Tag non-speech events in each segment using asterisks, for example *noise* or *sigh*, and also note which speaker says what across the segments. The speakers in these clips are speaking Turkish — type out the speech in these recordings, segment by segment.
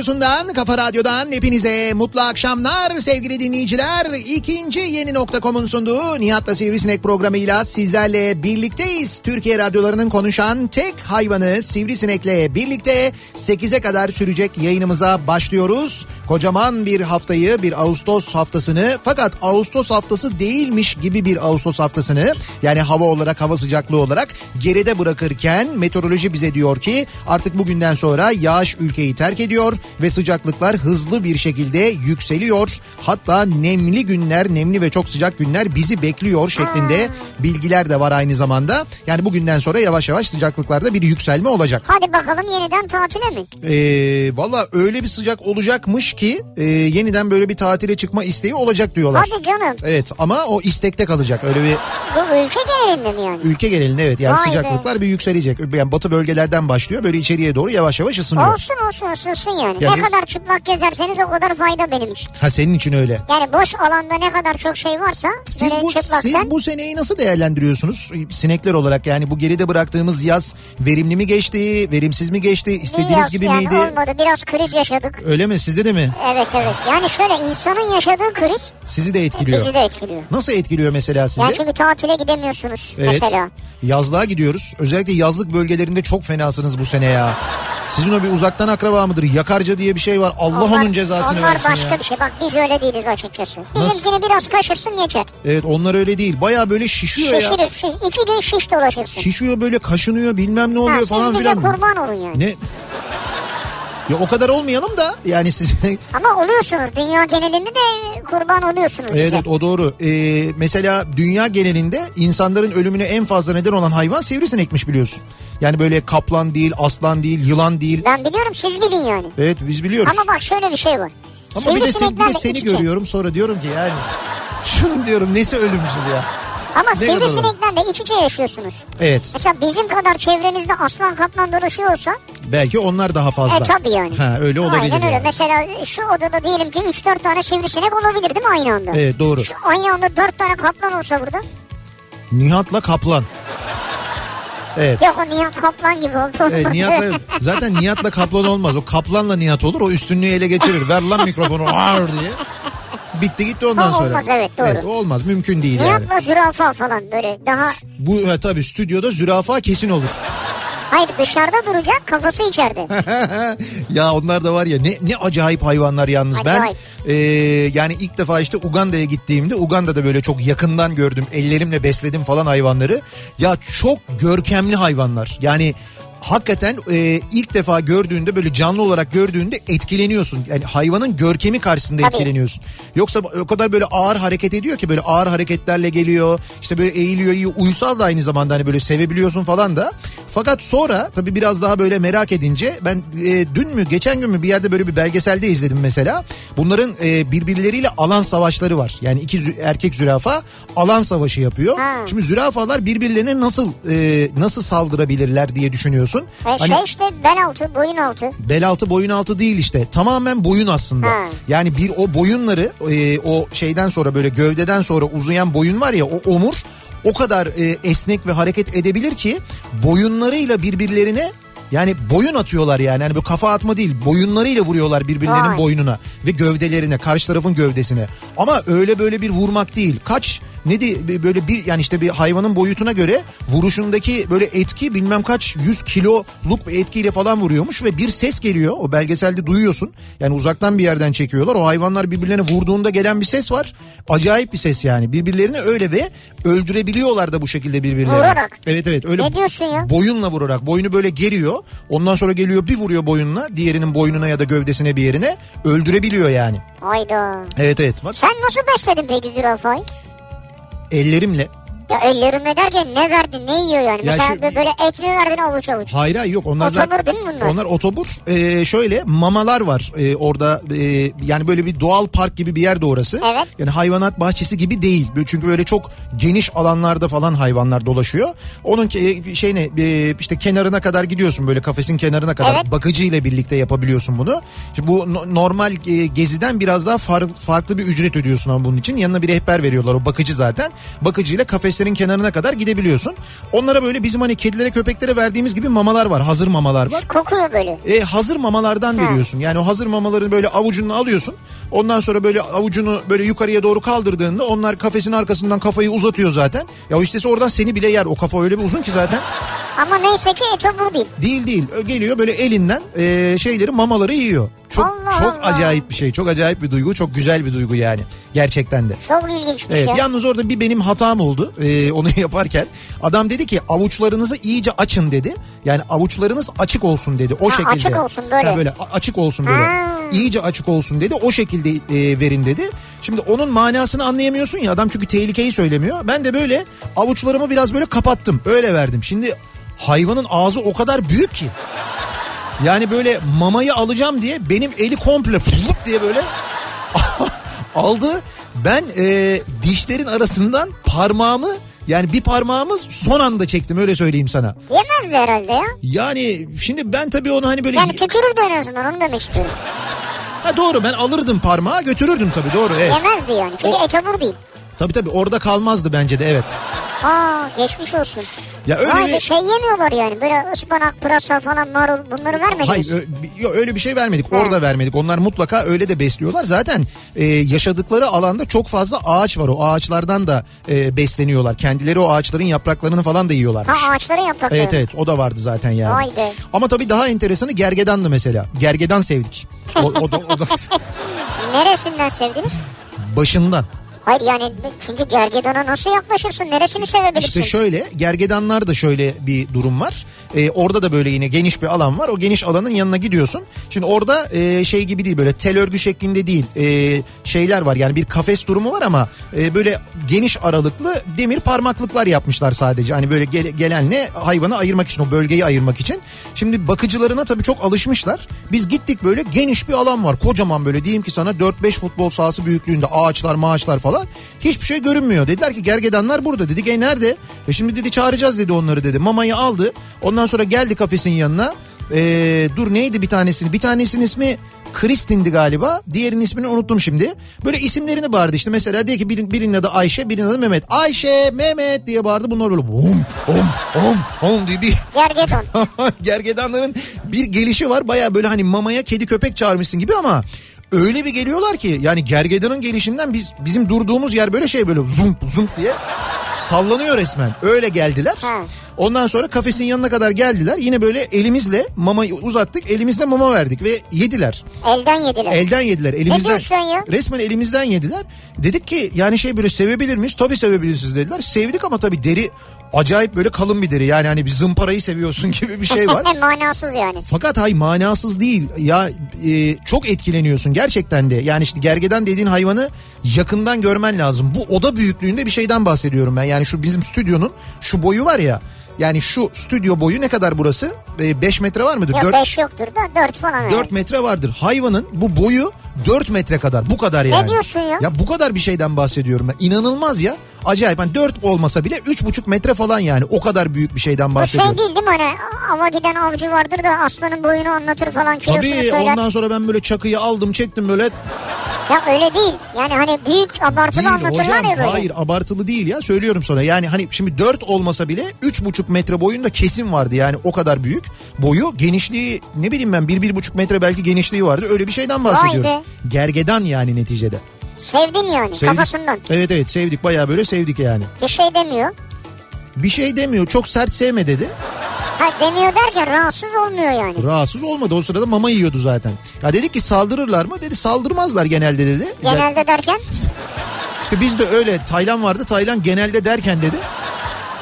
Speaker 1: radyosundan, kafa radyodan hepinize mutlu akşamlar sevgili dinleyiciler. İkinci yeni nokta.com'un sunduğu Nihat'la Sivrisinek programıyla sizlerle birlikteyiz. Türkiye radyolarının konuşan tek hayvanı Sivrisinek'le birlikte 8'e kadar sürecek yayınımıza başlıyoruz. Kocaman bir haftayı, bir Ağustos haftasını fakat Ağustos haftası değilmiş gibi bir Ağustos haftasını yani hava olarak, hava sıcaklığı olarak geride bırakırken meteoroloji bize diyor ki artık bugünden sonra yağış ülkeyi terk ediyor ve sıcaklıklar hızlı bir şekilde yükseliyor. Hatta nemli günler, nemli ve çok sıcak günler bizi bekliyor şeklinde bilgiler de var aynı zamanda. Yani bugünden sonra yavaş yavaş sıcaklıklarda bir yükselme olacak.
Speaker 2: Hadi bakalım yeniden tatile mi?
Speaker 1: Ee, Valla öyle bir sıcak olacakmış ki e, yeniden böyle bir tatile çıkma isteği olacak diyorlar.
Speaker 2: Hadi canım.
Speaker 1: Evet ama o istekte kalacak. Öyle bir
Speaker 2: Bu ülke genelinde mi yani?
Speaker 1: ülke genelinde evet yani
Speaker 2: Vay be.
Speaker 1: sıcaklıklar bir yükselecek. Yani batı bölgelerden başlıyor böyle içeriye doğru yavaş yavaş ısınıyor.
Speaker 2: Olsun olsun ısınsın yani.
Speaker 1: Ya
Speaker 2: ne kadar çıplak gezerseniz o kadar fayda benim için.
Speaker 1: Ha senin için öyle.
Speaker 2: Yani boş alanda ne kadar çok şey varsa
Speaker 1: Siz bu,
Speaker 2: çıplaktan
Speaker 1: siz bu seneyi nasıl değerlendiriyorsunuz sinekler olarak? Yani bu geride bıraktığımız yaz verimli mi geçti, verimsiz mi geçti, istediğiniz
Speaker 2: biraz
Speaker 1: gibi
Speaker 2: yani
Speaker 1: miydi?
Speaker 2: olmadı. Biraz kriz yaşadık.
Speaker 1: Öyle mi? Sizde de mi?
Speaker 2: Evet evet. Yani şöyle insanın yaşadığı kriz
Speaker 1: Sizi de etkiliyor.
Speaker 2: bizi de etkiliyor.
Speaker 1: Nasıl etkiliyor mesela sizi?
Speaker 2: Yani çünkü tatile gidemiyorsunuz
Speaker 1: Evet.
Speaker 2: mesela.
Speaker 1: Yazlığa gidiyoruz. Özellikle yazlık bölgelerinde çok fenasınız bu sene ya. Sizin o bir uzaktan akraba mıdır? Yakarca diye bir şey var. Allah
Speaker 2: Onlar-
Speaker 1: onun cezasını
Speaker 2: onlar
Speaker 1: versin
Speaker 2: başka
Speaker 1: ya.
Speaker 2: bir şey. Bak biz öyle değiliz açıkçası. Bizimkini biraz kaşırsın geçer.
Speaker 1: Evet onlar öyle değil. Baya böyle şişiyor ya.
Speaker 2: Şişirir. Şiş, iki gün şiş dolaşırsın.
Speaker 1: Şişiyor böyle kaşınıyor bilmem ne
Speaker 2: Ha,
Speaker 1: oluyor
Speaker 2: siz
Speaker 1: falan
Speaker 2: bize
Speaker 1: filan.
Speaker 2: kurban olun yani.
Speaker 1: Ne? Ya o kadar olmayalım da yani siz *laughs*
Speaker 2: Ama oluyorsunuz. Dünya genelinde de kurban oluyorsunuz
Speaker 1: Evet evet o doğru. Ee, mesela dünya genelinde insanların ölümüne en fazla neden olan hayvan sivrisinekmiş biliyorsun. Yani böyle kaplan değil, aslan değil, yılan değil.
Speaker 2: Ben biliyorum siz bilin yani.
Speaker 1: Evet biz biliyoruz.
Speaker 2: Ama bak şöyle bir şey var.
Speaker 1: Ama bir de, sen- bir de seni görüyorum sonra diyorum ki yani *laughs* şunun diyorum nesi ölümcül ya.
Speaker 2: Ama sivrisineklerle iç içe yaşıyorsunuz.
Speaker 1: Evet
Speaker 2: Mesela bizim kadar çevrenizde aslan kaplan dolaşıyor olsa
Speaker 1: belki onlar daha fazla.
Speaker 2: e tabii yani.
Speaker 1: Ha öyle olabilir
Speaker 2: Aynen öyle.
Speaker 1: yani.
Speaker 2: Mesela şu odada diyelim ki 3-4 tane sivrisinek olabilir değil mi aynı anda?
Speaker 1: Evet doğru.
Speaker 2: Şu aynı anda 4 tane kaplan olsa burada.
Speaker 1: Nihat'la kaplan. Evet.
Speaker 2: Yok o Nihat Kaplan gibi oldu.
Speaker 1: Evet, *laughs* Nihat'la, zaten Nihat'la kaplan olmaz. O kaplanla Nihat olur. O üstünlüğü ele geçirir. Ver lan mikrofonu ağır diye. Bitti gitti ondan sonra.
Speaker 2: olmaz, evet, doğru.
Speaker 1: o olmaz mümkün değil yani.
Speaker 2: Nihat'la zürafa falan böyle daha...
Speaker 1: Bu ha, tabii stüdyoda zürafa kesin olur.
Speaker 2: Hayır dışarıda duracak kafası içeride. *laughs*
Speaker 1: ya onlar da var ya ne ne acayip hayvanlar yalnız.
Speaker 2: Acayip.
Speaker 1: Ben e, yani ilk defa işte Uganda'ya gittiğimde Uganda'da böyle çok yakından gördüm. Ellerimle besledim falan hayvanları. Ya çok görkemli hayvanlar. Yani hakikaten e, ilk defa gördüğünde böyle canlı olarak gördüğünde etkileniyorsun. Yani hayvanın görkemi karşısında
Speaker 2: Tabii.
Speaker 1: etkileniyorsun. Yoksa o kadar böyle ağır hareket ediyor ki böyle ağır hareketlerle geliyor. İşte böyle eğiliyor, uysal da aynı zamanda hani böyle sevebiliyorsun falan da. Fakat sonra tabii biraz daha böyle merak edince ben e, dün mü geçen gün mü bir yerde böyle bir belgeselde izledim mesela. Bunların e, birbirleriyle alan savaşları var. Yani iki zü- erkek zürafa alan savaşı yapıyor.
Speaker 2: Ha.
Speaker 1: Şimdi zürafalar birbirlerine nasıl e, nasıl saldırabilirler diye düşünüyorsun.
Speaker 2: E,
Speaker 1: Hani-
Speaker 2: Şey işte bel altı, boyun altı.
Speaker 1: Bel altı boyun altı değil işte tamamen boyun aslında.
Speaker 2: Ha.
Speaker 1: Yani bir o boyunları e, o şeyden sonra böyle gövdeden sonra uzayan boyun var ya o omur o kadar e, esnek ve hareket edebilir ki boyunlarıyla birbirlerine yani boyun atıyorlar yani. yani bu kafa atma değil boyunlarıyla vuruyorlar birbirlerinin
Speaker 2: Vay.
Speaker 1: boynuna ve gövdelerine karşı tarafın gövdesine. Ama öyle böyle bir vurmak değil. Kaç ne de böyle bir yani işte bir hayvanın boyutuna göre vuruşundaki böyle etki bilmem kaç yüz kiloluk bir etkiyle falan vuruyormuş ve bir ses geliyor. O belgeselde duyuyorsun. Yani uzaktan bir yerden çekiyorlar. O hayvanlar birbirlerine vurduğunda gelen bir ses var. Acayip bir ses yani. Birbirlerini öyle ve öldürebiliyorlar da bu şekilde birbirlerini.
Speaker 2: Vurarak.
Speaker 1: Evet evet öyle.
Speaker 2: Ne diyorsun ya?
Speaker 1: Boyunla vurarak. Boynu böyle geriyor. Ondan sonra geliyor bir vuruyor boyunla. Diğerinin boynuna ya da gövdesine bir yerine. Öldürebiliyor yani.
Speaker 2: Hayda.
Speaker 1: Evet evet. Bak
Speaker 2: Sen nasıl besledin peki zürafayı?
Speaker 1: Ellerimle.
Speaker 2: Ya ellerimle derken ne verdin ne yiyor yani?
Speaker 1: Ya
Speaker 2: Mesela
Speaker 1: şu-
Speaker 2: böyle et mi verdin avuç avuç?
Speaker 1: Hayır hayır yok onlar
Speaker 2: Otobur
Speaker 1: zaten-
Speaker 2: değil mi bunlar?
Speaker 1: Onlar otobur. Ee, şöyle mamalar var ee, orada ee, yani böyle bir doğal park gibi bir yerde orası.
Speaker 2: Evet.
Speaker 1: Yani hayvanat bahçesi gibi değil. Çünkü böyle çok geniş alanlarda falan hayvanlar dolaşıyor. Onun ke- şeyine ee, işte kenarına kadar gidiyorsun böyle kafesin kenarına kadar.
Speaker 2: Evet.
Speaker 1: Bakıcı ile birlikte yapabiliyorsun bunu. Şimdi bu no- normal ee, geziden biraz daha far- farklı bir ücret ödüyorsun ama bunun için. Yanına bir rehber veriyorlar o bakıcı zaten. Bakıcıyla kafeslerin kenarına kadar gidebiliyorsun. Onlara böyle bizim hani kedilere köpeklere verdiğimiz gibi mamalar var. Hazır mamalar var.
Speaker 2: Kokuyor böyle.
Speaker 1: E, hazır mamalardan veriyorsun. Yani o hazır mamaları böyle avucunu alıyorsun. Ondan sonra böyle avucunu böyle yukarıya doğru kaldırdığında onlar kafesin arkasından kafayı uzatıyor zaten. Ya o istese oradan seni bile yer. O kafa öyle bir uzun ki zaten.
Speaker 2: Ama neyse ki etobur değil.
Speaker 1: Değil değil. Geliyor böyle elinden e, şeyleri mamaları yiyor. Çok
Speaker 2: Allah
Speaker 1: çok
Speaker 2: Allah.
Speaker 1: acayip bir şey. Çok acayip bir duygu. Çok güzel bir duygu yani. Gerçekten de.
Speaker 2: Çok ilginçmiş
Speaker 1: Evet
Speaker 2: ya.
Speaker 1: yalnız orada bir benim hatam oldu ee, *laughs* onu yaparken. Adam dedi ki avuçlarınızı iyice açın dedi. Yani avuçlarınız açık olsun dedi o
Speaker 2: Ha,
Speaker 1: şekilde.
Speaker 2: açık olsun böyle.
Speaker 1: Ha, böyle açık olsun dedi.
Speaker 2: Ha.
Speaker 1: İyice açık olsun dedi o şekilde e, verin dedi. Şimdi onun manasını anlayamıyorsun ya adam çünkü tehlikeyi söylemiyor. Ben de böyle avuçlarımı biraz böyle kapattım öyle verdim. Şimdi hayvanın ağzı o kadar büyük ki. Yani böyle mamayı alacağım diye benim eli komple *laughs* fıt diye böyle aldı. Ben e, dişlerin arasından parmağımı yani bir parmağımı son anda çektim öyle söyleyeyim sana.
Speaker 2: Yemezdi herhalde ya.
Speaker 1: Yani şimdi ben tabii onu hani böyle...
Speaker 2: Yani tükürürdü en azından onu demek istiyorum.
Speaker 1: Ha doğru ben alırdım parmağı götürürdüm tabii doğru evet.
Speaker 2: Yemezdi yani. Çünkü
Speaker 1: O-
Speaker 2: etobur değil.
Speaker 1: Tabii tabii orada kalmazdı bence de evet.
Speaker 2: Aa geçmiş olsun.
Speaker 1: Ya öyle
Speaker 2: Vay
Speaker 1: bir-
Speaker 2: be, şey yemiyorlar yani. Böyle ıspanak, pırasa falan marul bunları vermediniz.
Speaker 1: Hayır ö- yok, öyle bir şey vermedik. Orada vermedik. Onlar mutlaka öyle de besliyorlar. Zaten e, yaşadıkları alanda çok fazla ağaç var. O ağaçlardan da e, besleniyorlar. Kendileri o ağaçların yapraklarını falan da yiyorlarmış.
Speaker 2: Ha ağaçların yaprakları.
Speaker 1: Evet evet o da vardı zaten yani.
Speaker 2: Vay be.
Speaker 1: Ama tabii daha enteresanı gergedandı mesela. Gergedan sevdik. O, o da, o da *laughs*
Speaker 2: Neresinden sevdiniz?
Speaker 1: başından.
Speaker 2: Hayır yani çünkü gergedana nasıl yaklaşırsın? Neresini sevebilirsin?
Speaker 1: İşte şöyle gergedanlar da şöyle bir durum var. Ee, orada da böyle yine geniş bir alan var. O geniş alanın yanına gidiyorsun. Şimdi orada e, şey gibi değil böyle tel örgü şeklinde değil. E, şeyler var yani bir kafes durumu var ama e, böyle geniş aralıklı demir parmaklıklar yapmışlar sadece. Hani böyle gele- gelenle hayvanı ayırmak için o bölgeyi ayırmak için. Şimdi bakıcılarına tabii çok alışmışlar. Biz gittik böyle geniş bir alan var. Kocaman böyle diyeyim ki sana 4-5 futbol sahası büyüklüğünde ağaçlar maaçlar falan. Hiçbir şey görünmüyor. Dediler ki gergedanlar burada. Dedik e nerede? E şimdi dedi çağıracağız dedi onları dedi. Mamayı aldı. Ondan sonra geldi kafesin yanına. Ee, dur neydi bir tanesini? Bir tanesinin ismi Kristin'di galiba. Diğerinin ismini unuttum şimdi. Böyle isimlerini bağırdı işte. Mesela diye ki birin, birinin adı Ayşe, birinin adı Mehmet. Ayşe, Mehmet diye bağırdı. Bunlar böyle bum, bum, bum, bum diye bir *laughs*
Speaker 2: Gergedon.
Speaker 1: gergedanların bir gelişi var. Baya böyle hani mamaya kedi köpek çağırmışsın gibi ama öyle bir geliyorlar ki yani gergedanın gelişinden biz bizim durduğumuz yer böyle şey böyle zump zump diye sallanıyor resmen. Öyle geldiler.
Speaker 2: Ha.
Speaker 1: Ondan sonra kafesin yanına kadar geldiler. Yine böyle elimizle mamayı uzattık. Elimizle mama verdik ve yediler.
Speaker 2: Elden yediler.
Speaker 1: Elden yediler. Elimizden.
Speaker 2: diyorsun ya?
Speaker 1: Resmen elimizden yediler. Dedik ki yani şey böyle sevebilir miyiz? Tabii sevebilirsiniz dediler. Sevdik ama tabii deri acayip böyle kalın bir deri. Yani hani bir zımparayı seviyorsun *laughs* gibi bir şey var.
Speaker 2: Manasız yani.
Speaker 1: Fakat hay manasız değil. Ya e, çok etkileniyorsun gerçekten de. Yani işte gergedan dediğin hayvanı yakından görmen lazım. Bu oda büyüklüğünde bir şeyden bahsediyorum ben. Yani şu bizim stüdyonun şu boyu var ya. Yani şu stüdyo boyu ne kadar burası? 5 metre var mıdır?
Speaker 2: Yok
Speaker 1: Dört-
Speaker 2: 5 yoktur da 4 falan. öyle.
Speaker 1: 4 metre vardır. Hayvanın bu boyu 4 metre kadar. Bu kadar yani.
Speaker 2: diyorsun ya?
Speaker 1: Ya bu kadar bir şeyden bahsediyorum ben. İnanılmaz ya. Acayip. Hani 4 olmasa bile 3,5 metre falan yani. O kadar büyük bir şeyden
Speaker 2: Bu
Speaker 1: bahsediyorum.
Speaker 2: şey değil değil mi hani ava giden avcı vardır da aslanın boyunu anlatır falan kilosunu
Speaker 1: Tabii
Speaker 2: söyler.
Speaker 1: ondan sonra ben böyle çakıyı aldım çektim böyle.
Speaker 2: Ya öyle değil. Yani hani büyük abartılı
Speaker 1: Değil
Speaker 2: anlatırlar
Speaker 1: hocam
Speaker 2: ya böyle.
Speaker 1: hayır abartılı değil ya söylüyorum sana. Yani hani şimdi 4 olmasa bile 3,5 metre boyunda kesin vardı yani o kadar büyük. Boyu genişliği ne bileyim ben 1-1,5 metre belki genişliği vardı. Öyle bir şeyden bahsediyoruz. Gergedan yani neticede.
Speaker 2: Sevdin yani
Speaker 1: Sevdik.
Speaker 2: kafasından.
Speaker 1: Evet evet sevdik bayağı böyle sevdik yani.
Speaker 2: Bir şey demiyor.
Speaker 1: Bir şey demiyor çok sert sevme dedi.
Speaker 2: Ha demiyor derken rahatsız olmuyor yani.
Speaker 1: Rahatsız olmadı o sırada mama yiyordu zaten. Ya dedik ki saldırırlar mı? Dedi saldırmazlar genelde dedi.
Speaker 2: Genelde derken
Speaker 1: işte biz de öyle Taylan vardı Taylan genelde derken dedi.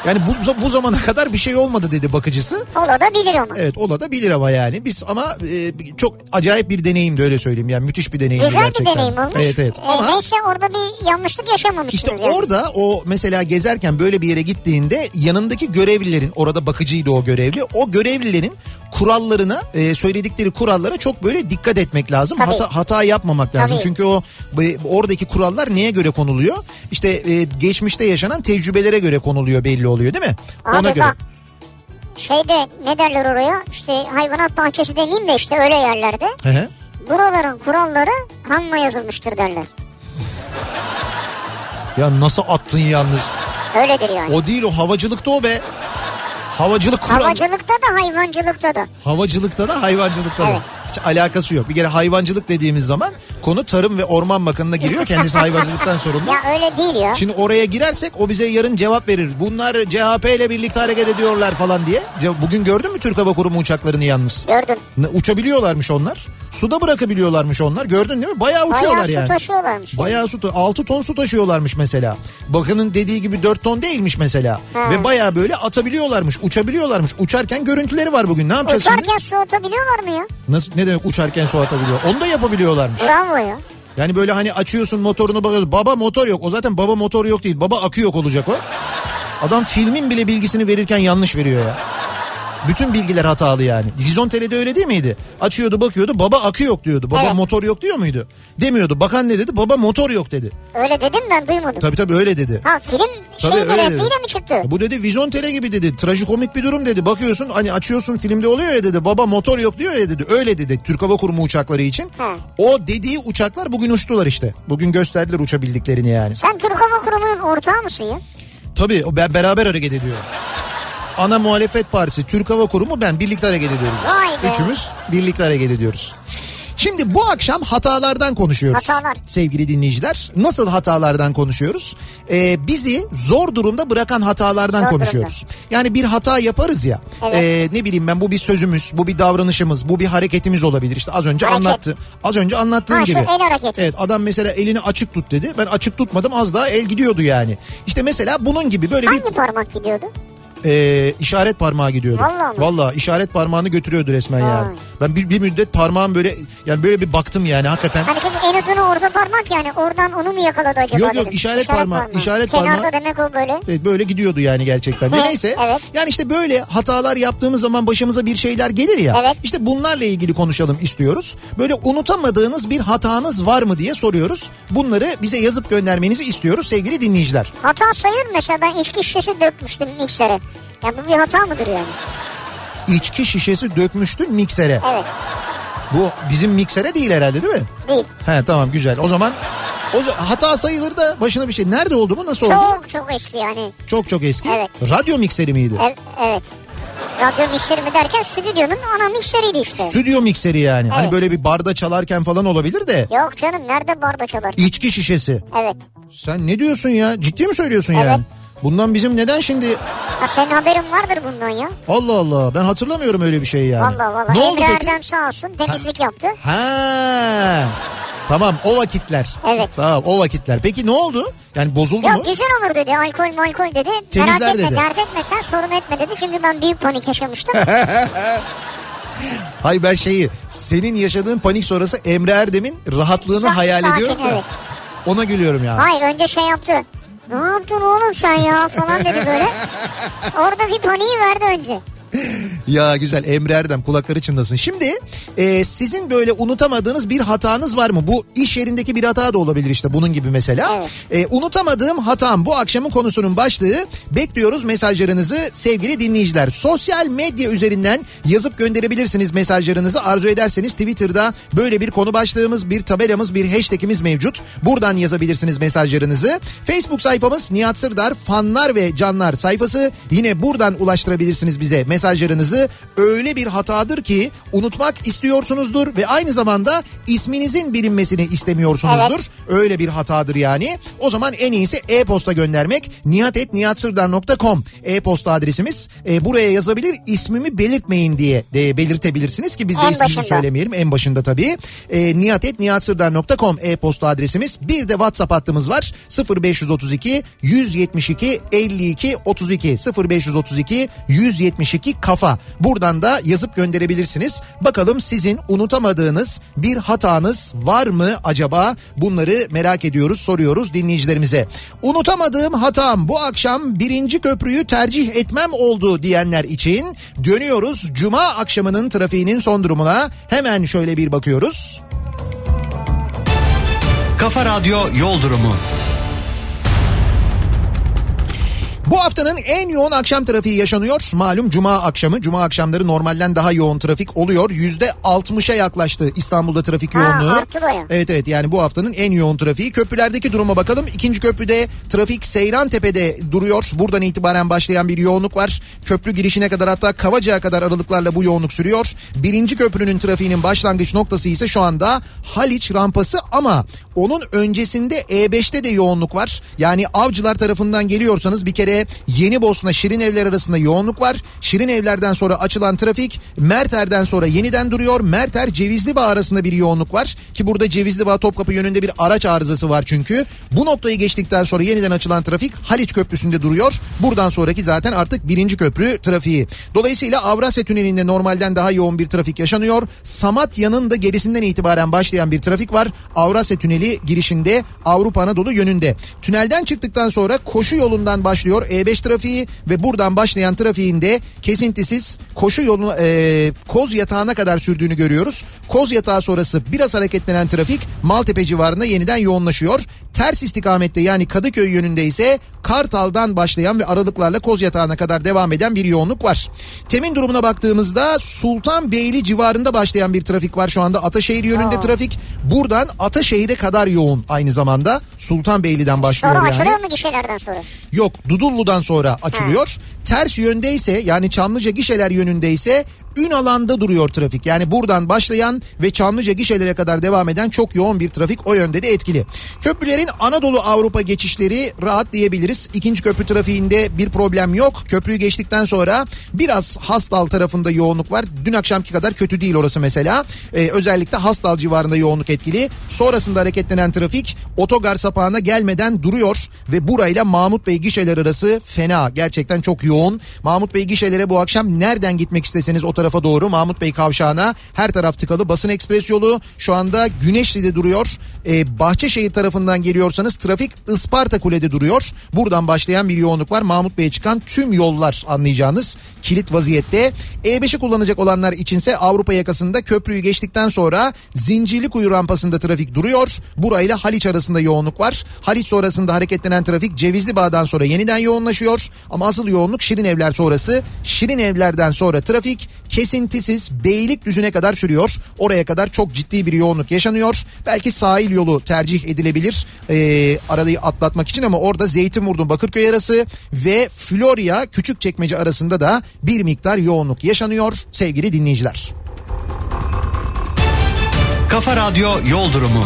Speaker 1: Yani bu, bu zamana kadar bir şey olmadı dedi bakıcısı.
Speaker 2: ola da bilir onu.
Speaker 1: Evet ola da bilir ama yani. Biz ama e, çok acayip bir deneyimdi öyle söyleyeyim. Yani müthiş bir deneyimdi
Speaker 2: Güzel
Speaker 1: gerçekten.
Speaker 2: bir deneyim olmuş.
Speaker 1: Evet evet.
Speaker 2: Ee,
Speaker 1: ama
Speaker 2: neyse orada bir yanlışlık yaşamamışsınız
Speaker 1: işte
Speaker 2: yani.
Speaker 1: orada o mesela gezerken böyle bir yere gittiğinde yanındaki görevlilerin orada bakıcıydı o görevli. O görevlilerin kurallarına e, söyledikleri kurallara çok böyle dikkat etmek lazım.
Speaker 2: Tabii.
Speaker 1: Hata, hata yapmamak lazım.
Speaker 2: Tabii.
Speaker 1: Çünkü o oradaki kurallar neye göre konuluyor? İşte e, geçmişte yaşanan tecrübelere göre konuluyor belli oluyor değil mi? Ona
Speaker 2: Abi
Speaker 1: göre.
Speaker 2: bak şeyde ne derler oraya işte hayvanat bahçesi demeyeyim de işte öyle yerlerde
Speaker 1: Hı hı.
Speaker 2: buraların kuralları kanla yazılmıştır derler.
Speaker 1: Ya nasıl attın yalnız?
Speaker 2: Öyledir yani.
Speaker 1: O değil o havacılıkta o be. Havacılık kural.
Speaker 2: Havacılıkta da hayvancılıkta da.
Speaker 1: Havacılıkta da hayvancılıkta da.
Speaker 2: Evet.
Speaker 1: Hiç alakası yok. Bir kere hayvancılık dediğimiz zaman konu Tarım ve Orman Bakanı'na giriyor. Kendisi *laughs* hayvancılıktan sorumlu.
Speaker 2: Ya öyle değil ya.
Speaker 1: Şimdi oraya girersek o bize yarın cevap verir. Bunlar CHP ile birlikte hareket ediyorlar falan diye. Bugün gördün mü Türk Hava Kurumu uçaklarını yalnız?
Speaker 2: Gördüm.
Speaker 1: Uçabiliyorlarmış onlar. Suda bırakabiliyorlarmış onlar. Gördün değil mi? Bayağı uçuyorlar
Speaker 2: Bayağı su
Speaker 1: yani.
Speaker 2: taşıyorlarmış.
Speaker 1: Bayağı su, 6 ton su taşıyorlarmış mesela. Bakanın dediği gibi 4 ton değilmiş mesela.
Speaker 2: Ha.
Speaker 1: Ve bayağı böyle atabiliyorlarmış, uçabiliyorlarmış. Uçarken görüntüleri var bugün. Ne yapacağız şimdi?
Speaker 2: Uçarken su atabiliyorlar mı ya?
Speaker 1: Nasıl ne demek uçarken su atabiliyor? Onu da yapabiliyorlarmış.
Speaker 2: Bravo ya.
Speaker 1: Yani böyle hani açıyorsun motorunu bakıyorsun. Baba motor yok. O zaten baba motor yok değil. Baba akü yok olacak o. Adam filmin bile bilgisini verirken yanlış veriyor ya. Bütün bilgiler hatalı yani. Vizontele'de öyle değil miydi? Açıyordu bakıyordu baba akü yok diyordu. Baba
Speaker 2: Evet.
Speaker 1: motor yok diyor muydu? Demiyordu. Bakan ne dedi? Baba motor yok dedi.
Speaker 2: Öyle dedim ben duymadım.
Speaker 1: Tabii tabii öyle dedi.
Speaker 2: Ha film
Speaker 1: Tabii öyle dedi.
Speaker 2: mi çıktı?
Speaker 1: Bu dedi vizontele gibi dedi. Trajikomik bir durum dedi. Bakıyorsun hani açıyorsun filmde oluyor ya dedi. Baba motor yok diyor ya dedi. Öyle dedi Türk Hava Kurumu uçakları için.
Speaker 2: Ha.
Speaker 1: O dediği uçaklar bugün uçtular işte. Bugün gösterdiler uçabildiklerini yani.
Speaker 2: Sen Türk Hava Kurumu'nun ortağı mısın ya?
Speaker 1: Tabii o be- beraber hareket ediyor. Ana muhalefet partisi Türk Hava Kurumu ben birlikte hareket ediyoruz.
Speaker 2: Vay be.
Speaker 1: Üçümüz birlikte hareket ediyoruz. Şimdi bu akşam hatalardan konuşuyoruz.
Speaker 2: Hatalar.
Speaker 1: Sevgili dinleyiciler. Nasıl hatalardan konuşuyoruz? Ee, bizi zor durumda bırakan hatalardan
Speaker 2: Zor
Speaker 1: konuşuyoruz. Yani bir hata yaparız ya.
Speaker 2: Evet.
Speaker 1: ee, ne bileyim ben bu bir sözümüz, bu bir davranışımız, bu bir hareketimiz olabilir. İşte az önce
Speaker 2: Hareket.
Speaker 1: anlattı. Az önce anlattığım
Speaker 2: Ha,
Speaker 1: gibi.
Speaker 2: el hareketi.
Speaker 1: Evet adam mesela elini açık tut dedi. Ben açık tutmadım az daha el gidiyordu yani. İşte mesela bunun gibi böyle bir
Speaker 2: Hangi parmak gidiyordu?
Speaker 1: E, işaret parmağı gidiyordu.
Speaker 2: Vallahi mi?
Speaker 1: Vallahi işaret parmağını götürüyordu resmen yani.
Speaker 2: Vay.
Speaker 1: Ben bir, bir müddet parmağım böyle yani böyle bir baktım yani hakikaten.
Speaker 2: Hani şimdi en azından orta parmak yani oradan onu mu yakaladı acaba
Speaker 1: Yok, yok,
Speaker 2: dedim.
Speaker 1: işaret parmağı, işaret
Speaker 2: Kenarda
Speaker 1: parmağı.
Speaker 2: demek o böyle.
Speaker 1: Evet, böyle gidiyordu yani gerçekten.
Speaker 2: Evet,
Speaker 1: Neyse.
Speaker 2: evet.
Speaker 1: Yani işte böyle hatalar yaptığımız zaman başımıza bir şeyler gelir ya.
Speaker 2: Evet.
Speaker 1: İşte bunlarla ilgili konuşalım istiyoruz. Böyle unutamadığınız bir hatanız var mı diye soruyoruz. Bunları bize yazıp göndermenizi istiyoruz sevgili dinleyiciler.
Speaker 2: Hata sayılır mı? mesela ben içki şişesi dökmüştüm miksere. Ya bu bir hata mıdır yani?
Speaker 1: İçki şişesi dökmüştün miksere.
Speaker 2: Evet
Speaker 1: Bu bizim miksere değil herhalde değil mi?
Speaker 2: değil.
Speaker 1: He tamam güzel. O zaman o hata sayılır da başına bir şey. Nerede oldu bu? Nasıl oldu?
Speaker 2: Çok çok eski yani.
Speaker 1: Çok çok eski.
Speaker 2: Evet.
Speaker 1: Radyo mikseri miydi?
Speaker 2: Ev, evet. Radyo mikseri mi derken stüdyonun ana mikseriydi işte.
Speaker 1: Stüdyo mikseri yani. Hani
Speaker 2: Evet.
Speaker 1: böyle bir barda çalarken falan olabilir de.
Speaker 2: Yok canım nerede barda çalar?
Speaker 1: İçki şişesi.
Speaker 2: Evet.
Speaker 1: Sen ne diyorsun ya? Ciddi mi söylüyorsun
Speaker 2: Evet.
Speaker 1: yani? Bundan bizim neden şimdi
Speaker 2: Ha senin haberin vardır bundan ya.
Speaker 1: Allah Allah ben hatırlamıyorum öyle bir şey yani.
Speaker 2: Valla valla.
Speaker 1: Ne oldu
Speaker 2: Emre
Speaker 1: peki?
Speaker 2: Erdem sağ olsun temizlik yaptı.
Speaker 1: Ha. Tamam o vakitler.
Speaker 2: Evet.
Speaker 1: Tamam o vakitler. Peki ne oldu? Yani bozuldu
Speaker 2: Yok
Speaker 1: mu?
Speaker 2: güzel olur dedi alkol malkol dedi.
Speaker 1: Temizler
Speaker 2: Merak etme
Speaker 1: dedi.
Speaker 2: dert etme sen sorun etme dedi. Çünkü ben büyük panik yaşamıştım. *laughs*
Speaker 1: Hayır ben şeyi senin yaşadığın panik sonrası Emre Erdem'in rahatlığını
Speaker 2: Sa-
Speaker 1: hayal
Speaker 2: sakin,
Speaker 1: ediyorum da.
Speaker 2: evet.
Speaker 1: Ona gülüyorum ya.
Speaker 2: Hayır önce şey yaptı. Ne yaptın oğlum sen ya falan dedi böyle. Orada bir paniği verdi önce.
Speaker 1: Ya güzel Emre Erdem kulakları çınlasın. Şimdi e, sizin böyle unutamadığınız bir hatanız var mı? Bu iş yerindeki bir hata da olabilir işte bunun gibi mesela.
Speaker 2: Evet.
Speaker 1: E, unutamadığım hatam bu akşamın konusunun başlığı. Bekliyoruz mesajlarınızı sevgili dinleyiciler. Sosyal medya üzerinden yazıp gönderebilirsiniz mesajlarınızı. Arzu ederseniz Twitter'da böyle bir konu başlığımız, bir tabelamız, bir hashtagimiz mevcut. Buradan yazabilirsiniz mesajlarınızı. Facebook sayfamız Nihat Sırdar fanlar ve canlar sayfası. Yine buradan ulaştırabilirsiniz bize mesajlarınızı. Öyle bir hatadır ki unutmak istiyorsunuzdur ve aynı zamanda isminizin bilinmesini istemiyorsunuzdur. Öyle bir hatadır yani. O zaman en iyisi e-posta göndermek. nihatetnihatsırdar.com e-posta adresimiz. E, buraya yazabilir ismimi belirtmeyin diye de belirtebilirsiniz ki biz de
Speaker 2: En
Speaker 1: isminizi
Speaker 2: başında.
Speaker 1: söylemeyelim en başında tabii. E, nihatetnihatsırdar.com e-posta adresimiz. Bir de WhatsApp hattımız var. 0532 172 52 32 0532 172 kafa. Buradan da yazıp gönderebilirsiniz. Bakalım sizin unutamadığınız bir hatanız var mı acaba? Bunları merak ediyoruz, soruyoruz dinleyicilerimize. Unutamadığım hatam bu akşam birinci köprüyü tercih etmem oldu diyenler için dönüyoruz. Cuma akşamının trafiğinin son durumuna hemen şöyle bir bakıyoruz.
Speaker 3: Kafa Radyo Yol Durumu.
Speaker 1: Bu haftanın en yoğun akşam trafiği yaşanıyor. Malum cuma akşamı. Cuma akşamları normalden daha yoğun trafik oluyor. Yüzde 60'a yaklaştı İstanbul'da trafik
Speaker 2: Ha,
Speaker 1: yoğunluğu. Evet evet yani bu haftanın en yoğun trafiği. Köprülerdeki duruma bakalım. İkinci köprüde trafik Seyrantepe'de duruyor. Buradan itibaren başlayan bir yoğunluk var. Köprü girişine kadar hatta Kavacık'a kadar aralıklarla bu yoğunluk sürüyor. Birinci köprünün trafiğinin başlangıç noktası ise şu anda Haliç rampası ama onun öncesinde E5'te de yoğunluk var. Yani avcılar tarafından geliyorsanız bir kere Yeni Bosna Şirin Evler arasında yoğunluk var. Şirin Evler'den sonra açılan trafik Merter'den sonra yeniden duruyor. Merter Cevizli Bağ arasında bir yoğunluk var. Ki burada Cevizli Bağ Topkapı yönünde bir araç arızası var çünkü. Bu noktayı geçtikten sonra yeniden açılan trafik Haliç Köprüsü'nde duruyor. Buradan sonraki zaten artık birinci köprü trafiği. Dolayısıyla Avrasya Tüneli'nde normalden daha yoğun bir trafik yaşanıyor. Samatya'nın da gerisinden itibaren başlayan bir trafik var. Avrasya Tüneli girişinde Avrupa Anadolu yönünde. Tünelden çıktıktan sonra koşu yolundan başlıyor E5 trafiği ve buradan başlayan trafiğin de kesintisiz koşu yoluna e, Koz Yatağı'na kadar sürdüğünü görüyoruz. Koz Yatağı sonrası biraz hareketlenen trafik Maltepe civarında yeniden yoğunlaşıyor. Ters istikamette yani Kadıköy yönünde ise Kartal'dan başlayan ve aralıklarla Koz Yatağı'na kadar devam eden bir yoğunluk var. Temin durumuna baktığımızda Sultanbeyli civarında başlayan bir trafik var şu anda Ataşehir yönünde
Speaker 2: Aa.
Speaker 1: trafik. Buradan Ataşehir'e kadar yoğun aynı zamanda Sultanbeyli'den başlıyor
Speaker 2: Sonra
Speaker 1: yani.
Speaker 2: açılıyor mu gişelerden sonra?
Speaker 1: Yok Dudullu'dan sonra açılıyor. Ters yöndeyse yani Çamlıca gişeler yönündeyse ün alanda duruyor trafik. Yani buradan başlayan ve Çamlıca gişelere kadar devam eden çok yoğun bir trafik o yönde de etkili. Köprülerin Anadolu Avrupa geçişleri rahat diyebiliriz. İkinci köprü trafiğinde bir problem yok. Köprüyü geçtikten sonra biraz Hastal tarafında yoğunluk var. Dün akşamki kadar kötü değil orası mesela. Ee, özellikle Hastal civarında yoğunluk etkili. Sonrasında hareketlenen trafik otogar sapağına gelmeden duruyor ve burayla Mahmut Bey gişeler arası fena. Gerçekten çok yoğun. Mahmut Bey gişelere bu akşam nereden gitmek isteseniz o tarafa doğru Mahmut Bey kavşağına her taraf tıkalı. Basın ekspres yolu şu anda Güneşli'de duruyor. Ee, Bahçeşehir tarafından geliyorsanız trafik Isparta Kule'de duruyor. Buradan başlayan bir yoğunluk var. Mahmut Bey'e çıkan tüm yollar anlayacağınız kilit vaziyette. E5'i kullanacak olanlar içinse Avrupa yakasında köprüyü geçtikten sonra Zincirlikuyu rampasında trafik duruyor. Burayla Haliç arasında yoğunluk var. Haliç sonrasında hareketlenen trafik Cevizli Bağ'dan sonra yeniden yoğunlaşıyor. Ama asıl yoğunluk Şirin Evler sonrası. Şirin Evler'den sonra trafik kesintisiz Beylikdüzü'ne kadar sürüyor. Oraya kadar çok ciddi bir yoğunluk yaşanıyor. Belki sahil yolu tercih edilebilir e, arayı atlatmak için ama orada Zeytinburnu Bakırköy arası ve Florya Küçükçekmece arasında da bir miktar yoğunluk yaşanıyor sevgili dinleyiciler.
Speaker 3: Kafa Radyo Yol Durumu.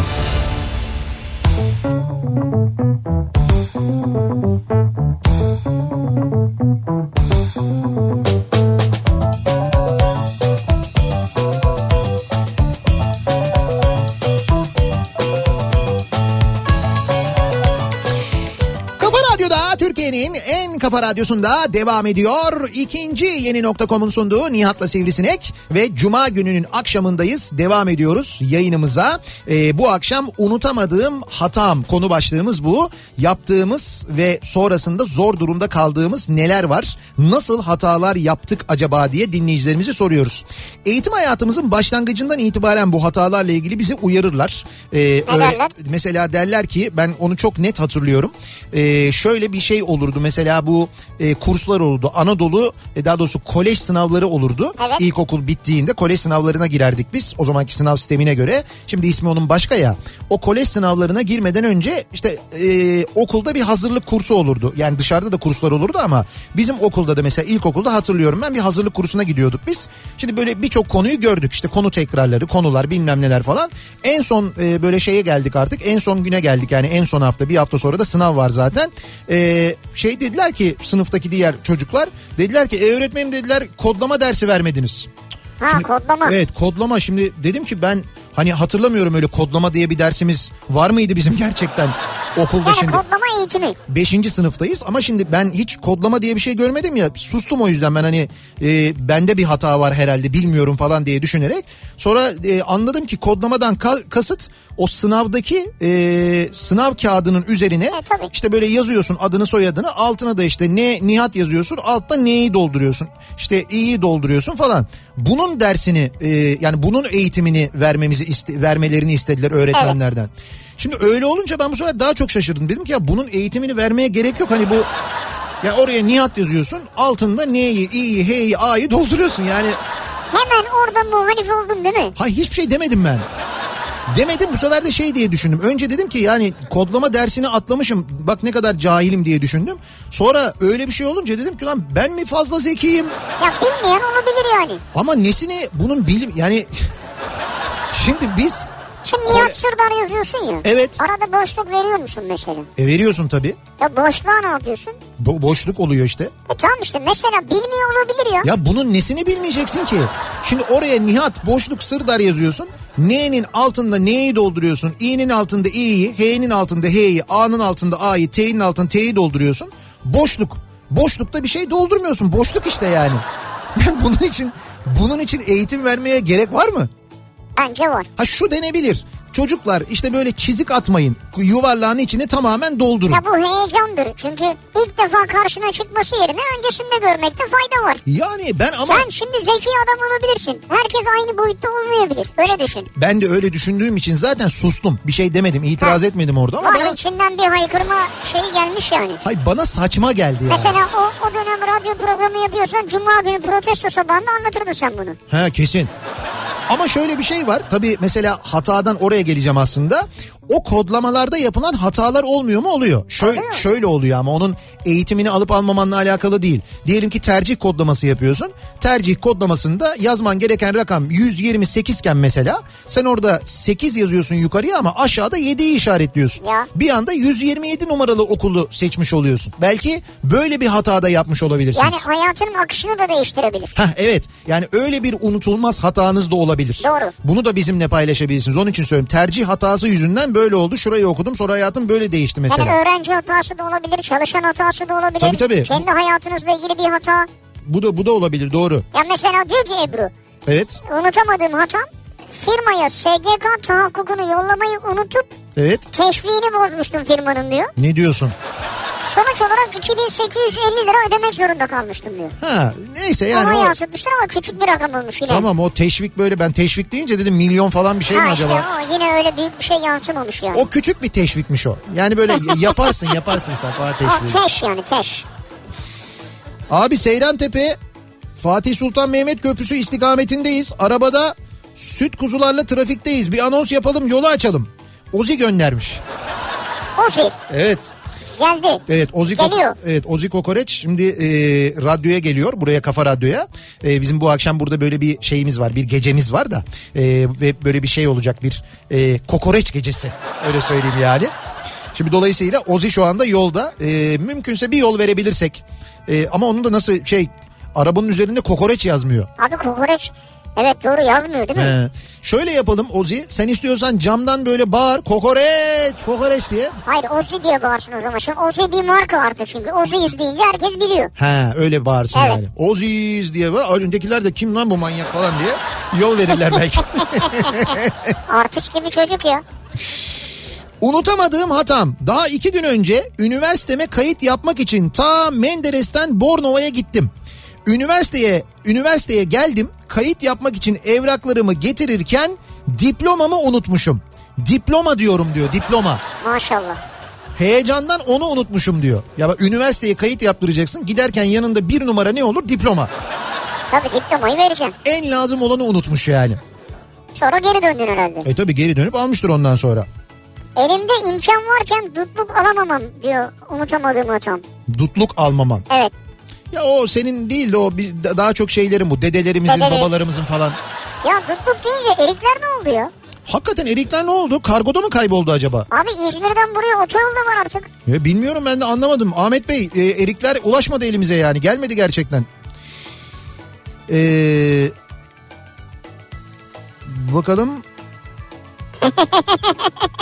Speaker 1: Kafa Radyosu'nda devam ediyor. İkinci yeni nokta.com'un sunduğu Nihat'la Sivrisinek ve Cuma gününün akşamındayız. Devam ediyoruz yayınımıza. Ee, bu akşam unutamadığım hatam konu başlığımız bu. Yaptığımız ve sonrasında zor durumda kaldığımız neler var? Nasıl hatalar yaptık acaba diye dinleyicilerimizi soruyoruz. Eğitim hayatımızın başlangıcından itibaren bu hatalarla ilgili bizi uyarırlar. Ee, öyle- mesela derler ki ben onu çok net hatırlıyorum. Ee, şöyle bir şey olurdu mesela bu e, kurslar olurdu. Anadolu e, daha doğrusu kolej sınavları olurdu.
Speaker 2: Evet.
Speaker 1: İlkokul bittiğinde kolej sınavlarına girerdik biz. O zamanki sınav sistemine göre. Şimdi ismi onun başka ya. O kolej sınavlarına girmeden önce işte e, okulda bir hazırlık kursu olurdu. Yani dışarıda da kurslar olurdu ama bizim okulda da mesela ilkokulda hatırlıyorum ben bir hazırlık kursuna gidiyorduk biz. Şimdi böyle birçok konuyu gördük. İşte konu tekrarları, konular bilmem neler falan. En son e, böyle şeye geldik artık. En son güne geldik yani en son hafta bir hafta sonra da sınav var zaten. E, şey dediler ki sınıftaki diğer çocuklar dediler ki e, öğretmenim dediler kodlama dersi vermediniz.
Speaker 2: Ha
Speaker 1: Şimdi-
Speaker 2: kodlama.
Speaker 1: Evet kodlama şimdi dedim ki ben hani hatırlamıyorum öyle kodlama diye bir dersimiz var mıydı bizim gerçekten okulda
Speaker 2: Yani
Speaker 1: şimdi.
Speaker 2: kodlama eğitimi.
Speaker 1: 5. sınıftayız ama şimdi ben hiç kodlama diye bir şey görmedim ya sustum o yüzden ben hani e, bende bir hata var herhalde bilmiyorum falan diye düşünerek sonra e, anladım ki kodlamadan ka- kasıt o sınavdaki e, sınav kağıdının üzerine
Speaker 2: E, tabii.
Speaker 1: işte böyle yazıyorsun adını soyadını altına da işte ne Nihat yazıyorsun altta neyi dolduruyorsun işte i'yi dolduruyorsun falan bunun dersini e, yani bunun eğitimini vermemizi iste- vermelerini istediler öğretmenlerden. Şimdi öyle olunca ben bu sefer daha çok şaşırdım. Dedim ki ya bunun eğitimini vermeye gerek yok. Hani bu ya oraya Nihat yazıyorsun. Altında neyi, i'yi, h'yi, a'yı dolduruyorsun. Yani
Speaker 2: Hemen orada muhalif oldun değil mi?
Speaker 1: hay hiçbir şey demedim ben. Demedim bu sefer de şey diye düşündüm. Önce dedim ki yani kodlama dersini atlamışım. Bak ne kadar cahilim diye düşündüm. Sonra öyle bir şey olunca dedim ki lan ben mi fazla zekiyim?
Speaker 2: Ya bilmeyen olabilir yani.
Speaker 1: Ama nesini bunun bilim yani şimdi biz
Speaker 2: Şimdi Nihat Sırdar yazıyorsun ya.
Speaker 1: Evet.
Speaker 2: Arada boşluk veriyor musun mesela?
Speaker 1: e, veriyorsun tabii.
Speaker 2: Ya boşluğa ne yapıyorsun?
Speaker 1: Bo- boşluk oluyor işte.
Speaker 2: E tamam işte mesela bilmiyor olabilir ya.
Speaker 1: Ya bunun nesini bilmeyeceksin ki? Şimdi oraya Nihat boşluk Sırdar yazıyorsun. N'nin altında neyi dolduruyorsun? i'nin altında i'yi, h'nin altında h'yi, a'nın altında a'yı, t'nin altında t'yi dolduruyorsun. Boşluk. Boşlukta bir şey doldurmuyorsun. Boşluk işte yani. Yani *laughs* bunun için bunun için eğitim vermeye gerek var mı?
Speaker 2: Bence var.
Speaker 1: Ha şu denebilir. Çocuklar işte böyle çizik atmayın. Yuvarlağın içini tamamen doldurun.
Speaker 2: Ya bu heyecandır. Çünkü ilk defa karşına çıkması yerine öncesinde görmekte fayda var.
Speaker 1: Yani ben ama
Speaker 2: Sen şimdi zeki adam olabilirsin. Herkes aynı boyutta olmayabilir. Öyle düşün.
Speaker 1: ben de öyle düşündüğüm için zaten sustum. Bir şey demedim, itiraz
Speaker 2: Ha.
Speaker 1: etmedim orada ama bana
Speaker 2: içinden bir haykırma şeyi gelmiş yani.
Speaker 1: Hay bana saçma geldi yani.
Speaker 2: Mesela o, o dönem radyo programı yapıyorsan Cuma günü protesto sabahında anlatırdın sen bunu.
Speaker 1: Ha kesin. Ama şöyle bir şey var. Tabii mesela hatadan oraya geleceğim aslında. O kodlamalarda yapılan hatalar olmuyor mu? Oluyor. Şöyle,
Speaker 2: Oluyor.
Speaker 1: şöyle oluyor ama onun eğitimini alıp almamanla alakalı değil. Diyelim ki tercih kodlaması yapıyorsun. Tercih kodlamasında yazman gereken rakam 128 iken mesela sen orada 8 yazıyorsun yukarıya ama aşağıda 7'yi işaretliyorsun.
Speaker 2: Ya.
Speaker 1: Bir anda 127 numaralı okulu seçmiş oluyorsun. Belki böyle bir hatada yapmış olabilirsiniz.
Speaker 2: Yani hayatının akışını da değiştirebilir.
Speaker 1: Heh, evet yani öyle bir unutulmaz hatanız da olabilir.
Speaker 2: Doğru.
Speaker 1: Bunu da bizimle paylaşabilirsiniz. Onun için söylüyorum tercih hatası yüzünden böyle oldu. Şurayı okudum sonra hayatım böyle değişti mesela.
Speaker 2: Yani öğrenci hatası da olabilir, çalışan hatası da olabilir.
Speaker 1: Tabii, tabii.
Speaker 2: Kendi hayatınızla ilgili bir hata.
Speaker 1: Bu da bu da olabilir doğru.
Speaker 2: Ya mesela diyor ki Ebru,
Speaker 1: Evet.
Speaker 2: unutamadığım hatam firmaya SGK tahakkukunu yollamayı unutup
Speaker 1: Evet.
Speaker 2: teşviğini bozmuştum firmanın diyor.
Speaker 1: Ne diyorsun?
Speaker 2: Sonuç olarak 2850 lira ödemek zorunda kalmıştım diyor.
Speaker 1: Ha neyse
Speaker 2: Yani Ona
Speaker 1: o,
Speaker 2: yansıtmışlar ama küçük bir rakam olmuş yine.
Speaker 1: tamam o teşvik böyle ben teşvik deyince dedim milyon falan bir şey mi
Speaker 2: ha
Speaker 1: acaba?
Speaker 2: işte o yine öyle büyük bir şey yansımamış yani.
Speaker 1: O küçük bir teşvikmiş o. Yani böyle *laughs* yaparsın yaparsın sen falan
Speaker 2: O
Speaker 1: teşvik.
Speaker 2: teş yani teş.
Speaker 1: Abi Seyran Tepe Fatih Sultan Mehmet Köprüsü istikametindeyiz. Arabada süt kuzularla trafikteyiz. Bir anons yapalım yolu açalım. Ozi göndermiş.
Speaker 2: Ozi
Speaker 1: Evet.
Speaker 2: geldi.
Speaker 1: Evet Ozi, Ko- evet, Ozi Kokoreç şimdi e, radyoya geliyor buraya Kafa Radyo'ya. E, bizim bu akşam burada böyle bir şeyimiz var bir gecemiz var da e, ve böyle bir şey olacak bir e, kokoreç gecesi öyle söyleyeyim yani. Şimdi dolayısıyla Ozi şu anda yolda E, mümkünse bir yol verebilirsek E, ama onun da nasıl şey arabanın üzerinde kokoreç yazmıyor.
Speaker 2: Abi kokoreç evet doğru yazmıyor değil mi?
Speaker 1: He. Şöyle yapalım Ozi. Sen istiyorsan camdan böyle bağır. Kokoreç, kokoreç diye.
Speaker 2: Hayır Ozi diye bağırsın o zaman. Şimdi Ozi bir marka artık çünkü. Ozi deyince herkes biliyor.
Speaker 1: Ha öyle bağırsın
Speaker 2: Evet.
Speaker 1: yani. Oziz diye var. Öndekiler de kim lan bu manyak falan diye yol verirler belki. *laughs*
Speaker 2: Artist gibi çocuk ya. *laughs*
Speaker 1: Unutamadığım hatam. Daha iki gün önce üniversiteme kayıt yapmak için ta Menderes'ten Bornova'ya gittim. Üniversiteye üniversiteye geldim. Kayıt yapmak için evraklarımı getirirken diplomamı unutmuşum. Diploma diyorum diyor diploma.
Speaker 2: Maşallah.
Speaker 1: Heyecandan onu unutmuşum diyor. Ya bak üniversiteye kayıt yaptıracaksın. Giderken yanında bir numara ne olur? Diploma.
Speaker 2: Tabii diplomayı vereceksin.
Speaker 1: En lazım olanı unutmuş yani.
Speaker 2: Sonra geri döndün herhalde.
Speaker 1: E tabi geri dönüp almıştır ondan sonra.
Speaker 2: Elimde imkan varken dutluk alamamam diyor unutamadığım hatam.
Speaker 1: Dutluk almaman.
Speaker 2: Evet.
Speaker 1: Ya o senin değil de o biz daha çok şeylerin bu dedelerimizin
Speaker 2: Dedeleri.
Speaker 1: babalarımızın falan.
Speaker 2: Ya dutluk deyince erikler ne oldu ya?
Speaker 1: Hakikaten erikler ne oldu? Kargoda mı kayboldu acaba?
Speaker 2: Abi İzmir'den buraya otoyol da var artık.
Speaker 1: Ya bilmiyorum ben de anlamadım. Ahmet Bey e, erikler ulaşmadı elimize yani gelmedi gerçekten. Ee, bakalım.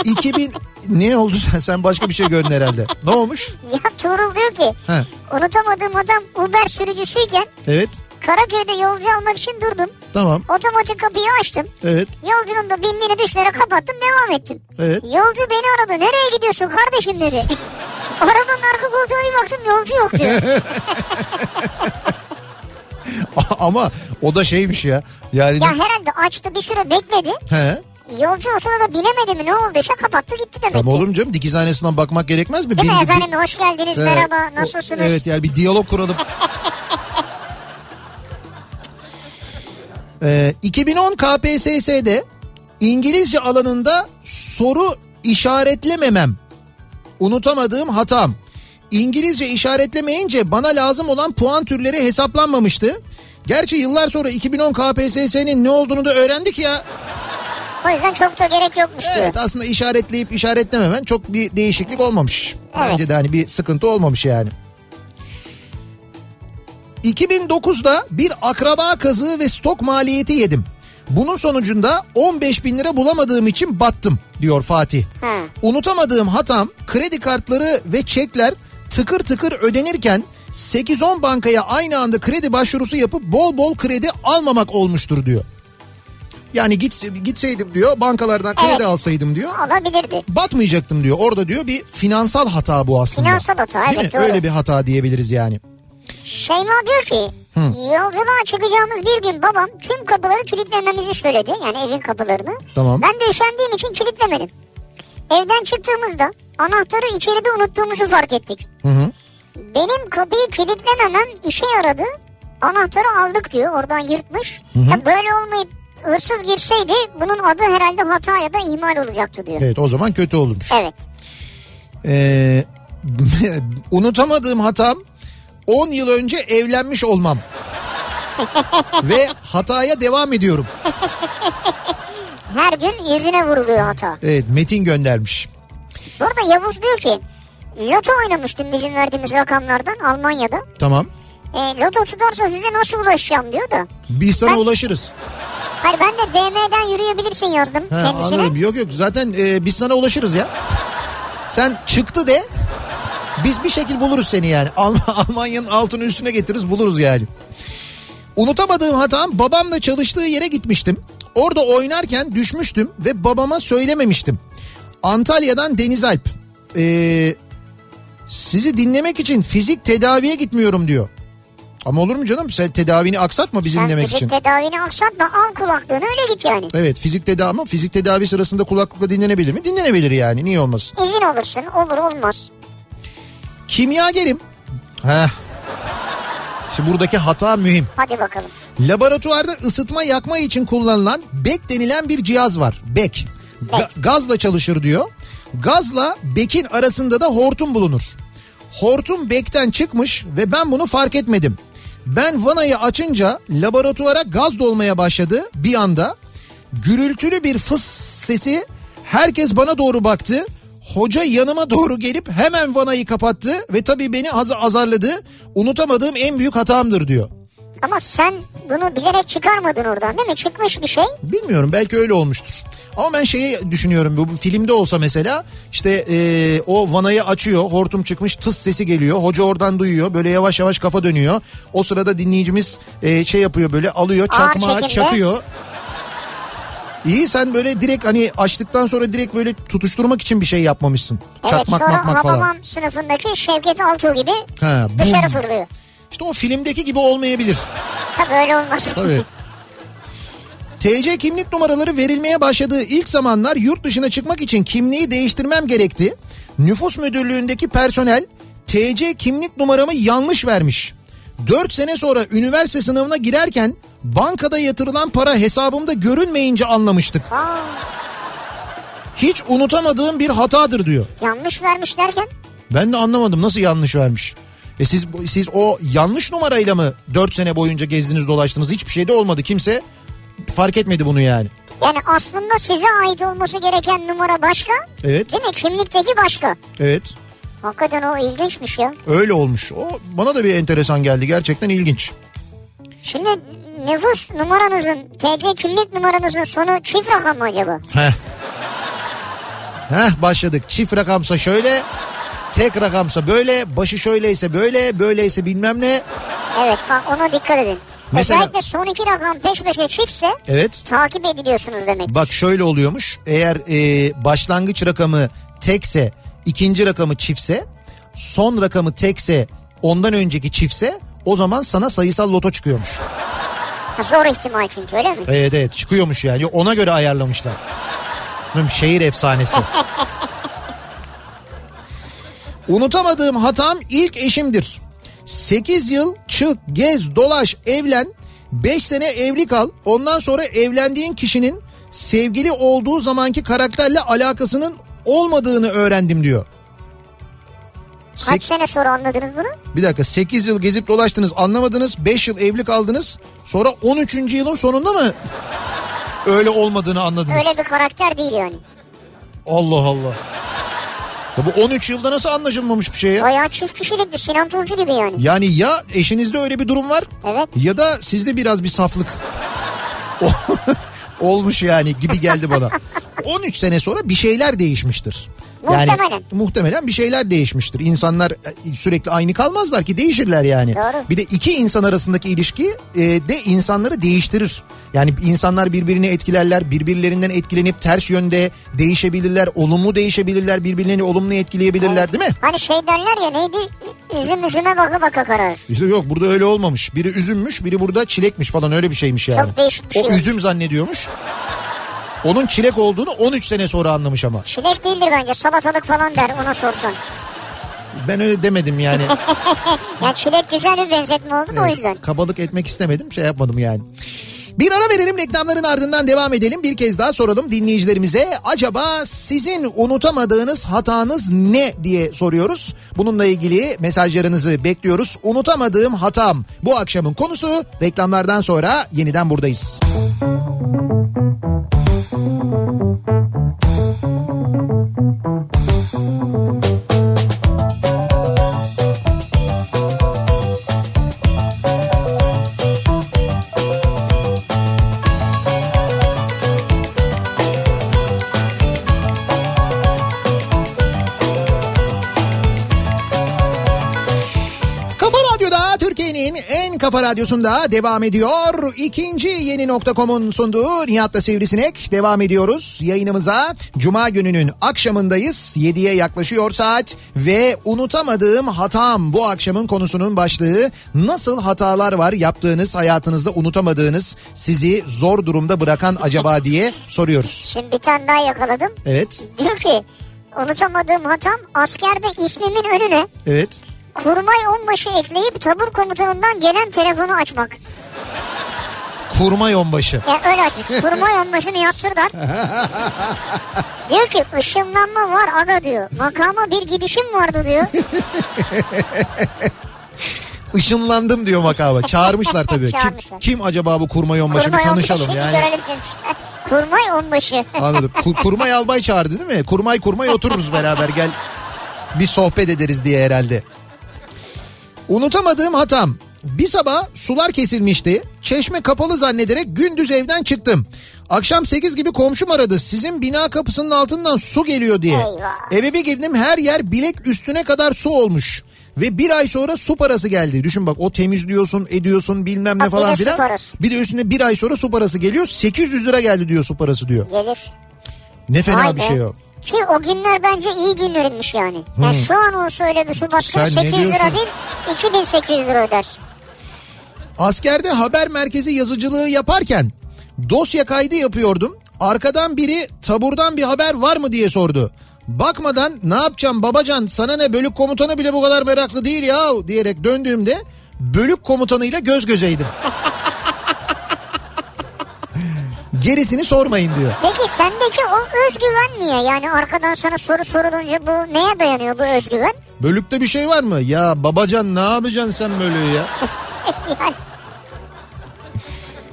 Speaker 1: 2000 ne oldu sen *laughs* sen başka bir şey gördün herhalde. Ne olmuş?
Speaker 2: Ya Tuğrul diyor ki
Speaker 1: He,
Speaker 2: unutamadığım adam Uber sürücüsüyken
Speaker 1: evet
Speaker 2: Karaköy'de yolcu almak için durdum.
Speaker 1: tamam
Speaker 2: Otomatik kapıyı açtım.
Speaker 1: evet
Speaker 2: Yolcunun da bindiğini dışlara kapattım devam ettim.
Speaker 1: evet.
Speaker 2: Yolcu beni aradı. Nereye gidiyorsun kardeşim dedi. *laughs* Arabanın arka koltuğuna bir baktım yolcu yok diyor. *laughs*
Speaker 1: Ama o da şeymiş ya. Yani
Speaker 2: ya herhalde açtı bir süre bekledi.
Speaker 1: he.
Speaker 2: Yolcu o sırada binemedi mi ne olduysa kapattı gitti demek
Speaker 1: Tamam mu canım dikizhanesinden bakmak gerekmez mi?
Speaker 2: Değil mi
Speaker 1: Bindi-
Speaker 2: efendim hoş geldiniz
Speaker 1: Evet.
Speaker 2: merhaba
Speaker 1: O-
Speaker 2: nasılsınız?
Speaker 1: Evet yani bir diyalog kuralım. *laughs* Ee, 2010 KPSS'de İngilizce alanında soru işaretlememem. Unutamadığım hatam. İngilizce işaretlemeyince bana lazım olan puan türleri hesaplanmamıştı. Gerçi yıllar sonra 2010 KPSS'nin ne olduğunu da öğrendik ya.
Speaker 2: O yüzden çok da gerek yokmuş diyor.
Speaker 1: Evet aslında işaretleyip işaretlememen çok bir değişiklik olmamış. Bence de hani bir sıkıntı olmamış yani. 2009'da bir akraba kazığı ve stok maliyeti yedim. Bunun sonucunda 15 bin lira bulamadığım için battım diyor Fatih.
Speaker 2: Hı.
Speaker 1: Unutamadığım hatam kredi kartları ve çekler tıkır tıkır ödenirken 8-10 bankaya aynı anda kredi başvurusu yapıp bol bol kredi almamak olmuştur diyor. Yani git, gitseydim diyor bankalardan kredi
Speaker 2: Evet.
Speaker 1: alsaydım diyor
Speaker 2: Olabilirdi.
Speaker 1: batmayacaktım diyor. Orada diyor bir finansal hata bu aslında.
Speaker 2: Finansal hata,
Speaker 1: Değil
Speaker 2: evet,
Speaker 1: mi?
Speaker 2: doğru.
Speaker 1: Öyle bir hata diyebiliriz yani.
Speaker 2: Şeyma diyor ki yolculuğa çıkacağımız bir gün babam tüm kapıları kilitlememizi söyledi. Yani evin kapılarını.
Speaker 1: Tamam.
Speaker 2: Ben de üşendiğim için kilitlemedim. Evden çıktığımızda anahtarı içeride unuttuğumuzu fark ettik.
Speaker 1: Hı hı.
Speaker 2: Benim kapıyı kilitlememem işe yaradı. Anahtarı aldık diyor oradan yırtmış. Ya böyle olmayıp hırsız girseydi bunun adı herhalde hata ya da ihmal olacaktı diyor.
Speaker 1: Evet o zaman kötü olurmuş.
Speaker 2: Evet.
Speaker 1: Ee, *laughs* unutamadığım hatam 10 yıl önce evlenmiş olmam. *laughs* Ve hataya devam ediyorum. *laughs*
Speaker 2: Her gün yüzüne vuruluyor hata.
Speaker 1: Evet Metin göndermiş.
Speaker 2: Bu arada Yavuz diyor ki loto oynamıştım bizim verdiğimiz rakamlardan Almanya'da.
Speaker 1: Tamam.
Speaker 2: E, loto tutarsa size nasıl ulaşacağım diyor da.
Speaker 1: Biz sana
Speaker 2: Ben-
Speaker 1: ulaşırız.
Speaker 2: Hayır ben de DM'den yürüyebilirsin yazdım
Speaker 1: Ha,
Speaker 2: kendisine.
Speaker 1: anladım. Yok yok zaten e, biz sana ulaşırız ya. Sen çıktı de biz bir şekil buluruz seni yani. Alm- *laughs* Almanya'nın altını üstüne getiririz buluruz yani. Unutamadığım hatam babamla çalıştığı yere gitmiştim. Orada oynarken düşmüştüm ve babama söylememiştim. Antalya'dan Deniz Alp. Ee, sizi dinlemek için fizik tedaviye gitmiyorum diyor. Ama olur mu canım? Sen tedavini aksatma bizi
Speaker 2: Sen
Speaker 1: dinlemek
Speaker 2: fizik
Speaker 1: için.
Speaker 2: tedavini aksatma al kulaklığını öyle git yani.
Speaker 1: Evet fizik tedavi ama fizik tedavi sırasında kulaklıkla dinlenebilir mi? Dinlenebilir yani niye olmasın?
Speaker 2: İzin olursun olur olmaz.
Speaker 1: Kimyagerim. Heh. Şimdi buradaki hata mühim.
Speaker 2: Hadi bakalım.
Speaker 1: Laboratuvarda ısıtma yakma için kullanılan BEK denilen bir cihaz var. BEK. Ga- gazla çalışır diyor. Gazla BEK'in arasında da hortum bulunur. Hortum BEK'ten çıkmış ve ben bunu fark etmedim. Ben vanayı açınca laboratuvara gaz dolmaya başladı bir anda. Gürültülü bir fıs sesi herkes bana doğru baktı. Hoca yanıma doğru gelip hemen vanayı kapattı ve tabii beni az azarladı. Unutamadığım en büyük hatamdır diyor.
Speaker 2: Ama sen bunu bilerek çıkarmadın oradan değil mi? Çıkmış bir şey.
Speaker 1: Bilmiyorum belki öyle olmuştur. Ama ben şeyi düşünüyorum bu, filmde olsa mesela işte e, o vanayı açıyor hortum çıkmış tıs sesi geliyor hoca oradan duyuyor böyle yavaş yavaş kafa dönüyor. O sırada dinleyicimiz e, şey yapıyor böyle alıyor çakmağı çakıyor. İyi sen böyle direkt hani açtıktan sonra direkt böyle tutuşturmak için bir şey yapmamışsın.
Speaker 2: Evet
Speaker 1: Çakmak makmak falan.
Speaker 2: Hababam sınıfındaki Şevket Altuğ gibi
Speaker 1: Ha,
Speaker 2: dışarı
Speaker 1: bum.
Speaker 2: fırlıyor.
Speaker 1: İşte o filmdeki gibi olmayabilir.
Speaker 2: Tabii öyle olmaz.
Speaker 1: Tabii. TC kimlik numaraları verilmeye başladığı ilk zamanlar yurt dışına çıkmak için kimliği değiştirmem gerekti. Nüfus müdürlüğündeki personel TC kimlik numaramı yanlış vermiş. 4 sene sonra üniversite sınavına girerken bankada yatırılan para hesabımda görünmeyince anlamıştık.
Speaker 2: Aa,
Speaker 1: Hiç unutamadığım bir hatadır diyor.
Speaker 2: yanlış vermiş derken
Speaker 1: Ben de anlamadım nasıl yanlış vermiş. E siz siz o yanlış numarayla mı 4 sene boyunca gezdiniz dolaştınız hiçbir şey de olmadı kimse fark etmedi bunu yani.
Speaker 2: yani aslında size ait olması gereken numara başka.
Speaker 1: Evet
Speaker 2: Değil mi? Kimlikteki başka.
Speaker 1: evet
Speaker 2: Hakikaten o ilginçmiş ya.
Speaker 1: öyle olmuş. O bana da bir enteresan geldi gerçekten ilginç.
Speaker 2: Şimdi nüfus numaranızın, TC kimlik numaranızın sonu çift rakam mı acaba?
Speaker 1: Heh. Heh başladık çift rakamsa şöyle tek rakamsa böyle başı şöyleyse böyle böyleyse bilmem ne.
Speaker 2: Evet bak ona dikkat edin.
Speaker 1: Mesela-
Speaker 2: Özellikle son iki rakam peş peşe çiftse
Speaker 1: Evet
Speaker 2: takip ediliyorsunuz demek.
Speaker 1: Bak şöyle oluyormuş. Eğer e, başlangıç rakamı tekse, ikinci rakamı çiftse, son rakamı tekse, ondan önceki çiftse o zaman sana sayısal loto çıkıyormuş.
Speaker 2: Zor ihtimal çünkü öyle mi?
Speaker 1: Evet evet çıkıyormuş yani. Ona göre ayarlamışlar. Şehir efsanesi. *laughs* Unutamadığım hatam ilk eşimdir. 8 yıl çık, gez, dolaş, evlen. 5 sene evli kal. Ondan sonra evlendiğin kişinin sevgili olduğu zamanki karakterle alakasının olmadığını öğrendim diyor.
Speaker 2: Kaç
Speaker 1: Sek-
Speaker 2: sene sonra anladınız bunu?
Speaker 1: bir dakika 8 yıl gezip dolaştınız anlamadınız 5 yıl evli kaldınız sonra 13. yılın sonunda mı öyle olmadığını anladınız?
Speaker 2: Öyle bir karakter değil yani.
Speaker 1: Allah Allah. Ya bu 13 yılda nasıl anlaşılmamış bir şey ya?
Speaker 2: Bayağı çift kişilikli Sinan Tuzcu gibi yani.
Speaker 1: Yani ya eşinizde öyle bir durum var
Speaker 2: Evet.
Speaker 1: ya da sizde biraz bir saflık *laughs* olmuş yani gibi geldi bana. *laughs* 13 sene sonra bir şeyler değişmiştir. Yani
Speaker 2: Muhtemelen.
Speaker 1: muhtemelen bir şeyler değişmiştir. İnsanlar e, sürekli aynı kalmazlar ki değişirler yani.
Speaker 2: Doğru.
Speaker 1: Bir de iki insan arasındaki ilişki e, de insanları değiştirir. Yani insanlar birbirini etkilerler, birbirlerinden etkilenip ters yönde değişebilirler, olumlu değişebilirler, birbirlerini olumlu etkileyebilirler değil mi?
Speaker 2: Hani şey derler ya neydi? Üzüm üzüme baka baka karar.
Speaker 1: İşte yok burada öyle olmamış. Biri üzümmüş, biri burada çilekmiş falan öyle bir şeymiş yani.
Speaker 2: Çok değişik bir şey
Speaker 1: O üzüm zannediyormuş. Onun çilek olduğunu 13 sene sonra anlamış ama.
Speaker 2: Çilek değildir bence salatalık falan der ona sorsan.
Speaker 1: Ben öyle demedim yani. *laughs*
Speaker 2: Ya çilek güzel bir benzetme oldu da o yüzden.
Speaker 1: Kabalık etmek istemedim şey yapmadım yani. Bir ara verelim reklamların ardından devam edelim. Bir kez daha soralım dinleyicilerimize. Acaba sizin unutamadığınız hatanız ne diye soruyoruz. Bununla ilgili mesajlarınızı bekliyoruz. Unutamadığım hatam bu akşamın konusu. Reklamlardan sonra yeniden buradayız. Kafa Thank you. Kafa radyosunda devam ediyor. İkinci yeni nokta.com'un sunduğu Nihat'la Sivrisinek devam ediyoruz. Yayınımıza Cuma gününün akşamındayız. 7'ye yaklaşıyor saat ve unutamadığım hatam bu akşamın konusunun başlığı. Nasıl hatalar var yaptığınız hayatınızda unutamadığınız sizi zor durumda bırakan acaba diye soruyoruz.
Speaker 2: Şimdi bir tane daha yakaladım.
Speaker 1: Evet,
Speaker 2: Diyor ki unutamadığım hatam askerde ismimin önüne
Speaker 1: evet.
Speaker 2: Kurmay onbaşı ekleyip tabur komutanından gelen telefonu açmak.
Speaker 1: Kurma yonbaşı.
Speaker 2: Ya öyle açmış. Kurmay onbaşı Nihat Sırdar. *laughs* diyor ki ışınlanma var aga diyor. Makama bir gidişim vardı diyor. *laughs*
Speaker 1: Işınlandım diyor makaba. Çağırmışlar tabii. kim,
Speaker 2: Çağırmışlar.
Speaker 1: kim acaba bu kurma yonbaşı bir
Speaker 2: Kurmay
Speaker 1: tanışalım
Speaker 2: onbaşı
Speaker 1: yani.
Speaker 2: görelim demişler. Kurmay onbaşı.
Speaker 1: Anladım. Ku- kurmay *laughs* albay çağırdı değil mi? Kurmay kurmay otururuz beraber gel. Bir sohbet ederiz diye herhalde. Unutamadığım hatam. Bir sabah sular kesilmişti. Çeşme kapalı zannederek gündüz evden çıktım. Akşam 8 gibi komşum aradı. Sizin bina kapısının altından su geliyor diye.
Speaker 2: Eyvah.
Speaker 1: Eve bir girdim her yer bilek üstüne kadar su olmuş. Ve bir ay sonra su parası geldi. Düşün bak o temizliyorsun ediyorsun bilmem ne
Speaker 2: de
Speaker 1: falan filan. Bir de üstüne bir ay sonra su parası geliyor. 800 lira geldi diyor su parası diyor.
Speaker 2: Gelir.
Speaker 1: Ne fena
Speaker 2: Vay
Speaker 1: bir
Speaker 2: be.
Speaker 1: şey o.
Speaker 2: Ki o günler bence iyi günlerinmiş yani. Yani şu an olsa öyle bir su baskını
Speaker 1: Sen ne
Speaker 2: 800 lira değil 2800 lira ödersin.
Speaker 1: Askerde haber merkezi yazıcılığı yaparken dosya kaydı yapıyordum. Arkadan biri taburdan bir haber var mı diye sordu. Bakmadan ne yapacağım babacan sana ne bölük komutanı bile bu kadar meraklı değil ya diyerek döndüğümde bölük komutanıyla göz gözeydim. *laughs* Gerisini sormayın diyor.
Speaker 2: Peki sendeki o özgüven niye? Yani arkadan sana soru sorulunca bu neye dayanıyor bu özgüven?
Speaker 1: Bölükte bir şey var mı? Ya babacan ne yapacaksın sen böyle ya?
Speaker 2: Yani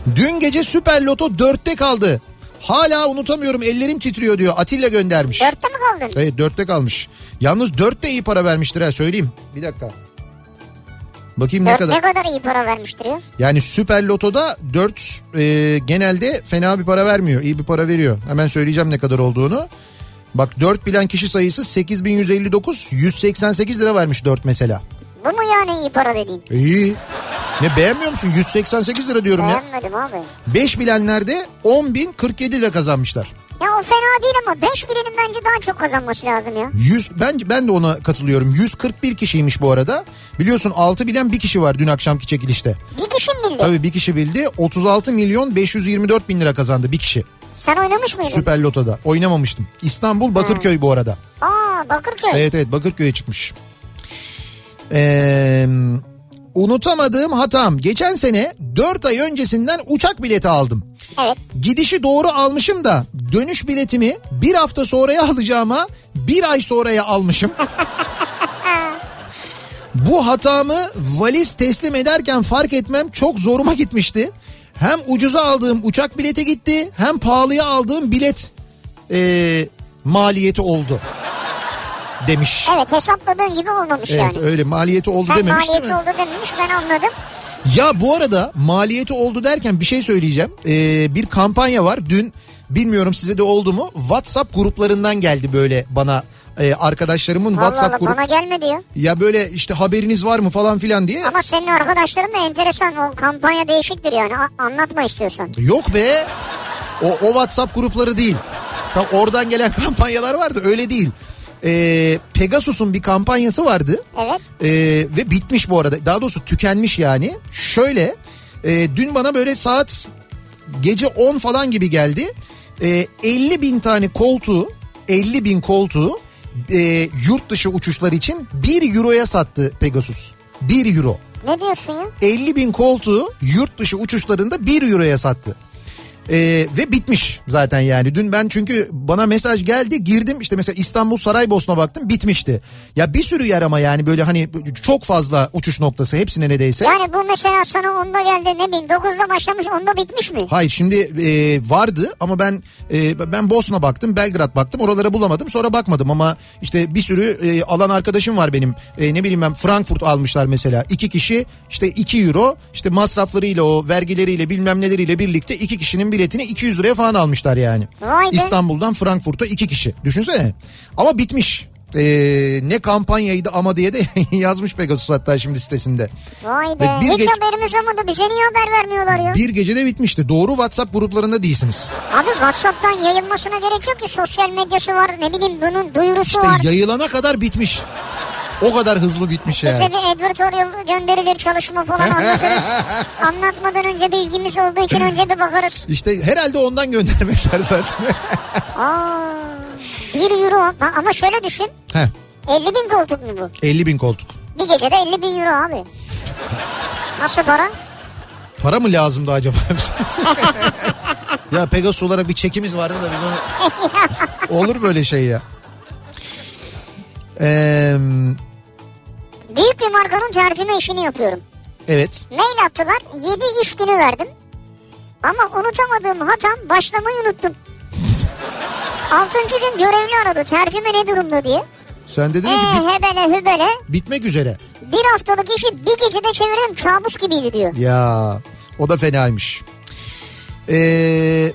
Speaker 2: *laughs*
Speaker 1: Dün gece Süper Loto dörtte kaldı. Hala unutamıyorum ellerim titriyor diyor. Atilla göndermiş.
Speaker 2: dörtte mi kaldın?
Speaker 1: Evet dörtte kalmış. Yalnız dörtte iyi para vermiştir ha söyleyeyim. Bir dakika. Bakayım ne kadar.
Speaker 2: ne kadar iyi para vermiştir ya?
Speaker 1: Yani Süper Loto'da 4 genelde fena bir para vermiyor. İyi bir para veriyor. Hemen söyleyeceğim ne kadar olduğunu. Bak 4 bilen kişi sayısı 8159 188 lira vermiş 4 mesela.
Speaker 2: Bu mu yani iyi para dediğin?
Speaker 1: İyi. Ne beğenmiyor musun? 185 lira diyorum ya.
Speaker 2: Beğenmedim abi.
Speaker 1: 5 bilenlerde 10.047 lira kazanmışlar.
Speaker 2: Ya o fena değil ama 5 bilenin bence daha çok kazanması lazım ya.
Speaker 1: 100 ben ben de ona katılıyorum. 141 kişiymiş bu arada. Biliyorsun 6 bilen bir kişi var dün akşamki çekilişte.
Speaker 2: Bir kişi mi bildi?
Speaker 1: Tabii bir kişi bildi. 36 milyon 524 bin lira kazandı bir kişi.
Speaker 2: Sen oynamış mıydın?
Speaker 1: Süper Loto'da. Oynamamıştım. İstanbul Bakırköy bu arada.
Speaker 2: Aa Bakırköy.
Speaker 1: Evet evet Bakırköy'e çıkmış. Ee, unutamadığım hatam. Geçen sene 4 ay öncesinden uçak bileti aldım.
Speaker 2: Evet.
Speaker 1: Gidişi doğru almışım da dönüş biletimi bir hafta sonraya alacağıma bir ay sonraya almışım. *laughs* Bu hatamı valiz teslim ederken fark etmem çok zoruma gitmişti. Hem ucuza aldığım uçak bileti gitti hem pahalıya aldığım bilet eee, maliyeti oldu demiş.
Speaker 2: Evet hesapladığın gibi olmamış
Speaker 1: Evet
Speaker 2: yani.
Speaker 1: öyle maliyeti oldu
Speaker 2: Sen
Speaker 1: dememiş değil
Speaker 2: maliyeti
Speaker 1: mi?
Speaker 2: oldu dememiş ben anladım.
Speaker 1: Ya bu arada maliyeti oldu derken bir şey söyleyeceğim. Ee, bir kampanya var. Dün bilmiyorum size de oldu mu? WhatsApp gruplarından geldi böyle bana e, arkadaşlarımın
Speaker 2: Allah
Speaker 1: WhatsApp grubu.
Speaker 2: bana gelmedi ya.
Speaker 1: Ya böyle işte haberiniz var mı falan filan diye.
Speaker 2: Ama senin arkadaşların da enteresan. O kampanya değişiktir yani. A- anlatma istiyorsan.
Speaker 1: Yok be. O, o WhatsApp grupları değil. Tam oradan gelen *laughs* kampanyalar vardı öyle değil. Ee, Pegasus'un bir kampanyası vardı.
Speaker 2: Evet.
Speaker 1: Ee, ve bitmiş bu arada. Daha doğrusu tükenmiş yani. Şöyle e, dün bana böyle saat gece 10 falan gibi geldi. Ee, 50 bin tane koltuğu 50 bin koltuğu e, yurt dışı uçuşlar için 1 euroya sattı Pegasus. 1 euro.
Speaker 2: Ne diyorsun ya?
Speaker 1: 50 bin koltuğu yurt dışı uçuşlarında 1 euroya sattı. Ee, ve bitmiş zaten yani. Dün ben çünkü bana mesaj geldi girdim işte mesela İstanbul Saraybosna baktım bitmişti. Ya bir sürü yer ama yani böyle hani çok fazla uçuş noktası hepsine neredeyse.
Speaker 2: Yani bu mesela sana onda geldi ne bileyim 9'da başlamış onda bitmiş mi?
Speaker 1: Hayır şimdi e, vardı ama ben e, ben Bosna baktım Belgrad baktım oralara bulamadım sonra bakmadım ama işte bir sürü e, alan arkadaşım var benim E, ne bileyim ben Frankfurt almışlar mesela iki kişi işte 2 euro işte masraflarıyla o vergileriyle bilmem neleriyle birlikte iki kişinin biletini 200 liraya falan almışlar yani.
Speaker 2: Vay be.
Speaker 1: İstanbul'dan Frankfurt'a iki kişi düşünsene ama bitmiş. E, ne kampanyaydı ama diye de *laughs* yazmış Pegasus hatta şimdi sitesinde.
Speaker 2: Vay
Speaker 1: Ve
Speaker 2: be.
Speaker 1: bir
Speaker 2: Hiç
Speaker 1: geç-
Speaker 2: haberimiz olmadı. Bize niye haber vermiyorlar ya?
Speaker 1: Bir gecede bitmişti. Doğru WhatsApp gruplarında değilsiniz.
Speaker 2: Abi Whatsapp'tan yayılmasına gerek yok ki. Sosyal medyası var. Ne bileyim bunun duyurusu
Speaker 1: İşte
Speaker 2: var.
Speaker 1: yayılana kadar bitmiş. O kadar hızlı bitmiş
Speaker 2: Bize
Speaker 1: yani.
Speaker 2: bir advertorial gönderilir çalışma falan anlatırız. *laughs* Anlatmadan önce bilgimiz olduğu için önce bir bakarız.
Speaker 1: İşte herhalde ondan göndermekler zaten.
Speaker 2: Aa, 1 euro ama şöyle düşün.
Speaker 1: Heh,
Speaker 2: 50 bin koltuk mu bu?
Speaker 1: 50 bin koltuk.
Speaker 2: Bir gecede 50 bin euro abi. Nasıl para?
Speaker 1: Para mı lazımdı acaba? *laughs* ya Pegasus olarak bir çekimiz vardı da biz onu... *laughs* Olur böyle şey ya. Ee,
Speaker 2: Büyük bir markanın tercüme işini yapıyorum.
Speaker 1: evet.
Speaker 2: Mail attılar 7 iş günü verdim. Ama unutamadığım hatam başlamayı unuttum. Altıncı gün görevli aradı tercüme ne durumda diye.
Speaker 1: Sen de dedin
Speaker 2: Ee,
Speaker 1: ki bit-
Speaker 2: hebele hübele
Speaker 1: bitmek üzere.
Speaker 2: bir haftalık işi bir gecede çevirdim kabus gibiydi diyor.
Speaker 1: Ya o da fenaymış. Ee,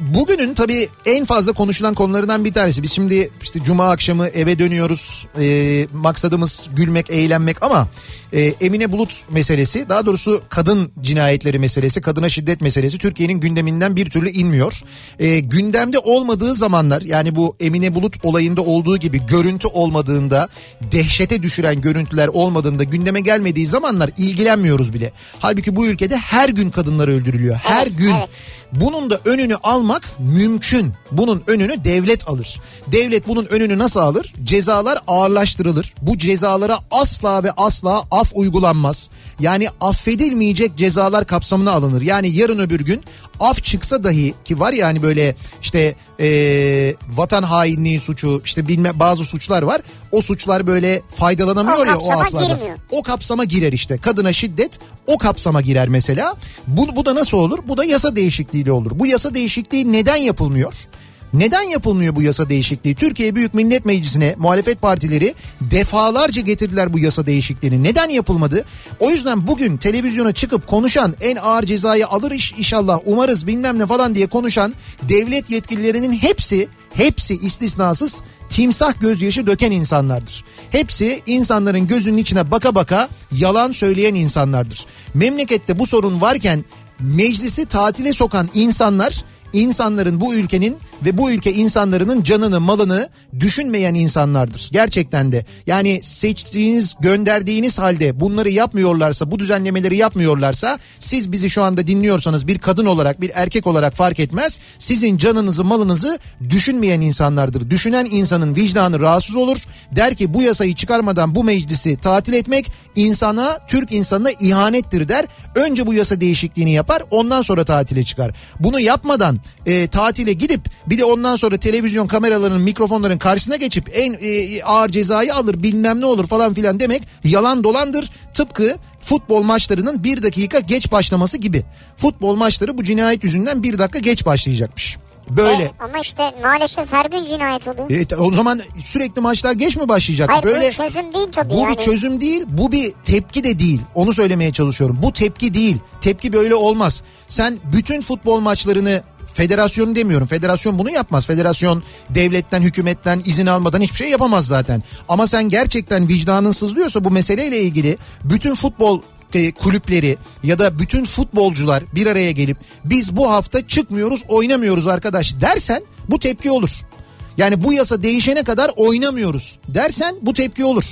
Speaker 1: bugünün tabii en fazla konuşulan konularından bir tanesi. Biz şimdi işte cuma akşamı eve dönüyoruz. Ee, maksadımız gülmek, eğlenmek ama e, Emine Bulut meselesi, daha doğrusu kadın cinayetleri meselesi, kadına şiddet meselesi Türkiye'nin gündeminden bir türlü inmiyor. Ee, gündemde olmadığı zamanlar yani bu Emine Bulut olayında olduğu gibi görüntü olmadığında, dehşete düşüren görüntüler olmadığında, gündeme gelmediği zamanlar ilgilenmiyoruz bile. Halbuki bu ülkede her gün kadınlar öldürülüyor. Her
Speaker 2: Evet,
Speaker 1: gün.
Speaker 2: evet.
Speaker 1: Bunun da önünü almak mümkün. Bunun önünü devlet alır. Devlet bunun önünü nasıl alır? Cezalar ağırlaştırılır. Bu cezalara asla ve asla af uygulanmaz. Yani affedilmeyecek cezalar kapsamına alınır. Yani yarın öbür gün af çıksa dahi ki var ya hani böyle işte eee, vatan hainliği suçu işte bilme bazı suçlar var. O suçlar böyle faydalanamıyor
Speaker 2: O
Speaker 1: ya o aflardan.
Speaker 2: girmiyor.
Speaker 1: O kapsama girer işte. Kadına şiddet o kapsama girer mesela. Bu, bu da nasıl olur? Bu da yasa değişikliğiyle olur. Bu yasa değişikliği neden yapılmıyor? Neden yapılmıyor bu yasa değişikliği? Türkiye Büyük Millet Meclisi'ne muhalefet partileri defalarca getirdiler bu yasa değişikliğini. Neden yapılmadı? O yüzden bugün televizyona çıkıp konuşan en ağır cezayı alır iş, inşallah umarız bilmem ne falan diye konuşan devlet yetkililerinin hepsi hepsi istisnasız timsah gözyaşı döken insanlardır. Hepsi insanların gözünün içine baka baka yalan söyleyen insanlardır. Memlekette bu sorun varken meclisi tatile sokan insanlar insanların bu ülkenin ve bu ülke insanların canını malını düşünmeyen insanlardır. Gerçekten de yani seçtiğiniz gönderdiğiniz halde bunları yapmıyorlarsa bu düzenlemeleri yapmıyorlarsa siz bizi şu anda dinliyorsanız bir kadın olarak bir erkek olarak fark etmez. Sizin canınızı malınızı düşünmeyen insanlardır. Düşünen insanın vicdanı rahatsız olur. Der ki bu yasayı çıkarmadan bu meclisi tatil etmek insana Türk insanına ihanettir der. Önce bu yasa değişikliğini yapar ondan sonra tatile çıkar. Bunu yapmadan e, tatile gidip bir de ondan sonra televizyon kameralarının mikrofonların karşısına geçip en e, ağır cezayı alır bilmem ne olur falan filan demek yalan dolandır. Tıpkı futbol maçlarının bir dakika geç başlaması gibi. Futbol maçları bu cinayet yüzünden bir dakika geç başlayacakmış. Böyle.
Speaker 2: E, ama işte maalesef her gün cinayet oluyor.
Speaker 1: E, o zaman sürekli maçlar geç mi başlayacak?
Speaker 2: Hayır
Speaker 1: Böyle
Speaker 2: bu çözüm değil tabii
Speaker 1: bu
Speaker 2: yani.
Speaker 1: bir çözüm değil, bu bir tepki de değil. Onu söylemeye çalışıyorum. Bu tepki değil. Tepki böyle olmaz. Sen bütün futbol maçlarını federasyonu demiyorum. Federasyon bunu yapmaz. Federasyon devletten, hükümetten izin almadan hiçbir şey yapamaz zaten. Ama sen gerçekten vicdanın sızlıyorsa bu meseleyle ilgili bütün futbol e, kulüpleri ya da bütün futbolcular bir araya gelip biz bu hafta çıkmıyoruz, oynamıyoruz arkadaş dersen bu tepki olur. Yani bu yasa değişene kadar oynamıyoruz dersen bu tepki olur.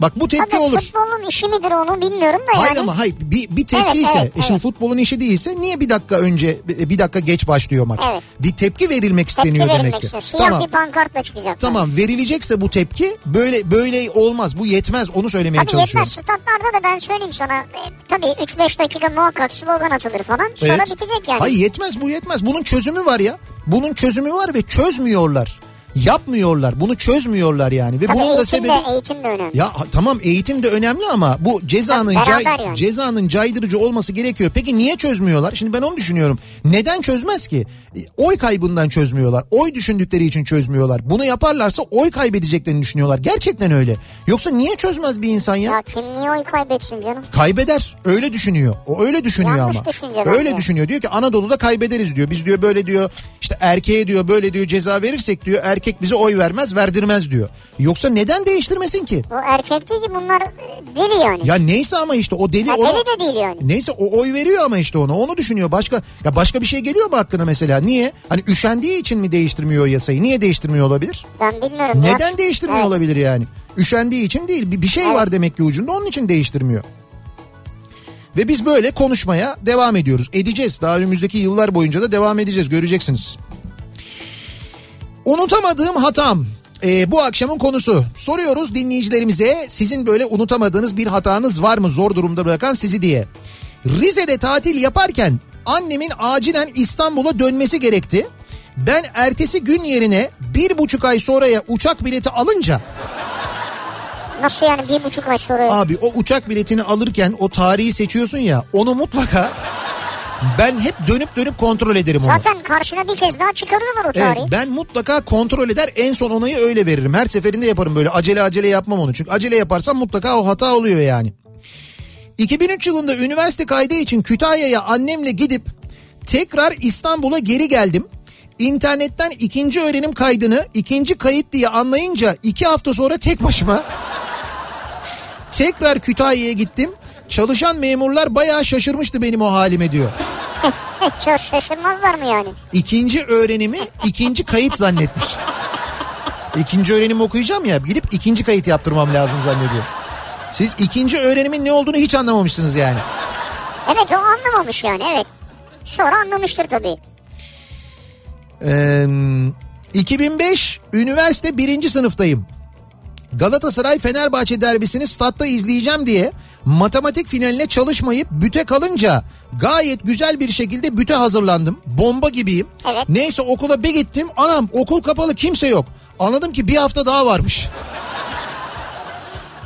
Speaker 1: Bak bu tepki
Speaker 2: Tabii
Speaker 1: olur.
Speaker 2: futbolun işi midir onu bilmiyorum da
Speaker 1: Hayır
Speaker 2: yani.
Speaker 1: ama hayır bir, bir tepki
Speaker 2: Evet,
Speaker 1: ise
Speaker 2: evet,
Speaker 1: e şimdi
Speaker 2: evet.
Speaker 1: futbolun işi değilse niye bir dakika önce bir dakika geç başlıyor maç?
Speaker 2: Evet.
Speaker 1: Bir tepki verilmek
Speaker 2: Tepki
Speaker 1: isteniyor
Speaker 2: verilmek
Speaker 1: demek ki.
Speaker 2: Siyah
Speaker 1: Tamam.
Speaker 2: bir pankartla çıkacak.
Speaker 1: Tamam verilecekse bu tepki böyle böyle olmaz. Bu yetmez onu söylemeye
Speaker 2: Tabii
Speaker 1: çalışıyorum.
Speaker 2: yetmez statlarda da ben söyleyeyim sana. E, tabii 3-5 dakika muhakkak slogan atılır falan. Sonra
Speaker 1: Evet.
Speaker 2: bitecek yani.
Speaker 1: Hayır yetmez bu yetmez. Bunun çözümü var ya. Bunun çözümü var ve çözmüyorlar. Yapmıyorlar. Bunu çözmüyorlar yani. Ve
Speaker 2: Tabii
Speaker 1: bunun da sebebi
Speaker 2: de, eğitim de önemli.
Speaker 1: Ya tamam eğitim de önemli ama bu cezanın cay-
Speaker 2: yani.
Speaker 1: cezanın caydırıcı olması gerekiyor. Peki niye çözmüyorlar? Şimdi ben onu düşünüyorum. Neden çözmez ki? Oy kaybından çözmüyorlar. Oy düşündükleri için çözmüyorlar. Bunu yaparlarsa oy kaybedeceklerini düşünüyorlar. Gerçekten öyle. Yoksa niye çözmez bir insan ya?
Speaker 2: Ya kim niye oy kaybetsin canım?
Speaker 1: Kaybeder. Öyle düşünüyor. O öyle düşünüyor
Speaker 2: Yanlış
Speaker 1: ama.
Speaker 2: düşünce
Speaker 1: Öyle
Speaker 2: bence.
Speaker 1: düşünüyor. Diyor ki Anadolu'da kaybederiz diyor. Biz diyor böyle diyor işte erkeğe diyor böyle diyor ceza verirsek diyor erkek bize oy vermez verdirmez diyor. Yoksa neden değiştirmesin ki?
Speaker 2: Bu erkek değil ki bunlar e, deli yani.
Speaker 1: Ya neyse ama işte o deli
Speaker 2: Ya
Speaker 1: ona...
Speaker 2: deli de değil yani.
Speaker 1: Neyse o oy veriyor ama işte ona onu düşünüyor. Başka ya başka bir şey geliyor mu hakkına mesela? Niye? Hani üşendiği için mi değiştirmiyor o yasayı? Niye değiştirmiyor olabilir?
Speaker 2: Ben bilmiyorum. ya.
Speaker 1: Neden değiştirmiyor
Speaker 2: Evet.
Speaker 1: olabilir yani? Üşendiği için değil. Bir, bir şey
Speaker 2: Evet.
Speaker 1: var demek ki ucunda onun için değiştirmiyor. Ve biz böyle konuşmaya devam ediyoruz. Edeceğiz. Daha önümüzdeki yıllar boyunca da devam edeceğiz. Göreceksiniz. Unutamadığım hatam. Ee, bu akşamın konusu. Soruyoruz dinleyicilerimize sizin böyle unutamadığınız bir hatanız var mı zor durumda bırakan sizi diye. Rize'de tatil yaparken annemin acilen İstanbul'a dönmesi gerekti. Ben ertesi gün yerine bir buçuk ay sonraya uçak bileti alınca
Speaker 2: Nasıl yani bir buçuk ay sonra?
Speaker 1: abi o uçak biletini alırken o tarihi seçiyorsun ya onu mutlaka Ben hep dönüp dönüp kontrol ederim onu.
Speaker 2: Zaten karşına bir kez daha çıkarıyorlar o
Speaker 1: Evet,
Speaker 2: tarihi.
Speaker 1: ben mutlaka kontrol eder en son onayı öyle veririm. Her seferinde yaparım böyle acele acele yapmam onu. Çünkü acele yaparsam mutlaka o hata oluyor yani. 2003 yılında üniversite kaydı için Kütahya'ya annemle gidip tekrar İstanbul'a geri geldim. İnternetten ikinci öğrenim kaydını ikinci kayıt diye anlayınca iki hafta sonra tek başıma tekrar Kütahya'ya gittim. Çalışan memurlar bayağı şaşırmıştı benim o halime diyor. *laughs*
Speaker 2: Çok şaşırmazlar mı yani?
Speaker 1: İkinci öğrenimi ikinci kayıt zannetmiş. İkinci öğrenim okuyacağım ya gidip ikinci kayıt yaptırmam lazım zannediyor. Siz ikinci öğrenimin ne olduğunu hiç anlamamışsınız yani.
Speaker 2: Evet o anlamamış yani evet. Sonra anlamıştır tabii.
Speaker 1: Ee, 2005 üniversite birinci sınıftayım. Galatasaray Fenerbahçe derbisini statta izleyeceğim diye matematik finaline çalışmayıp büte kalınca gayet güzel bir şekilde büte hazırlandım. Bomba gibiyim.
Speaker 2: Evet.
Speaker 1: Neyse okula bir gittim. Anam okul kapalı kimse yok. Anladım ki bir hafta daha varmış.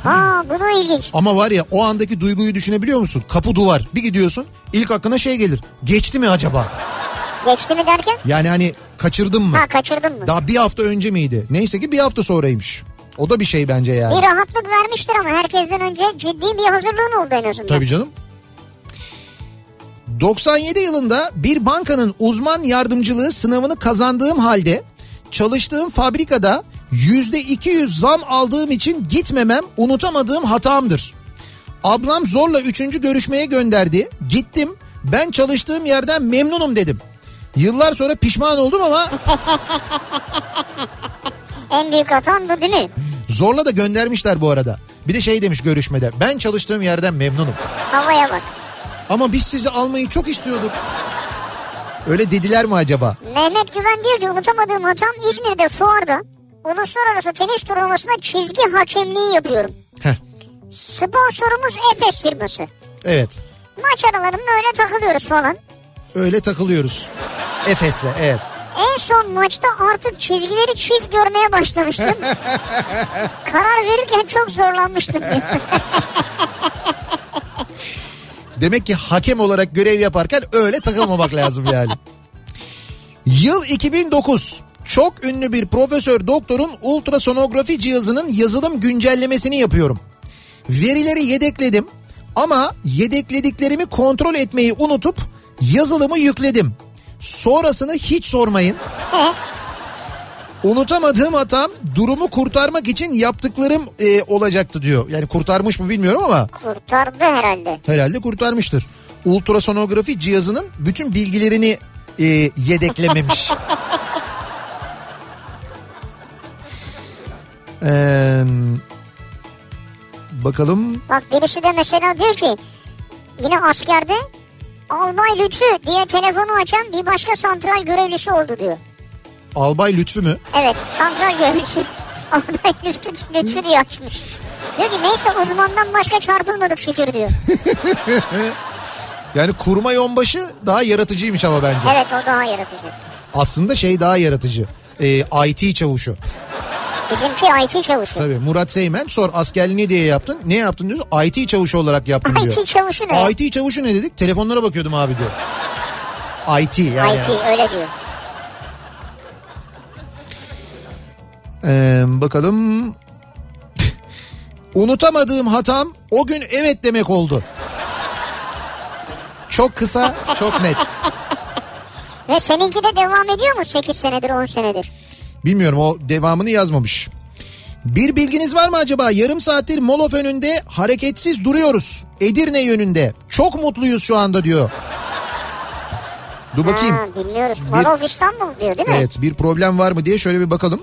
Speaker 2: Ha bu da ilginç.
Speaker 1: Ama var ya o andaki duyguyu düşünebiliyor musun? Kapı duvar. Bir gidiyorsun ilk aklına şey gelir. Geçti mi acaba?
Speaker 2: Geçti mi derken?
Speaker 1: Yani hani kaçırdım mı?
Speaker 2: Ha kaçırdın mı?
Speaker 1: Daha bir hafta önce miydi? Neyse ki bir hafta sonraymış. O da bir şey bence yani.
Speaker 2: Bir rahatlık vermiştir ama herkesten önce ciddi bir hazırlığın oldu en azından.
Speaker 1: Tabii canım. 97 yılında bir bankanın uzman yardımcılığı sınavını kazandığım halde çalıştığım fabrikada %200 zam aldığım için gitmemem unutamadığım hatamdır. Ablam zorla üçüncü görüşmeye gönderdi. Gittim. Ben çalıştığım yerden memnunum dedim. Yıllar sonra pişman oldum ama *laughs*
Speaker 2: En büyük hatan bu değil mi?
Speaker 1: zorla da göndermişler bu arada. Bir de şey demiş görüşmede. Ben çalıştığım yerden memnunum.
Speaker 2: Havaya bak.
Speaker 1: Ama biz sizi almayı çok istiyorduk. Öyle dediler mi acaba?
Speaker 2: Mehmet Güven diyor ki unutamadığım hatam İzmir'de fuarda uluslararası tenis turnuvasında çizgi hakemliği yapıyorum.
Speaker 1: Heh,
Speaker 2: Sponsorumuz Efes firması.
Speaker 1: evet.
Speaker 2: Maç aralarında öyle takılıyoruz falan.
Speaker 1: Öyle takılıyoruz. Efes'le evet.
Speaker 2: En son maçta artık çizgileri çift görmeye başlamıştım. *laughs* Karar verirken çok zorlanmıştım.
Speaker 1: Demek ki hakem olarak görev yaparken öyle takılmamak lazım yani. Yıl 2009. Çok ünlü bir profesör doktorun ultrasonografi cihazının yazılım güncellemesini yapıyorum. Verileri yedekledim ama yedeklediklerimi kontrol etmeyi unutup yazılımı yükledim. Sonrasını hiç sormayın. Unutamadığım hatam durumu kurtarmak için yaptıklarım e, olacaktı diyor. Yani kurtarmış mı bilmiyorum ama
Speaker 2: Kurtardı herhalde.
Speaker 1: herhalde kurtarmıştır. Ultrasonografi cihazının bütün bilgilerini e, yedeklememiş. *laughs* Ee, bakalım
Speaker 2: Bak birisi de mesela diyor ki yine askerde Albay Lütfü diye telefonu açan bir başka santral görevlisi oldu diyor.
Speaker 1: Albay Lütfü mü?
Speaker 2: Evet santral görevlisi *laughs* Albay Lütfü, Lütfü diye açmış. Diyor ki neyse uzmandan başka çarpılmadık şükür diyor. *laughs*
Speaker 1: Yani kurma yonbaşı daha yaratıcıymış ama bence.
Speaker 2: Evet o daha yaratıcı.
Speaker 1: Aslında şey daha yaratıcı. Ee, IT çavuşu.
Speaker 2: Bizimki IT çavuşu.
Speaker 1: Tabii Murat Seymen sor askerliğini diye yaptın. Ne yaptın diyorsun? IT çavuşu olarak yaptım diyor.
Speaker 2: IT çavuşu ne?
Speaker 1: IT çavuşu ne dedik? Telefonlara bakıyordum abi diyor. IT yani.
Speaker 2: IT öyle diyor.
Speaker 1: Ee, bakalım. Unutamadığım hatam o gün evet demek oldu. Çok kısa, çok net.
Speaker 2: Ve seninki de devam ediyor mu 8 senedir 10 senedir?
Speaker 1: Bilmiyorum o devamını yazmamış. Bir bilginiz var mı acaba? Yarım saattir Molof önünde hareketsiz duruyoruz. Edirne yönünde. Çok mutluyuz şu anda diyor. Dur bakayım.
Speaker 2: Ha, bilmiyoruz. Mall of İstanbul diyor değil mi?
Speaker 1: Evet bir problem var mı diye şöyle bir bakalım.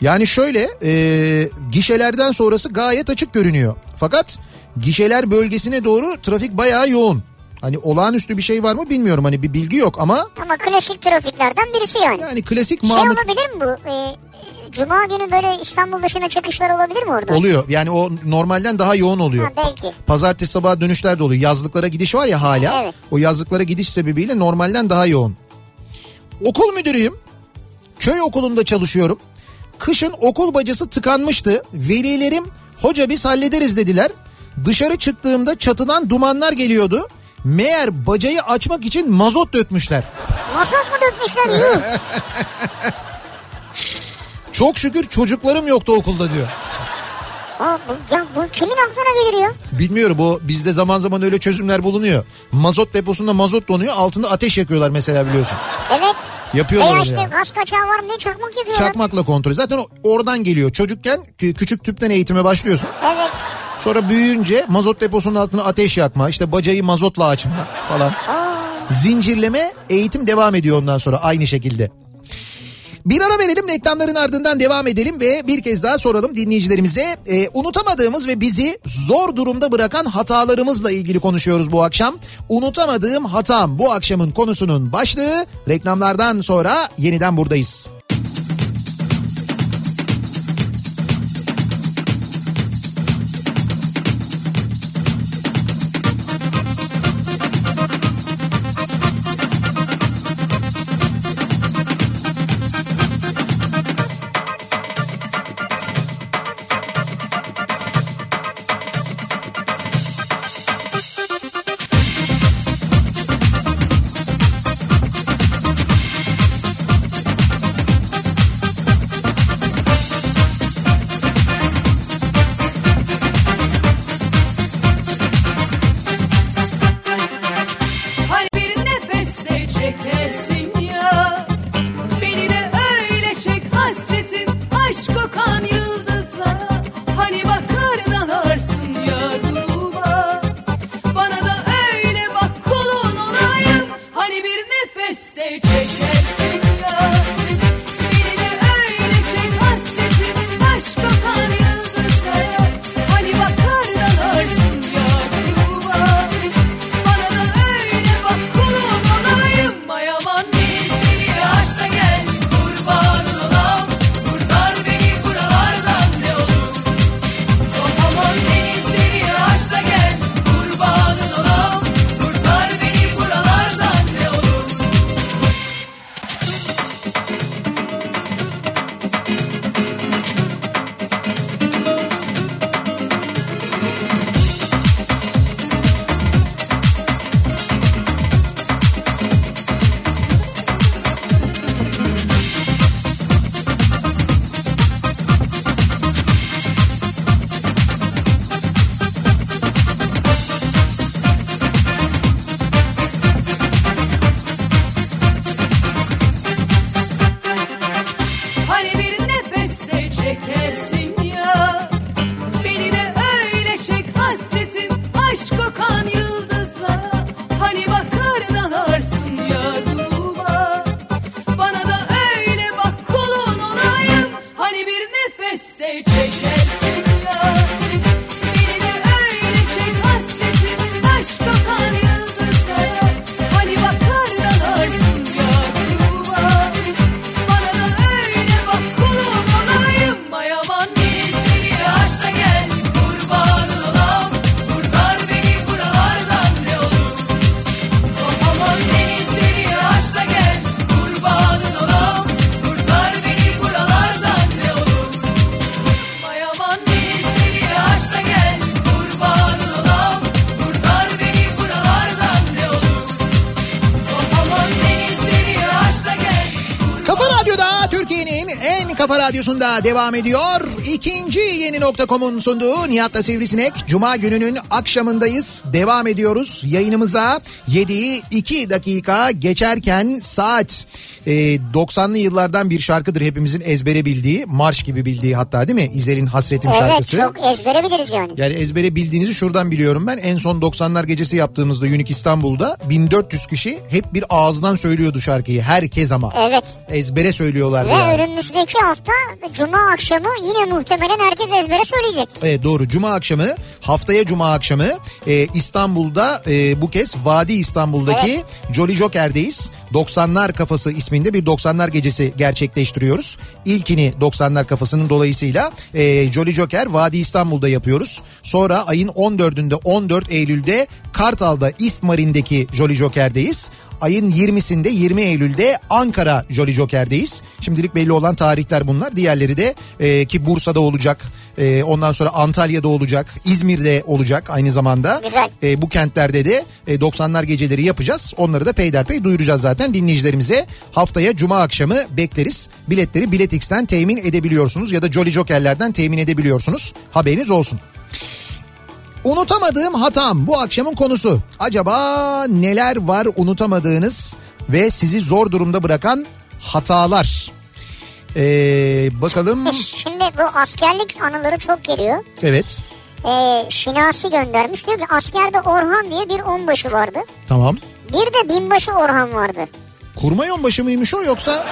Speaker 1: Yani şöyle e, gişelerden sonrası gayet açık görünüyor. Fakat gişeler bölgesine doğru trafik bayağı yoğun. Hani olağanüstü bir şey var mı bilmiyorum hani bir bilgi yok ama
Speaker 2: Ama klasik trafiklerden birisi yani.
Speaker 1: yani klasik
Speaker 2: Şey
Speaker 1: Mahmut
Speaker 2: olabilir mi bu? Ee, Cuma günü böyle İstanbul dışına çıkışlar olabilir mi orada?
Speaker 1: oluyor. Yani o normalden daha yoğun oluyor.
Speaker 2: Ha, belki.
Speaker 1: Pazartesi sabah dönüşler de oluyor. Yazlıklara gidiş var ya hala.
Speaker 2: Evet.
Speaker 1: O yazlıklara gidiş sebebiyle normalden daha yoğun. Okul müdürüyüm. Köy okulunda çalışıyorum. Kışın okul bacası tıkanmıştı. Velilerim hoca biz hallederiz dediler. Dışarı çıktığımda çatıdan dumanlar geliyordu. Meğer bacayı açmak için mazot dökmüşler.
Speaker 2: Mazot mu dökmüşler yuh. *laughs*
Speaker 1: Çok şükür çocuklarım yoktu okulda diyor.
Speaker 2: Aa, bu, ya bu kimin aklına gelir ya?
Speaker 1: Bilmiyorum bu bizde zaman zaman öyle çözümler bulunuyor. Mazot deposunda mazot donuyor altında ateş yakıyorlar mesela biliyorsun.
Speaker 2: Evet.
Speaker 1: Yapıyorlar
Speaker 2: Veya işte
Speaker 1: yani.
Speaker 2: gaz kaçağı var mı diye çakmak yakıyorlar.
Speaker 1: Çakmakla kontrol. Zaten oradan geliyor. Çocukken kü- küçük tüpten eğitime başlıyorsun.
Speaker 2: Evet.
Speaker 1: Sonra büyüyünce mazot deposunun altına ateş yakma, işte bacayı mazotla açma falan. Zincirleme eğitim devam ediyor ondan sonra aynı şekilde. Bir ara verelim reklamların ardından devam edelim ve bir kez daha soralım dinleyicilerimize. Ee, unutamadığımız ve bizi zor durumda bırakan hatalarımızla ilgili konuşuyoruz bu akşam. Unutamadığım hatam bu akşamın konusunun başlığı. Reklamlardan sonra yeniden buradayız. Radyosunda devam ediyor. İkinci yeni nokta.com'un sunduğu Nihat'la Sivrisinek. Cuma gününün akşamındayız. Devam ediyoruz yayınımıza. 7'yi 2 dakika geçerken saat e, 90'lı yıllardan bir şarkıdır hepimizin ezbere bildiği. Marş gibi bildiği hatta değil mi? İzel'in Hasretim
Speaker 2: Evet
Speaker 1: şarkısı.
Speaker 2: çok ezbere biliriz yani.
Speaker 1: Yani ezbere bildiğinizi şuradan biliyorum ben. En son 90'lar gecesi yaptığımızda Unique İstanbul'da 1400 kişi hep bir ağızdan söylüyordu şarkıyı. Herkes ama.
Speaker 2: Evet.
Speaker 1: Ezbere söylüyorlardı
Speaker 2: Ve
Speaker 1: yani.
Speaker 2: önümüzdeki hafta Cuma akşamı yine muhtemelen herkes ezbere söyleyecek.
Speaker 1: Evet doğru Cuma akşamı haftaya Cuma akşamı e, İstanbul'da e, bu kez Vadi İstanbul'daki Jolly Joker'deyiz. 90'lar kafası isminde bir 90'lar gecesi gerçekleştiriyoruz. İlkini 90'lar kafasının dolayısıyla e, Jolly Joker Vadi İstanbul'da yapıyoruz. Sonra ayın 14'ünde 14 Eylül'de Kartal'da East Marine'deki Jolly Joker'deyiz. Ayın 20'sinde 20 Eylül'de Ankara Jolly Joker'deyiz. Şimdilik belli olan tarihler bunlar. Diğerleri de e, ki Bursa'da olacak, Ee, ondan sonra Antalya'da olacak, İzmir'de olacak aynı zamanda.
Speaker 2: Güzel.
Speaker 1: Ee, bu kentlerde de e, 90'lar geceleri yapacağız. Onları da peyderpey duyuracağız zaten dinleyicilerimize. Haftaya cuma akşamı bekleriz. Biletleri Biletix'ten temin edebiliyorsunuz ya da Jolly Joker'lerden temin edebiliyorsunuz. Haberiniz olsun. Unutamadığım hatam bu akşamın konusu. Acaba neler var unutamadığınız ve sizi zor durumda bırakan hatalar? Ee, bakalım.
Speaker 2: Şimdi bu askerlik anıları çok geliyor.
Speaker 1: Evet.
Speaker 2: Ee, Şinasi göndermiş. Diyor ki askerde Orhan diye bir onbaşı vardı.
Speaker 1: Tamam.
Speaker 2: Bir de binbaşı Orhan vardı.
Speaker 1: Kurma yonbaşı mıymış o yoksa?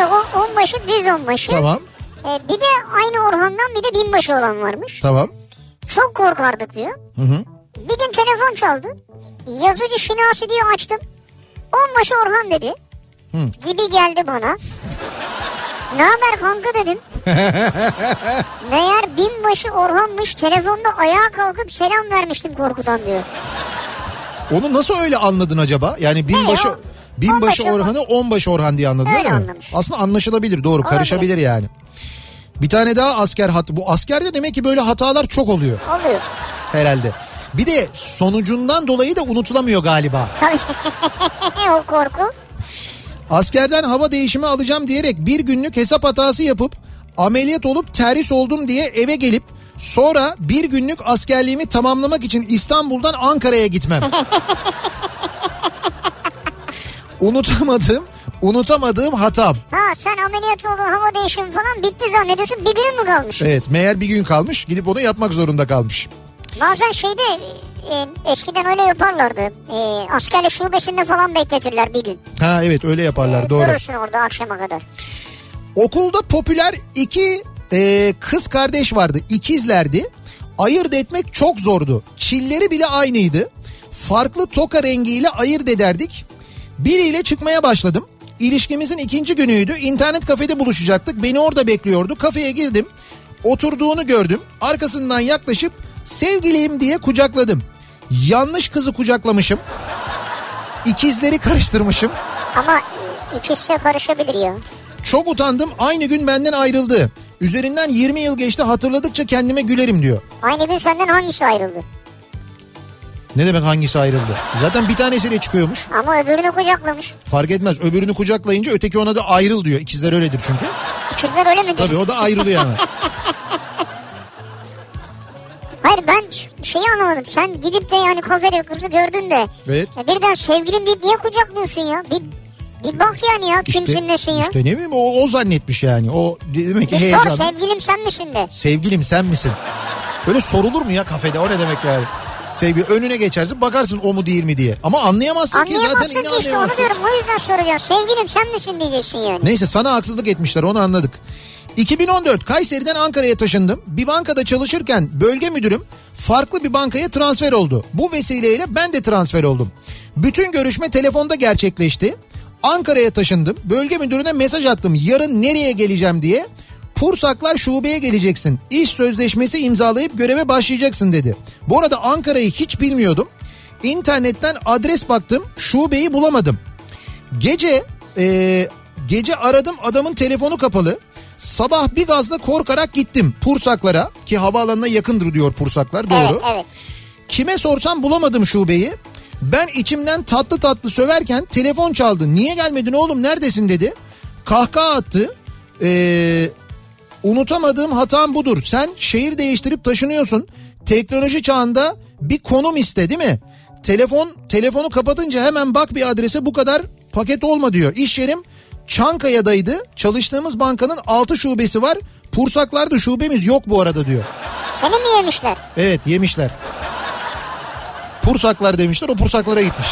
Speaker 2: Yok o onbaşı düz onbaşı.
Speaker 1: Tamam.
Speaker 2: Ee, bir de aynı Orhan'dan bir de binbaşı olan varmış.
Speaker 1: Tamam.
Speaker 2: Çok korkardık diyor.
Speaker 1: Hı hı.
Speaker 2: Bir gün telefon çaldı. Yazıcı Şinasi diye açtım. Onbaşı Orhan dedi. Gibi geldi bana. Ne haber kanka dedim. *laughs* Meğer binbaşı Orhan'mış telefonda ayağa kalkıp selam vermiştim korkudan diyor.
Speaker 1: Onu nasıl öyle anladın acaba? Yani binbaşı
Speaker 2: o-
Speaker 1: binbaşı
Speaker 2: onbaşı
Speaker 1: Orhan'ı onbaşı Orhan diye anladın
Speaker 2: Öyle
Speaker 1: değil mi?
Speaker 2: anlamış.
Speaker 1: Aslında anlaşılabilir doğru karışabilir yani. Bir tane daha asker hatı. Bu askerde demek ki böyle hatalar çok oluyor
Speaker 2: Oluyor.
Speaker 1: herhalde. Bir de sonucundan dolayı da unutulamıyor galiba. *laughs*
Speaker 2: o korku.
Speaker 1: Askerden hava değişimi alacağım diyerek bir günlük hesap hatası yapıp ameliyat olup terhis oldum diye eve gelip sonra bir günlük askerliğimi tamamlamak için İstanbul'dan Ankara'ya gitmem. *laughs* unutamadığım, unutamadığım hatam.
Speaker 2: Ha sen ameliyat oldun hava değişimi falan bitti zannediyorsun bir günün mü kalmış?
Speaker 1: Evet meğer bir gün kalmış gidip onu yapmak zorunda kalmış.
Speaker 2: Bazen şeyde e, eskiden öyle yaparlardı. E, askerlik şubesinde falan bekletirler bir gün.
Speaker 1: Ha evet öyle yaparlar doğru.
Speaker 2: Görürsün orada akşama kadar.
Speaker 1: Okulda popüler iki e, kız kardeş vardı. ikizlerdi. Ayırt etmek çok zordu. Çilleri bile aynıydı. Farklı toka rengiyle ayırt ederdik. Biriyle çıkmaya başladım. İlişkimizin ikinci günüydü. İnternet kafede buluşacaktık. Beni orada bekliyordu. Kafeye girdim. Oturduğunu gördüm. Arkasından yaklaşıp sevgiliyim diye kucakladım. Yanlış kızı kucaklamışım. İkizleri karıştırmışım.
Speaker 2: Ama ikisi karışabilir ya.
Speaker 1: Çok utandım aynı gün benden ayrıldı. Üzerinden 20 yıl geçti hatırladıkça kendime gülerim diyor.
Speaker 2: Aynı gün senden hangisi ayrıldı?
Speaker 1: Ne demek hangisi ayrıldı? Zaten bir tanesiyle çıkıyormuş.
Speaker 2: Ama öbürünü kucaklamış.
Speaker 1: Fark etmez öbürünü kucaklayınca öteki ona da ayrıl diyor. İkizler öyledir çünkü.
Speaker 2: İkizler öyle midir?
Speaker 1: Tabii o da ayrılıyor yani. *laughs*
Speaker 2: Hayır ben şeyi anlamadım. Sen gidip de yani kafede kızı gördün de.
Speaker 1: Evet.
Speaker 2: Ya birden sevgilim deyip niye kucaklıyorsun ya? Bir, bir bak yani ya kimsin nesin ya?
Speaker 1: işte ne bileyim o, o zannetmiş yani. O demek ki
Speaker 2: sor
Speaker 1: heyecan.
Speaker 2: sevgilim sen misin de.
Speaker 1: Sevgilim sen misin? Böyle sorulur mu ya kafede o ne demek yani? Sevgili önüne geçersin bakarsın o mu değil mi diye. Ama anlayamazsın ki zaten
Speaker 2: Anlayamazsın ki işte onu
Speaker 1: anlayamazsın.
Speaker 2: diyorum. O yüzden soracağım. Sevgilim sen misin diyeceksin yani.
Speaker 1: Neyse sana haksızlık etmişler onu anladık. 2014 Kayseri'den Ankara'ya taşındım. Bir bankada çalışırken bölge müdürüm farklı bir bankaya transfer oldu. Bu vesileyle ben de transfer oldum. Bütün görüşme telefonda gerçekleşti. Ankara'ya taşındım. Bölge müdürüne mesaj attım. Yarın nereye geleceğim diye. Pursaklar şubeye geleceksin. İş sözleşmesi imzalayıp göreve başlayacaksın dedi. Bu arada Ankara'yı hiç bilmiyordum. İnternetten adres baktım. Şubeyi bulamadım. Gece e, gece aradım adamın telefonu kapalı. Sabah bir gazla korkarak gittim Pursaklara ki havaalanına yakındır diyor Pursaklar doğru.
Speaker 2: Evet evet.
Speaker 1: Kime sorsam bulamadım şubeyi. Ben içimden tatlı tatlı söverken telefon çaldı. Niye gelmedin oğlum neredesin dedi. Kahkaha attı. Ee, unutamadığım hatam budur. Sen şehir değiştirip taşınıyorsun. Teknoloji çağında bir konum iste değil mi? Telefon telefonu kapatınca hemen bak bir adrese bu kadar paket olma diyor. İş yerim Çankaya'daydı. Çalıştığımız bankanın 6 şubesi var. Pursaklarda şubemiz yok bu arada diyor.
Speaker 2: Seni mi yemişler?
Speaker 1: Evet yemişler. Pursaklar demişler o Pursaklara gitmiş.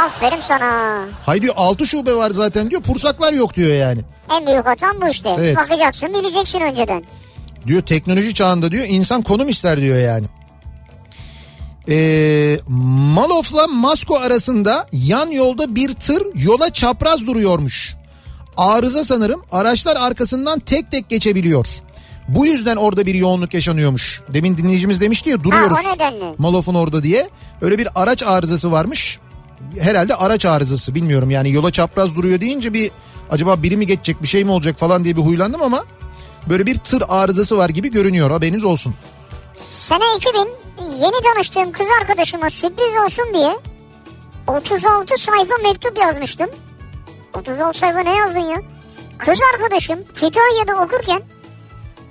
Speaker 2: Aferin sana.
Speaker 1: Hay diyor 6 şube var zaten diyor Pursaklar yok diyor yani.
Speaker 2: En büyük hatam bu işte.
Speaker 1: Evet.
Speaker 2: Bakacaksın bileceksin önceden.
Speaker 1: Diyor teknoloji çağında diyor insan konum ister diyor yani. Ee, Malof'la Masko arasında yan yolda bir tır yola çapraz duruyormuş. Arıza sanırım araçlar arkasından tek tek geçebiliyor. Bu yüzden orada bir yoğunluk yaşanıyormuş. Demin dinleyicimiz demişti ya duruyoruz.
Speaker 2: o nedenle.
Speaker 1: Malof'un orada diye. Öyle bir araç arızası varmış. Herhalde araç arızası bilmiyorum yani yola çapraz duruyor deyince bir acaba biri mi geçecek bir şey mi olacak falan diye bir huylandım ama Böyle bir tır arızası var gibi görünüyor haberiniz olsun.
Speaker 2: Sene 2000 yeni tanıştığım kız arkadaşıma sürpriz olsun diye 36 sayfa mektup yazmıştım. 36 sayfa ne yazdın ya? Kız arkadaşım Kütahya'da okurken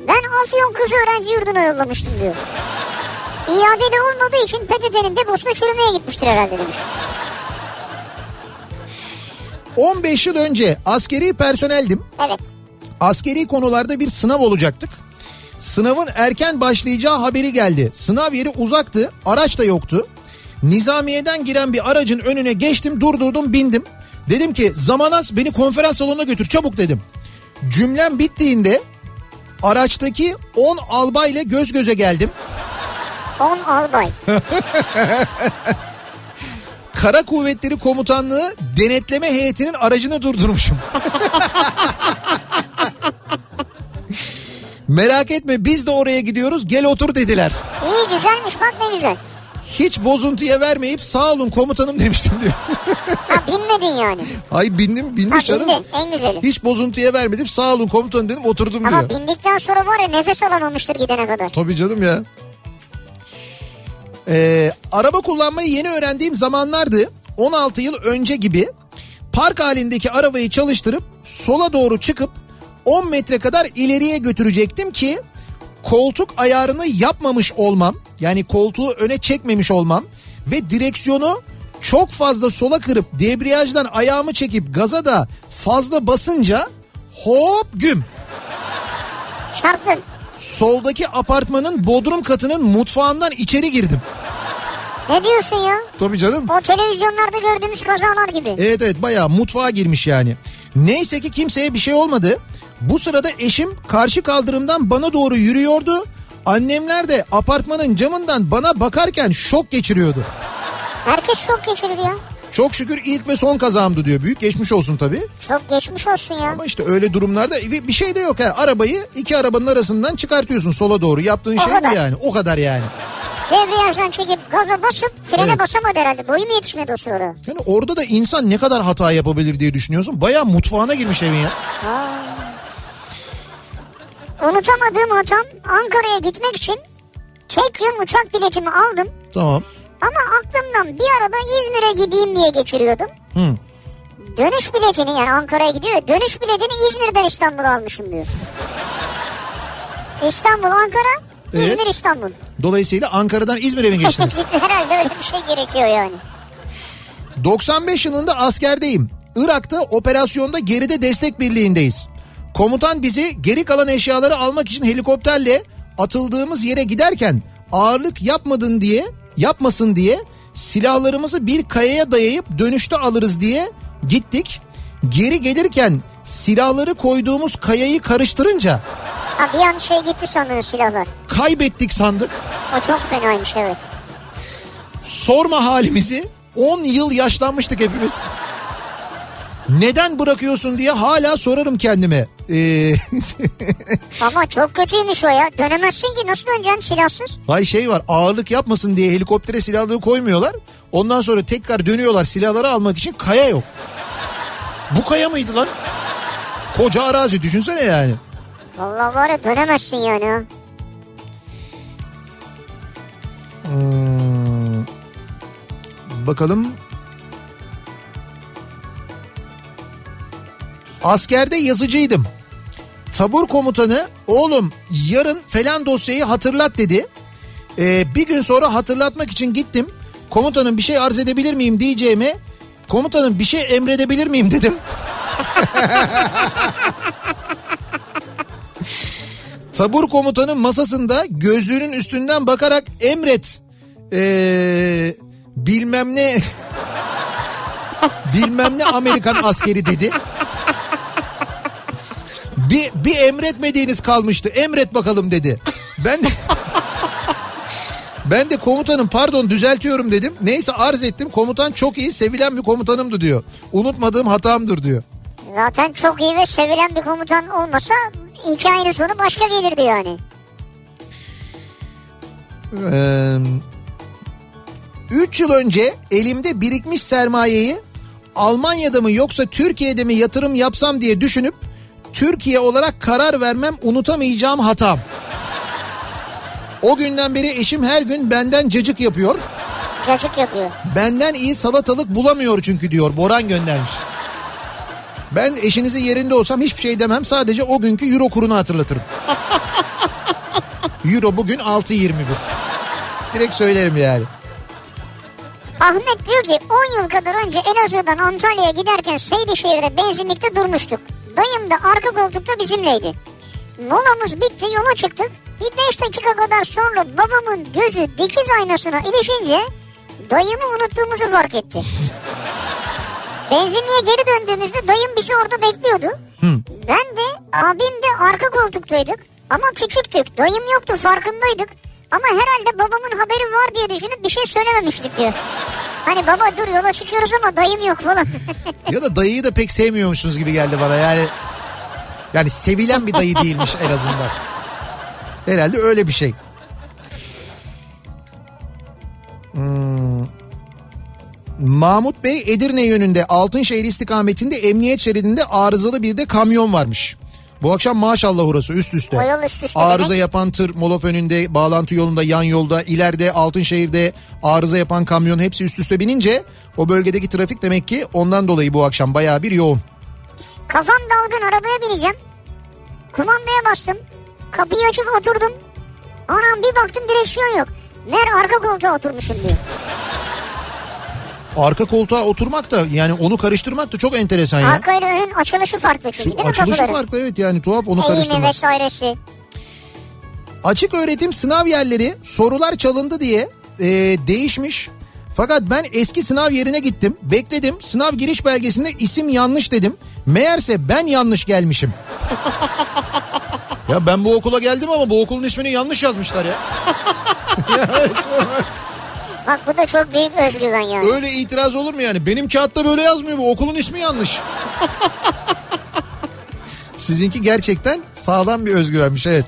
Speaker 2: ben Afyon Kız Öğrenci Yurdu'na yollamıştım diyor. İadeli olmadığı için PTT'nin deposuna çürümeye gitmiştir herhalde demiş.
Speaker 1: 15 yıl önce askeri personeldim.
Speaker 2: Evet.
Speaker 1: Askeri konularda bir sınav olacaktık. Sınavın erken başlayacağı haberi geldi. Sınav yeri uzaktı, araç da yoktu. Nizamiye'den giren bir aracın önüne geçtim, durdurdum, bindim. Dedim ki zaman az beni konferans salonuna götür çabuk dedim. Cümlem bittiğinde araçtaki 10 albayla göz göze geldim.
Speaker 2: 10 albay. *laughs*
Speaker 1: Kara Kuvvetleri Komutanlığı denetleme heyetinin aracını durdurmuşum. *laughs* Merak etme biz de oraya gidiyoruz gel otur dediler.
Speaker 2: İyi güzelmiş bak ne güzel.
Speaker 1: Hiç bozuntuya vermeyip sağ olun komutanım demiştim diyor. *laughs*
Speaker 2: Binmedin yani.
Speaker 1: Ay bindim
Speaker 2: Ha
Speaker 1: binmiş canım.
Speaker 2: bindin en güzeli.
Speaker 1: Hiç bozuntuya vermedim sağ olun komutanım dedim oturdum
Speaker 2: Ama
Speaker 1: diyor.
Speaker 2: bindikten sonra var ya nefes alamamıştır gidene kadar.
Speaker 1: Tabii canım ya. Ee, araba kullanmayı yeni öğrendiğim zamanlardı. 16 yıl önce gibi park halindeki arabayı çalıştırıp sola doğru çıkıp 10 metre kadar ileriye götürecektim ki koltuk ayarını yapmamış olmam yani koltuğu öne çekmemiş olmam ve direksiyonu çok fazla sola kırıp debriyajdan ayağımı çekip gaza da fazla basınca hop güm
Speaker 2: Çarptın.
Speaker 1: soldaki apartmanın bodrum katının mutfağından içeri girdim.
Speaker 2: Ne diyorsun ya?
Speaker 1: Tabii canım.
Speaker 2: O televizyonlarda gördüğümüz kazalar gibi.
Speaker 1: Evet evet bayağı mutfağa girmiş yani. Neyse ki kimseye bir şey olmadı. Bu sırada eşim karşı kaldırımdan bana doğru yürüyordu. Annemler de apartmanın camından bana bakarken şok geçiriyordu.
Speaker 2: Herkes şok geçirir ya.
Speaker 1: Çok şükür ilk ve son kazamdı diyor. Büyük geçmiş olsun tabii.
Speaker 2: Çok geçmiş olsun ya.
Speaker 1: Ama işte öyle durumlarda bir şey de yok ha. Arabayı iki arabanın arasından çıkartıyorsun sola doğru. Yaptığın
Speaker 2: O
Speaker 1: şey
Speaker 2: kadar.
Speaker 1: bu yani. O kadar yani.
Speaker 2: Debriyajdan çekip gaza basıp frene
Speaker 1: Evet.
Speaker 2: basamadı herhalde. Boyu mu yetişmedi o sırada?
Speaker 1: Yani orada da insan ne kadar hata yapabilir diye düşünüyorsun. Bayağı mutfağına girmiş evin ya.
Speaker 2: Unutamadığım hatam Ankara'ya gitmek için tek yön uçak biletimi aldım.
Speaker 1: Tamam.
Speaker 2: Ama aklımdan bir araba İzmir'e gideyim diye geçiriyordum.
Speaker 1: Hı.
Speaker 2: Dönüş biletini yani Ankara'ya gidiyor dönüş biletini İzmir'den İstanbul'a almışım diyor. İstanbul Ankara,
Speaker 1: Evet.
Speaker 2: İzmir İstanbul.
Speaker 1: Dolayısıyla Ankara'dan İzmir'e mi geçtiniz? *laughs*
Speaker 2: Herhalde öyle bir şey gerekiyor yani.
Speaker 1: 95 yılında askerdeyim. Irak'ta operasyonda geride destek birliğindeyiz. Komutan bizi geri kalan eşyaları almak için helikopterle atıldığımız yere giderken ağırlık yapmadın diye, yapmasın diye silahlarımızı bir kayaya dayayıp dönüşte alırız diye gittik. Geri gelirken silahları koyduğumuz kayayı karıştırınca
Speaker 2: Ha bir an şey gitti sandığın silahlar.
Speaker 1: kaybettik sandık.
Speaker 2: O çok fenaymış evet.
Speaker 1: Sorma halimizi 10 yıl yaşlanmıştık hepimiz. Neden bırakıyorsun diye hala sorarım kendime. Ee,
Speaker 2: Ama çok kötüymüş o ya. Dönemezsin ki nasıl döneceksin silahsız?
Speaker 1: hay şey var ağırlık yapmasın diye helikoptere silahları koymuyorlar. Ondan sonra tekrar dönüyorlar silahları almak için kaya yok. Bu kaya mıydı lan? Koca arazi düşünsene yani.
Speaker 2: Vallahi var ya dönemezsin yani.
Speaker 1: Hmm. Bakalım. Askerde yazıcıydım. Tabur komutanı oğlum yarın falan dosyayı hatırlat dedi. Ee, bir gün sonra hatırlatmak için gittim. Komutanım bir şey arz edebilir miyim diyeceğime komutanım bir şey emredebilir miyim dedim. *laughs* Tabur komutanın masasında gözlüğünün üstünden bakarak emret ee, bilmem ne *laughs* bilmem ne Amerikan askeri dedi. Bir, bir emretmediğiniz kalmıştı emret bakalım dedi. Ben de *laughs* ben de komutanım pardon düzeltiyorum dedim. Neyse arz ettim komutan çok iyi sevilen bir komutanımdı diyor. Unutmadığım hatamdır diyor.
Speaker 2: Zaten çok iyi ve sevilen bir komutan olmasa hikayenin sonu başka gelirdi yani.
Speaker 1: Ee, üç yıl önce elimde birikmiş sermayeyi Almanya'da mı yoksa Türkiye'de mi yatırım yapsam diye düşünüp Türkiye olarak karar vermem unutamayacağım hatam. O günden beri eşim her gün benden cacık yapıyor.
Speaker 2: Cacık yapıyor.
Speaker 1: Benden iyi salatalık bulamıyor çünkü diyor. Boran göndermiş. Ben eşinizin yerinde olsam hiçbir şey demem. Sadece o günkü euro kurunu hatırlatırım. *laughs* euro bugün 6.21. Direkt söylerim yani.
Speaker 2: Ahmet diyor ki 10 yıl kadar önce Elazığ'dan Antalya'ya giderken Seydişehir'de benzinlikte durmuştuk. Dayım da arka koltukta bizimleydi. Molamız bitti yola çıktık. Bir 5 dakika kadar sonra babamın gözü dikiz aynasına ilişince dayımı unuttuğumuzu fark etti. Benzinliğe geri döndüğümüzde dayım bizi orada bekliyordu. Ben de abim de arka koltuktaydık. Ama küçüktük. Dayım yoktu farkındaydık. Ama herhalde babamın haberi var diye düşünüp bir şey söylememiştik diyor. Hani baba dur yola çıkıyoruz ama dayım yok falan. *laughs*
Speaker 1: Ya da dayıyı da pek sevmiyormuşsunuz gibi geldi bana. Yani yani sevilen bir dayı değilmiş en azından. Herhalde öyle bir şey. Hmm. Mahmut Bey Edirne yönünde Altınşehir istikametinde emniyet şeridinde arızalı bir de kamyon varmış. Bu akşam maşallah orası üst üste.
Speaker 2: O yol üst üste
Speaker 1: Arıza
Speaker 2: demek.
Speaker 1: yapan tır molof önünde, bağlantı yolunda, yan yolda, ileride Altınşehir'de arıza yapan kamyon hepsi üst üste binince o bölgedeki trafik demek ki ondan dolayı bu akşam bayağı bir yoğun.
Speaker 2: Kafam dalgın arabaya bineceğim. Kumandaya bastım. Kapıyı açıp oturdum. Anam bir baktım direksiyon yok. Meğer arka koltuğa oturmuşum diyor.
Speaker 1: Arka koltuğa oturmak da yani onu karıştırmak da çok enteresan ya.
Speaker 2: Arka ile önün açılışı farklı çünkü
Speaker 1: Şu
Speaker 2: değil mi
Speaker 1: açılışı
Speaker 2: kapıların?
Speaker 1: farklı evet yani tuhaf onu
Speaker 2: Eğimi
Speaker 1: karıştırmak.
Speaker 2: vesairesi.
Speaker 1: Açık öğretim sınav yerleri sorular çalındı diye e, değişmiş. Fakat ben eski sınav yerine gittim. Bekledim. Sınav giriş belgesinde isim yanlış dedim. Meğerse ben yanlış gelmişim. *laughs* ya ben bu okula geldim ama bu okulun ismini yanlış yazmışlar ya. *laughs* Ya
Speaker 2: Bak bu da çok büyük özgüven yani.
Speaker 1: Öyle itiraz olur mu yani? Benim kağıtta böyle yazmıyor bu okulun ismi yanlış. *laughs* Sizinki gerçekten sağlam bir özgüvenmiş evet.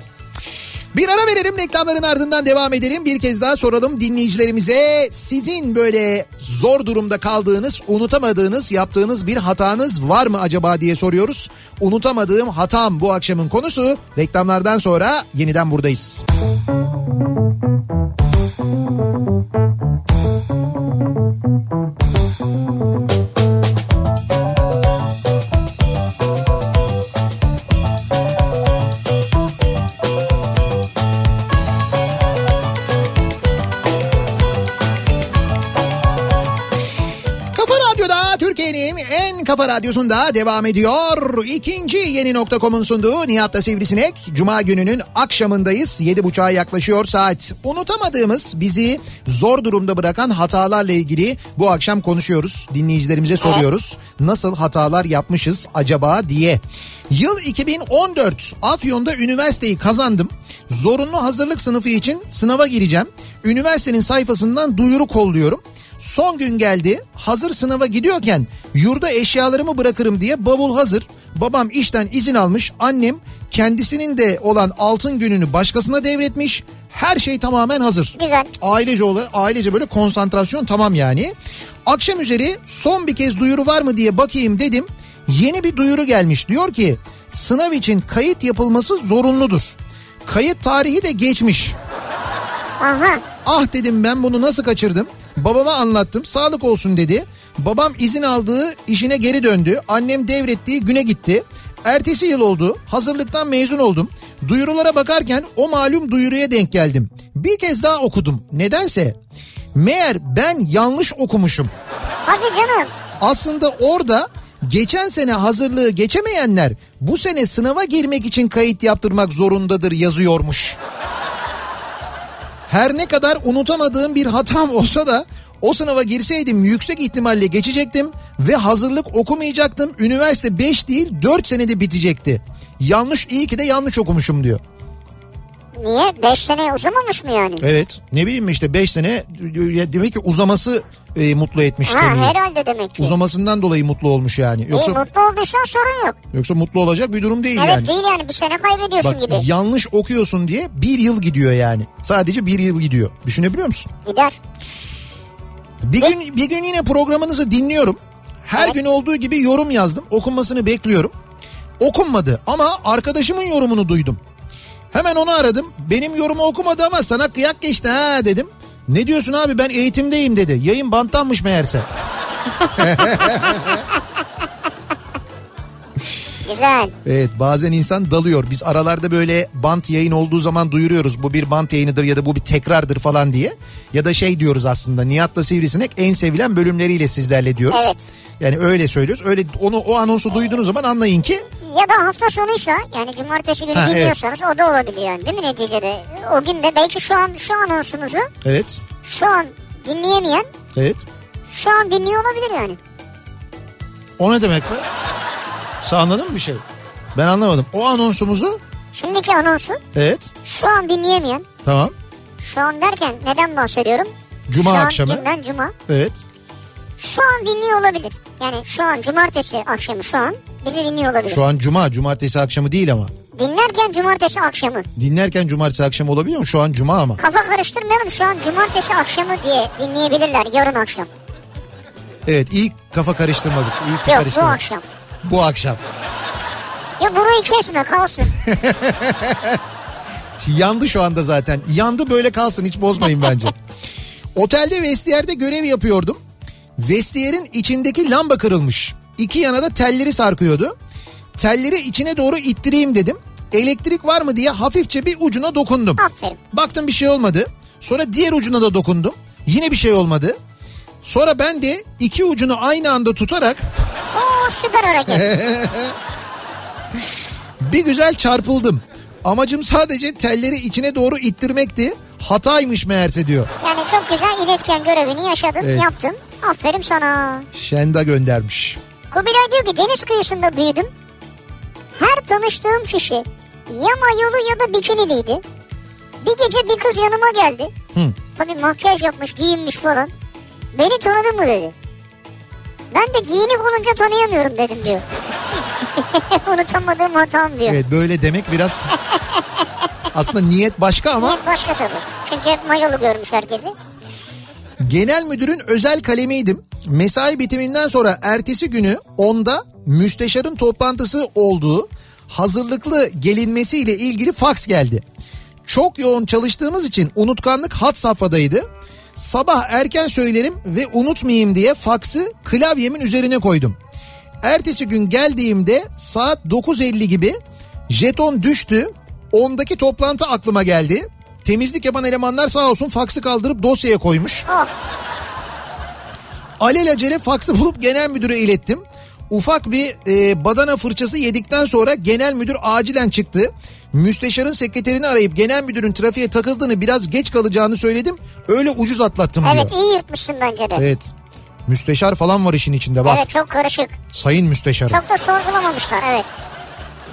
Speaker 1: Bir ara verelim reklamların ardından devam edelim. Bir kez daha soralım dinleyicilerimize. Sizin böyle zor durumda kaldığınız, unutamadığınız, yaptığınız bir hatanız var mı acaba diye soruyoruz. Unutamadığım hatam bu akşamın konusu. Reklamlardan sonra yeniden buradayız. Kafa kafa radyosunda devam ediyor. İkinci yeni nokta.com'un sunduğu Nihat'ta Sivrisinek. Cuma gününün akşamındayız. Yedi buçuğa yaklaşıyor saat. Unutamadığımız bizi zor durumda bırakan hatalarla ilgili bu akşam konuşuyoruz. Dinleyicilerimize soruyoruz. Nasıl hatalar yapmışız acaba diye. Yıl 2014 Afyon'da üniversiteyi kazandım. Zorunlu hazırlık sınıfı için sınava gireceğim. Üniversitenin sayfasından duyuru kolluyorum. Son gün geldi. Hazır sınava gidiyorken yurda eşyalarımı bırakırım diye bavul hazır. Babam işten izin almış. Annem kendisinin de olan altın gününü başkasına devretmiş. Her şey tamamen hazır.
Speaker 2: Güzel.
Speaker 1: Ailece olarak ailece böyle konsantrasyon tamam yani. Akşam üzeri son bir kez duyuru var mı diye bakayım dedim. Yeni bir duyuru gelmiş. Diyor ki sınav için kayıt yapılması zorunludur. Kayıt tarihi de geçmiş.
Speaker 2: Aha.
Speaker 1: Ah dedim ben bunu nasıl kaçırdım? Babama anlattım sağlık olsun dedi. Babam izin aldığı işine geri döndü. Annem devrettiği güne gitti. Ertesi yıl oldu. Hazırlıktan mezun oldum. Duyurulara bakarken o malum duyuruya denk geldim. Bir kez daha okudum. Nedense meğer ben yanlış okumuşum.
Speaker 2: Hadi canım.
Speaker 1: Aslında orada geçen sene hazırlığı geçemeyenler bu sene sınava girmek için kayıt yaptırmak zorundadır yazıyormuş. Her ne kadar unutamadığım bir hatam olsa da o sınava girseydim yüksek ihtimalle geçecektim ve hazırlık okumayacaktım. Üniversite 5 değil 4 senede bitecekti. Yanlış iyi ki de yanlış okumuşum diyor.
Speaker 2: Niye? 5 sene uzamamış mı yani?
Speaker 1: Evet ne bileyim işte 5 sene demek ki uzaması e, mutlu etmiş
Speaker 2: Ha
Speaker 1: seni.
Speaker 2: herhalde demek ki.
Speaker 1: Uzamasından dolayı mutlu olmuş yani. Yoksa
Speaker 2: İyi mutlu olduysan sorun yok.
Speaker 1: yoksa mutlu olacak bir durum değil
Speaker 2: Evet
Speaker 1: yani.
Speaker 2: değil yani bir sene kaybediyorsun
Speaker 1: Bak
Speaker 2: gibi.
Speaker 1: yanlış okuyorsun diye bir yıl gidiyor yani. Sadece bir yıl gidiyor. Düşünebiliyor musun?
Speaker 2: Gider.
Speaker 1: Bir gün bir gün yine programınızı dinliyorum. Her
Speaker 2: Evet.
Speaker 1: gün olduğu gibi yorum yazdım. Okunmasını bekliyorum. Okunmadı ama arkadaşımın yorumunu duydum. Hemen onu aradım. Benim yorumu okumadı ama sana kıyak geçti ha dedim. Ne diyorsun abi ben eğitimdeyim dedi. Yayın banttanmış meğerse. *laughs*
Speaker 2: Güzel.
Speaker 1: Evet bazen insan dalıyor. Biz aralarda böyle bant yayın olduğu zaman duyuruyoruz. Bu bir bant yayınıdır ya da bu bir tekrardır falan diye. Ya da şey diyoruz aslında Nihat'la Sivrisinek en sevilen bölümleriyle sizlerle diyoruz.
Speaker 2: Evet.
Speaker 1: Yani öyle söylüyoruz. Öyle onu o anonsu duyduğunuz zaman anlayın ki
Speaker 2: Ya da hafta sonuysa yani cumartesi günü
Speaker 1: Ha, evet.
Speaker 2: dinliyorsanız o da olabiliyor yani değil mi neticede? O gün de belki şu an şu anonsumuzu
Speaker 1: evet
Speaker 2: şu an dinleyemeyen
Speaker 1: evet.
Speaker 2: şu an dinliyor olabilir yani.
Speaker 1: O ne demek be? Sen anladın mı bir şey? Ben anlamadım. O anonsumuzu
Speaker 2: Şimdiki anonsu
Speaker 1: evet
Speaker 2: şu an dinleyemeyen
Speaker 1: tamam.
Speaker 2: şu an derken neden bahsediyorum?
Speaker 1: Cuma
Speaker 2: şu
Speaker 1: akşamı.
Speaker 2: An günden cuma.
Speaker 1: Evet.
Speaker 2: Şu an dinliyor olabilir. Yani şu an cumartesi akşamı şu an bizi dinliyor olabilir.
Speaker 1: Şu an cuma cumartesi akşamı değil ama.
Speaker 2: Dinlerken cumartesi akşamı.
Speaker 1: Dinlerken cumartesi akşamı olabiliyor mu? Şu an cuma ama.
Speaker 2: Kafa karıştırmayalım şu an cumartesi akşamı diye dinleyebilirler yarın akşam.
Speaker 1: Evet iyi kafa karıştırmadık. İyi
Speaker 2: Yok bu
Speaker 1: karıştırmadık.
Speaker 2: akşam.
Speaker 1: Bu akşam.
Speaker 2: Ya burayı kesme kalsın. *laughs*
Speaker 1: Yandı şu anda zaten. Yandı böyle kalsın hiç bozmayın bence. *laughs* Otelde vestiyerde görev yapıyordum. Vestiyerin içindeki lamba kırılmış. İki yana da telleri sarkıyordu. Telleri içine doğru ittireyim dedim. Elektrik var mı diye hafifçe bir ucuna dokundum.
Speaker 2: Aferin.
Speaker 1: Baktım bir şey olmadı. Sonra diğer ucuna da dokundum. Yine bir şey olmadı. Sonra ben de iki ucunu aynı anda tutarak
Speaker 2: Süper hareket. *laughs*
Speaker 1: bir güzel çarpıldım. Amacım sadece telleri içine doğru ittirmekti. Hataymış meğerse diyor.
Speaker 2: yani çok güzel iletken görevini yaşadın
Speaker 1: Evet.
Speaker 2: yaptın. Aferin sana.
Speaker 1: Şenda göndermiş.
Speaker 2: Kubilay diyor ki deniz kıyısında büyüdüm. Her tanıştığım kişi ya mayolu ya da bikiniliydi. Bir gece bir kız yanıma geldi.
Speaker 1: Hı.
Speaker 2: Tabii makyaj yapmış giyinmiş falan. Beni tanıdın mı dedi. Ben de giyinik olunca tanıyamıyorum dedim diyor. *laughs* Unutamadığım hatam diyor.
Speaker 1: Evet böyle demek biraz aslında niyet başka ama
Speaker 2: Niyet başka tabii. Çünkü hep mayolu görmüş herkesi.
Speaker 1: genel müdürün özel kalemiydim. Mesai bitiminden sonra ertesi günü 10'da müsteşarın toplantısı olduğu hazırlıklı gelinmesiyle ilgili faks geldi. Çok yoğun çalıştığımız için unutkanlık hat safhadaydı. Sabah erken söylerim ve unutmayayım diye faksı klavyemin üzerine koydum. Ertesi gün geldiğimde saat 9.50 gibi jeton düştü. 10'daki toplantı aklıma geldi. Temizlik yapan elemanlar sağ olsun faksı kaldırıp dosyaya koymuş. Alelacele faksı bulup genel müdüre ilettim. Ufak bir e, badana fırçası yedikten sonra genel müdür acilen çıktı. Müsteşarın sekreterini arayıp genel müdürün trafiğe takıldığını biraz geç kalacağını söyledim. Öyle ucuz atlattım
Speaker 2: evet
Speaker 1: diyor.
Speaker 2: iyi yırtmışsın bence de. Evet,
Speaker 1: Evet. Müsteşar falan var işin içinde bak.
Speaker 2: çok karışık.
Speaker 1: Sayın müsteşarım.
Speaker 2: Çok da sorgulamamışlar evet.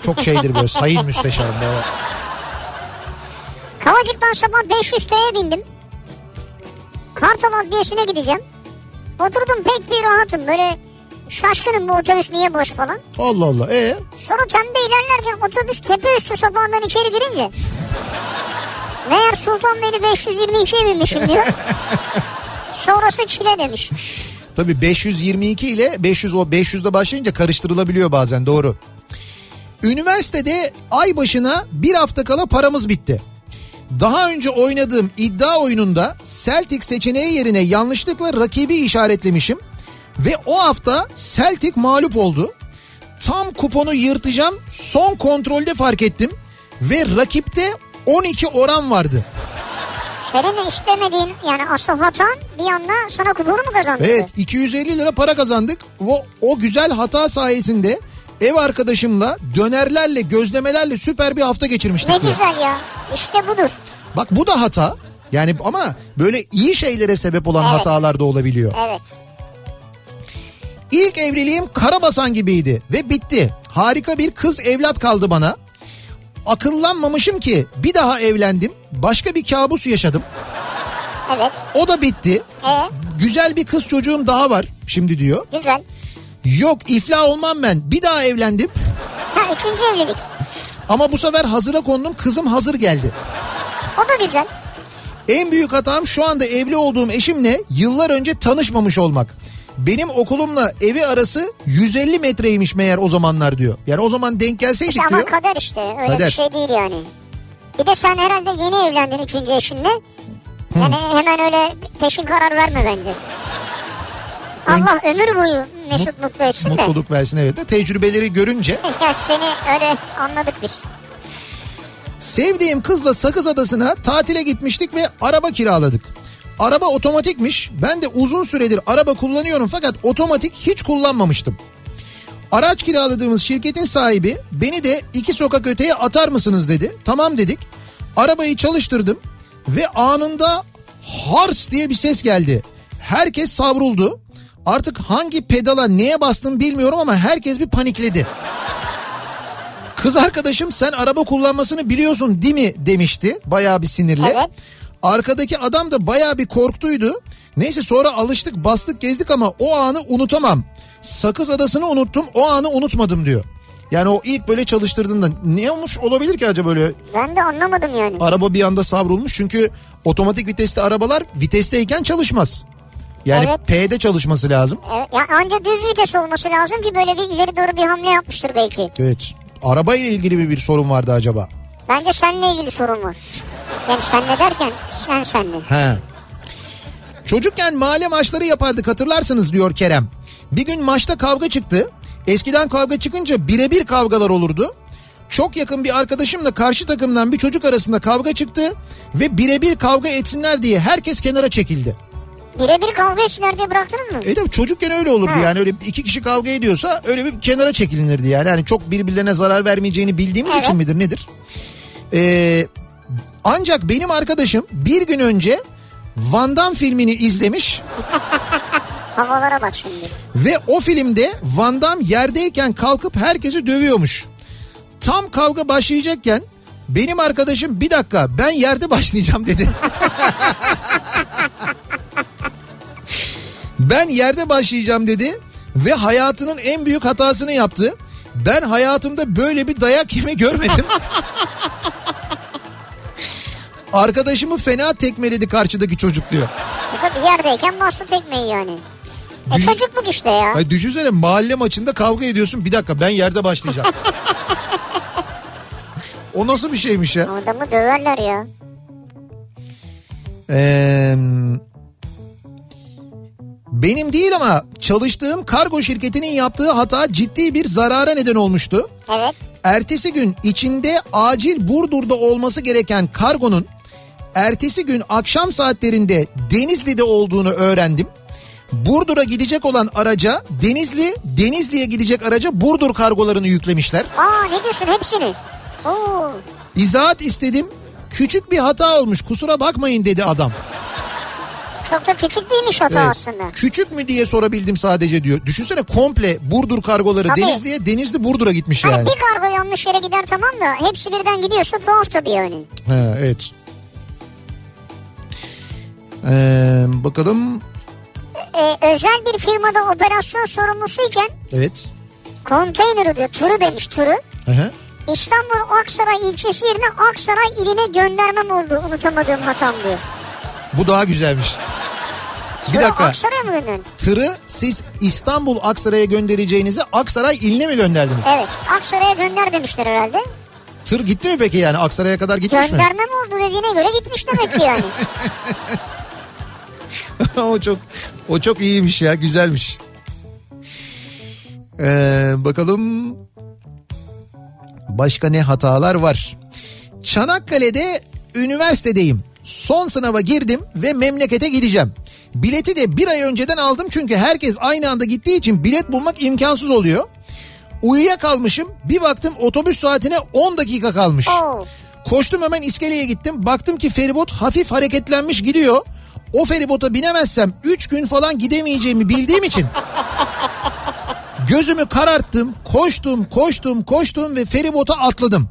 Speaker 1: Çok şeydir böyle sayın müsteşarım. Böyle.
Speaker 2: Kavacık'tan sabah 500 T'ye bindim. Kartal Adliyesi'ne gideceğim. Oturdum pek bir rahatım böyle şaşkınım bu otobüs niye boş falan.
Speaker 1: Allah Allah. E
Speaker 2: Sonra tembe ilerlerken otobüs tepe üstü sapağından içeri girince meğer Sultanbeyli 522'ye binmişim diyor. *laughs* Sonrası çile demiş.
Speaker 1: Tabii 522 ile 500 o 500'de başlayınca karıştırılabiliyor bazen doğru. Üniversitede ay başına bir hafta kala paramız bitti. Daha önce oynadığım iddia oyununda Celtic seçeneği yerine yanlışlıkla rakibi işaretlemişim. Ve o hafta Celtic mağlup oldu. Tam kuponu yırtacağım son kontrolde fark ettim. Ve rakipte 12 oran vardı.
Speaker 2: Senin istemediğin yani asıl hatan bir anda sana kuponu mu kazandırdı?
Speaker 1: Evet 250 lira para kazandık. O, o güzel hata sayesinde ev arkadaşımla dönerlerle gözlemelerle süper bir hafta geçirmiştik.
Speaker 2: Ne
Speaker 1: diyor.
Speaker 2: güzel ya. İşte budur.
Speaker 1: Bak bu da hata. Yani ama böyle iyi şeylere sebep olan
Speaker 2: Evet.
Speaker 1: hatalar da olabiliyor.
Speaker 2: Evet.
Speaker 1: İlk evliliğim karabasan gibiydi ve bitti. Harika bir kız evlat kaldı bana. Akıllanmamışım ki bir daha evlendim. Başka bir kabus yaşadım.
Speaker 2: Evet.
Speaker 1: O da bitti.
Speaker 2: Ee,
Speaker 1: Güzel bir kız çocuğum daha var şimdi diyor.
Speaker 2: güzel.
Speaker 1: Yok iflah olmam ben. Bir daha evlendim.
Speaker 2: Ha üçüncü evlilik.
Speaker 1: Ama bu sefer hazıra kondum kızım hazır geldi.
Speaker 2: O da güzel.
Speaker 1: En büyük hatam şu anda evli olduğum eşimle yıllar önce tanışmamış olmak. Benim okulumla evi arası 150 metreymiş meğer o zamanlar diyor. Yani o zaman denk gelseydik
Speaker 2: İşte ama
Speaker 1: diyor.
Speaker 2: kader işte öyle
Speaker 1: Kader.
Speaker 2: bir şey değil yani. Bir de sen herhalde yeni evlendin üçüncü eşinle. Yani hemen öyle peşin karar verme bence. Allah ömür boyu Mesut mutlu etsin de.
Speaker 1: Mutluluk versin evet de tecrübeleri görünce *laughs*
Speaker 2: Ya seni öyle anladık biz.
Speaker 1: sevdiğim kızla Sakız Adası'na tatile gitmiştik ve araba kiraladık. Araba otomatikmiş. Ben de uzun süredir araba kullanıyorum fakat otomatik hiç kullanmamıştım. Araç kiraladığımız şirketin sahibi beni de iki sokak öteye atar mısınız dedi. Tamam dedik. Arabayı çalıştırdım ve anında hars diye bir ses geldi. Herkes savruldu. Artık hangi pedala neye bastım bilmiyorum ama herkes bir panikledi. Kız arkadaşım sen araba kullanmasını biliyorsun değil mi demişti bayağı bir sinirli.
Speaker 2: Evet.
Speaker 1: Arkadaki adam da bayağı bir korktuydu. Neyse sonra alıştık bastık gezdik ama o anı unutamam. Sakız adasını unuttum o anı unutmadım diyor. Yani o ilk böyle çalıştırdığında ne olmuş olabilir ki acaba böyle
Speaker 2: Ben de anlamadım yani.
Speaker 1: araba bir anda savrulmuş çünkü otomatik vitesli arabalar vitesteyken çalışmaz. Yani
Speaker 2: Evet.
Speaker 1: P'de çalışması lazım.
Speaker 2: Evet, ya anca düz vites olması lazım ki böyle bir ileri doğru bir hamle yapmıştır belki.
Speaker 1: Evet. Araba ile ilgili bir, bir sorun vardı acaba?
Speaker 2: Bence seninle ilgili sorun var. Yani senle derken sen senle.
Speaker 1: He. Çocukken mahalle maçları yapardık hatırlarsınız diyor Kerem. Bir gün maçta kavga çıktı. Eskiden kavga çıkınca birebir kavgalar olurdu. Çok yakın bir arkadaşımla karşı takımdan bir çocuk arasında kavga çıktı ve birebir kavga etsinler diye herkes kenara çekildi.
Speaker 2: Birebir kavga etsinler diye bıraktınız mı?
Speaker 1: E de çocukken öyle olurdu
Speaker 2: Ha.
Speaker 1: yani öyle iki kişi kavga ediyorsa öyle bir kenara çekilinirdi yani. Yani çok birbirlerine zarar vermeyeceğini bildiğimiz
Speaker 2: Evet.
Speaker 1: için midir nedir? Ee, ancak benim arkadaşım bir gün önce Van Damme filmini izlemiş *laughs*
Speaker 2: Havalara bak şimdi.
Speaker 1: ve o filmde Van Damme yerdeyken kalkıp herkesi dövüyormuş. Tam kavga başlayacakken benim arkadaşım bir dakika ben yerde başlayacağım dedi. *laughs* ben yerde başlayacağım dedi ve hayatının en büyük hatasını yaptı. Ben hayatımda böyle bir dayak yeme görmedim. *laughs* Arkadaşımı fena tekmeledi karşıdaki çocuk diyor.
Speaker 2: E tabii yerdeyken bastı tekmeyi yani. E
Speaker 1: Düş-
Speaker 2: çocukluk işte ya.
Speaker 1: Ay düşünsene mahalle maçında kavga ediyorsun. Bir dakika ben yerde başlayacağım. *laughs* o nasıl bir şeymiş ya?
Speaker 2: Adamı döverler ya.
Speaker 1: Ee, benim değil ama çalıştığım kargo şirketinin yaptığı hata ciddi bir zarara neden olmuştu.
Speaker 2: Evet.
Speaker 1: Ertesi gün içinde acil Burdur'da olması gereken kargonun ertesi gün akşam saatlerinde Denizli'de olduğunu öğrendim. Burdur'a gidecek olan araca Denizli, Denizli'ye gidecek araca Burdur kargolarını yüklemişler.
Speaker 2: Aa ne diyorsun hepsini? Oo.
Speaker 1: İzahat istedim. Küçük bir hata olmuş kusura bakmayın dedi adam.
Speaker 2: Çok da küçük değilmiş hata
Speaker 1: Evet.
Speaker 2: aslında.
Speaker 1: Küçük mü diye sorabildim sadece diyor. Düşünsene komple Burdur kargoları
Speaker 2: Tabii.
Speaker 1: Denizli'ye Denizli Burdur'a gitmiş
Speaker 2: Hani
Speaker 1: yani.
Speaker 2: bir kargo yanlış yere gider tamam da hepsi birden gidiyorsa tuhaf tabii yani.
Speaker 1: Ha, evet. Ee, bakalım.
Speaker 2: Ee, özel bir firmada operasyon sorumlusuyken
Speaker 1: Evet.
Speaker 2: konteyneri diyor tırı demiş tırı.
Speaker 1: Hı hı.
Speaker 2: İstanbul Aksaray ilçesi yerine Aksaray iline göndermem oldu unutamadığım hatam diyor.
Speaker 1: Bu daha güzelmiş. Bir
Speaker 2: Tırı
Speaker 1: dakika.
Speaker 2: Aksaray'a mı gönderdin?
Speaker 1: Tırı siz İstanbul Aksaray'a göndereceğinizi Aksaray iline mi gönderdiniz?
Speaker 2: Evet Aksaray'a gönder demişler herhalde.
Speaker 1: Tır gitti mi peki yani Aksaray'a kadar gitmiş mi?
Speaker 2: Göndermem oldu dediğine göre gitmiş demek ki yani. *laughs* *laughs*
Speaker 1: o çok o çok iyiymiş ya güzelmiş. Ee, bakalım başka ne hatalar var. Çanakkale'de üniversitedeyim. Son sınava girdim ve memlekete gideceğim. Bileti de bir ay önceden aldım çünkü herkes aynı anda gittiği için bilet bulmak imkansız oluyor. Uyuyakalmışım bir baktım otobüs saatine 10 dakika kalmış.
Speaker 2: Oo.
Speaker 1: Koştum hemen iskeleye gittim. Baktım ki feribot hafif hareketlenmiş gidiyor. O feribota binemezsem 3 gün falan gidemeyeceğimi bildiğim için gözümü kararttım. Koştum, koştum, koştum ve feribota atladım.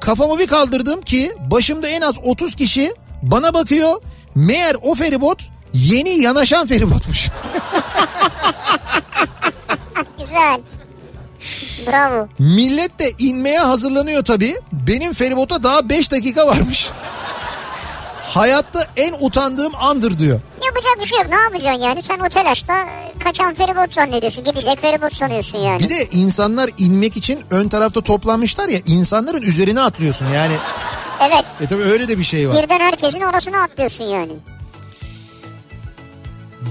Speaker 1: Kafamı bir kaldırdım ki başımda en az 30 kişi bana bakıyor. Meğer o feribot yeni yanaşan feribotmuş.
Speaker 2: Güzel. Bravo.
Speaker 1: Millet de inmeye hazırlanıyor tabii. Benim feribota daha 5 dakika varmış. Hayatta en utandığım andır diyor.
Speaker 2: Yapacak bir şey yok. Ne yapacaksın yani? Sen o telaşta kaçan feribot zannediyorsun. Gidecek feribot sanıyorsun yani.
Speaker 1: Bir de insanlar inmek için ön tarafta toplanmışlar ya insanların üzerine atlıyorsun yani.
Speaker 2: Evet.
Speaker 1: E tabii öyle de bir şey var.
Speaker 2: Birden herkesin orasına atlıyorsun yani.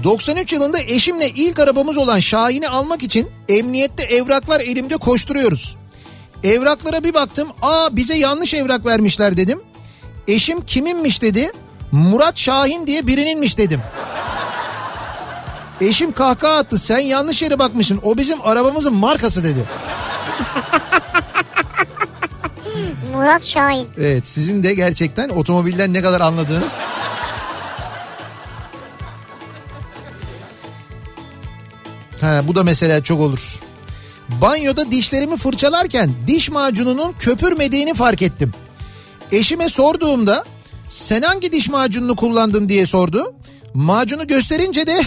Speaker 1: 93 yılında eşimle ilk arabamız olan Şahin'i almak için emniyette evraklar elimde koşturuyoruz. Evraklara bir baktım. Aa bize yanlış evrak vermişler dedim. Eşim kiminmiş dedi. Murat Şahin diye birininmiş dedim. Eşim kahkaha attı. Sen yanlış yere bakmışsın. O bizim arabamızın markası dedi.
Speaker 2: Murat Şahin.
Speaker 1: Evet sizin de gerçekten otomobilden ne kadar anladığınız. Ha, bu da mesela çok olur. Banyoda dişlerimi fırçalarken diş macununun köpürmediğini fark ettim. Eşime sorduğumda sen hangi diş macununu kullandın diye sordu. Macunu gösterince de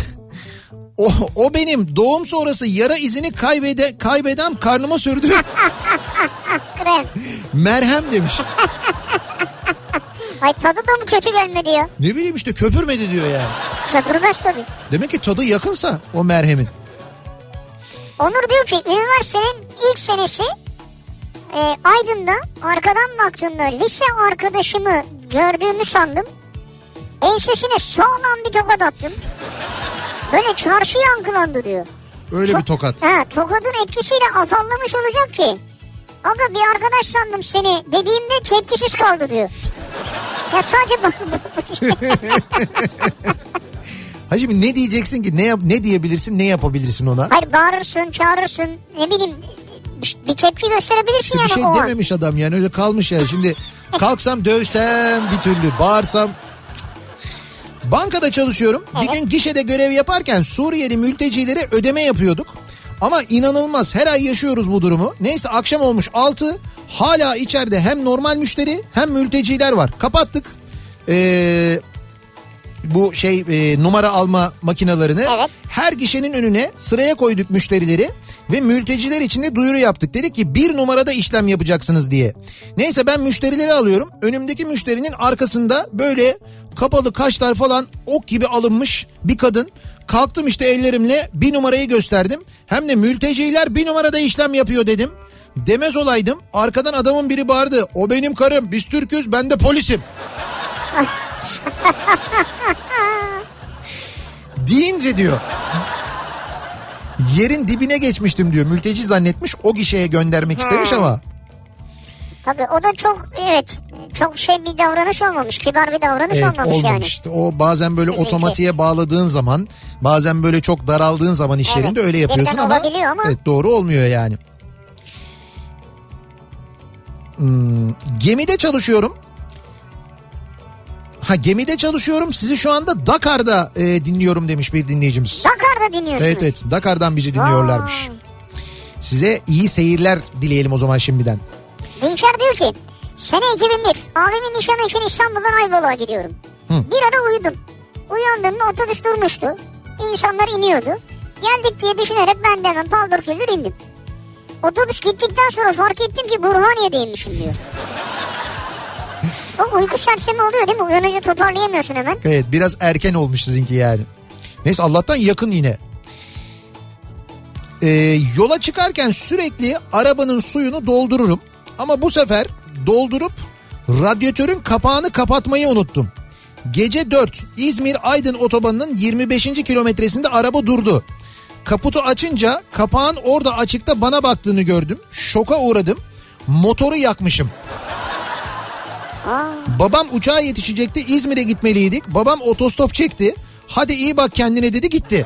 Speaker 1: *laughs* o, o benim doğum sonrası yara izini kaybede, kaybeden karnıma sürdüğüm
Speaker 2: Krem.
Speaker 1: merhem demiş.
Speaker 2: Ay tadı da mı kötü gelmedi ya?
Speaker 1: Ne bileyim işte köpürmedi diyor yani.
Speaker 2: Köpürmez tabii.
Speaker 1: Demek ki tadı yakınsa o merhemin.
Speaker 2: Onur diyor ki üniversitenin ilk senesi e, Aydın'da arkadan baktığımda lise arkadaşımı gördüğümü sandım. Ensesine sağlam bir tokat attım. Böyle çarşı yankılandı diyor.
Speaker 1: Öyle bir tokat.
Speaker 2: Ha, tokadın etkisiyle afallamış olacak ki. Aga bir arkadaş sandım seni dediğimde tepkisiz kaldı diyor. Ya sadece bak. *laughs*
Speaker 1: Ha şimdi ne diyeceksin ki? Ne yap ne diyebilirsin? Ne yapabilirsin ona?
Speaker 2: Hayır bağırırsın, çağırırsın. Ne bileyim bir- bir tepki gösterebilirsin
Speaker 1: bir
Speaker 2: yani
Speaker 1: şey
Speaker 2: o an.
Speaker 1: dememiş adam yani öyle kalmış yani. Şimdi *laughs* kalksam dövsem bir türlü bağırsam. Bankada çalışıyorum. Bir gün gişede görev yaparken Suriyeli mültecilere ödeme yapıyorduk. Ama inanılmaz her ay yaşıyoruz bu durumu. Neyse akşam olmuş 6 hala içeride hem normal müşteri hem mülteciler var. Kapattık. Ee, bu şey e, numara alma makinalarını
Speaker 2: Evet.
Speaker 1: her gişenin önüne sıraya koyduk müşterileri ve mülteciler için de duyuru yaptık. Dedik ki bir numarada işlem yapacaksınız diye. Neyse ben müşterileri alıyorum. Önümdeki müşterinin arkasında böyle kapalı kaşlar falan ok gibi alınmış bir kadın. Kalktım işte ellerimle bir numarayı gösterdim. Hem de mülteciler bir numarada işlem yapıyor dedim. Demez olaydım arkadan adamın biri bağırdı. O benim karım biz Türk'üz ben de polisim. *laughs* deyince diyor. Yerin dibine geçmiştim diyor. Mülteci zannetmiş o gişeye göndermek istemiş ama.
Speaker 2: Tabii o da çok evet çok şey bir davranış olmamış. Kibar bir davranış
Speaker 1: Evet
Speaker 2: olmamış,
Speaker 1: olmamış.
Speaker 2: yani.
Speaker 1: İşte o bazen böyle
Speaker 2: Sizinki.
Speaker 1: otomatiğe bağladığın zaman bazen böyle çok daraldığın zaman iş
Speaker 2: Evet,
Speaker 1: yerinde öyle yapıyorsun
Speaker 2: birden
Speaker 1: ama,
Speaker 2: ama-
Speaker 1: Evet, doğru olmuyor yani. Hmm, gemide çalışıyorum. Ha gemide çalışıyorum. Sizi şu anda Dakar'da e, dinliyorum demiş bir dinleyicimiz.
Speaker 2: Dakar'da dinliyorsunuz.
Speaker 1: Evet evet Dakar'dan bizi dinliyorlarmış. Size iyi seyirler dileyelim o zaman şimdiden.
Speaker 2: Dinçer diyor ki sene 2001 abimin nişanı için İstanbul'dan Ayvalık'a gidiyorum. Bir ara uyudum. Uyandığımda otobüs durmuştu. İnsanlar iniyordu. Geldik diye düşünerek ben de hemen paldır küldür indim. Otobüs gittikten sonra fark ettim ki Burhaniye'deymişim diyor. O uyku sersemi oluyor değil mi? Uyanınca toparlayamıyorsun hemen.
Speaker 1: Evet biraz erken olmuş sizinki yani. Neyse Allah'tan yakın yine. Ee, yola çıkarken sürekli arabanın suyunu doldururum. Ama bu sefer doldurup radyatörün kapağını kapatmayı unuttum. Gece 4 İzmir Aydın otobanının 25. kilometresinde araba durdu. Kaputu açınca kapağın orada açıkta bana baktığını gördüm. Şoka uğradım. Motoru yakmışım. Babam uçağa yetişecekti İzmir'e gitmeliydik. Babam otostop çekti. Hadi iyi bak kendine dedi gitti.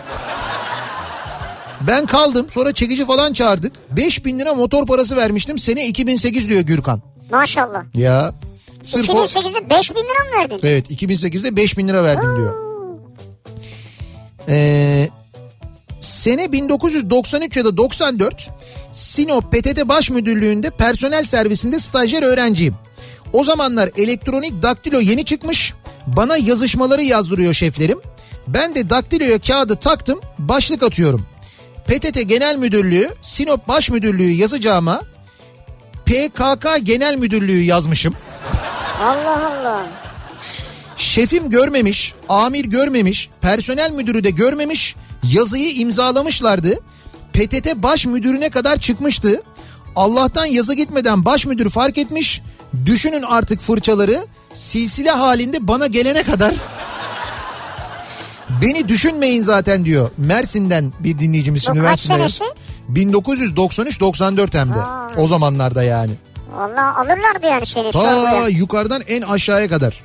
Speaker 1: Ben kaldım sonra çekici falan çağırdık. 5000 lira motor parası vermiştim. Sene 2008 diyor Gürkan.
Speaker 2: Maşallah.
Speaker 1: Ya. Sırf o...
Speaker 2: 2008'de 5000 lira mı verdin?
Speaker 1: Evet 2008'de 5000 lira verdim diyor. Ee, sene 1993 ya da 94 Sinop PTT Baş Müdürlüğü'nde personel servisinde stajyer öğrenciyim. O zamanlar elektronik daktilo yeni çıkmış. Bana yazışmaları yazdırıyor şeflerim. Ben de daktiloya kağıdı taktım başlık atıyorum. PTT Genel Müdürlüğü Sinop Baş Müdürlüğü yazacağıma PKK Genel Müdürlüğü yazmışım.
Speaker 2: Allah Allah.
Speaker 1: Şefim görmemiş, amir görmemiş, personel müdürü de görmemiş. Yazıyı imzalamışlardı. PTT baş müdürüne kadar çıkmıştı. Allah'tan yazı gitmeden baş müdür fark etmiş. Düşünün artık fırçaları silsile halinde bana gelene kadar beni düşünmeyin zaten diyor. Mersin'den bir dinleyicimiz şimdi Mersin'de.
Speaker 2: senesi?
Speaker 1: 1993-94 hem de.
Speaker 2: Aa.
Speaker 1: O zamanlarda yani.
Speaker 2: Valla alırlardı yani seni
Speaker 1: Ta yukarıdan en aşağıya kadar.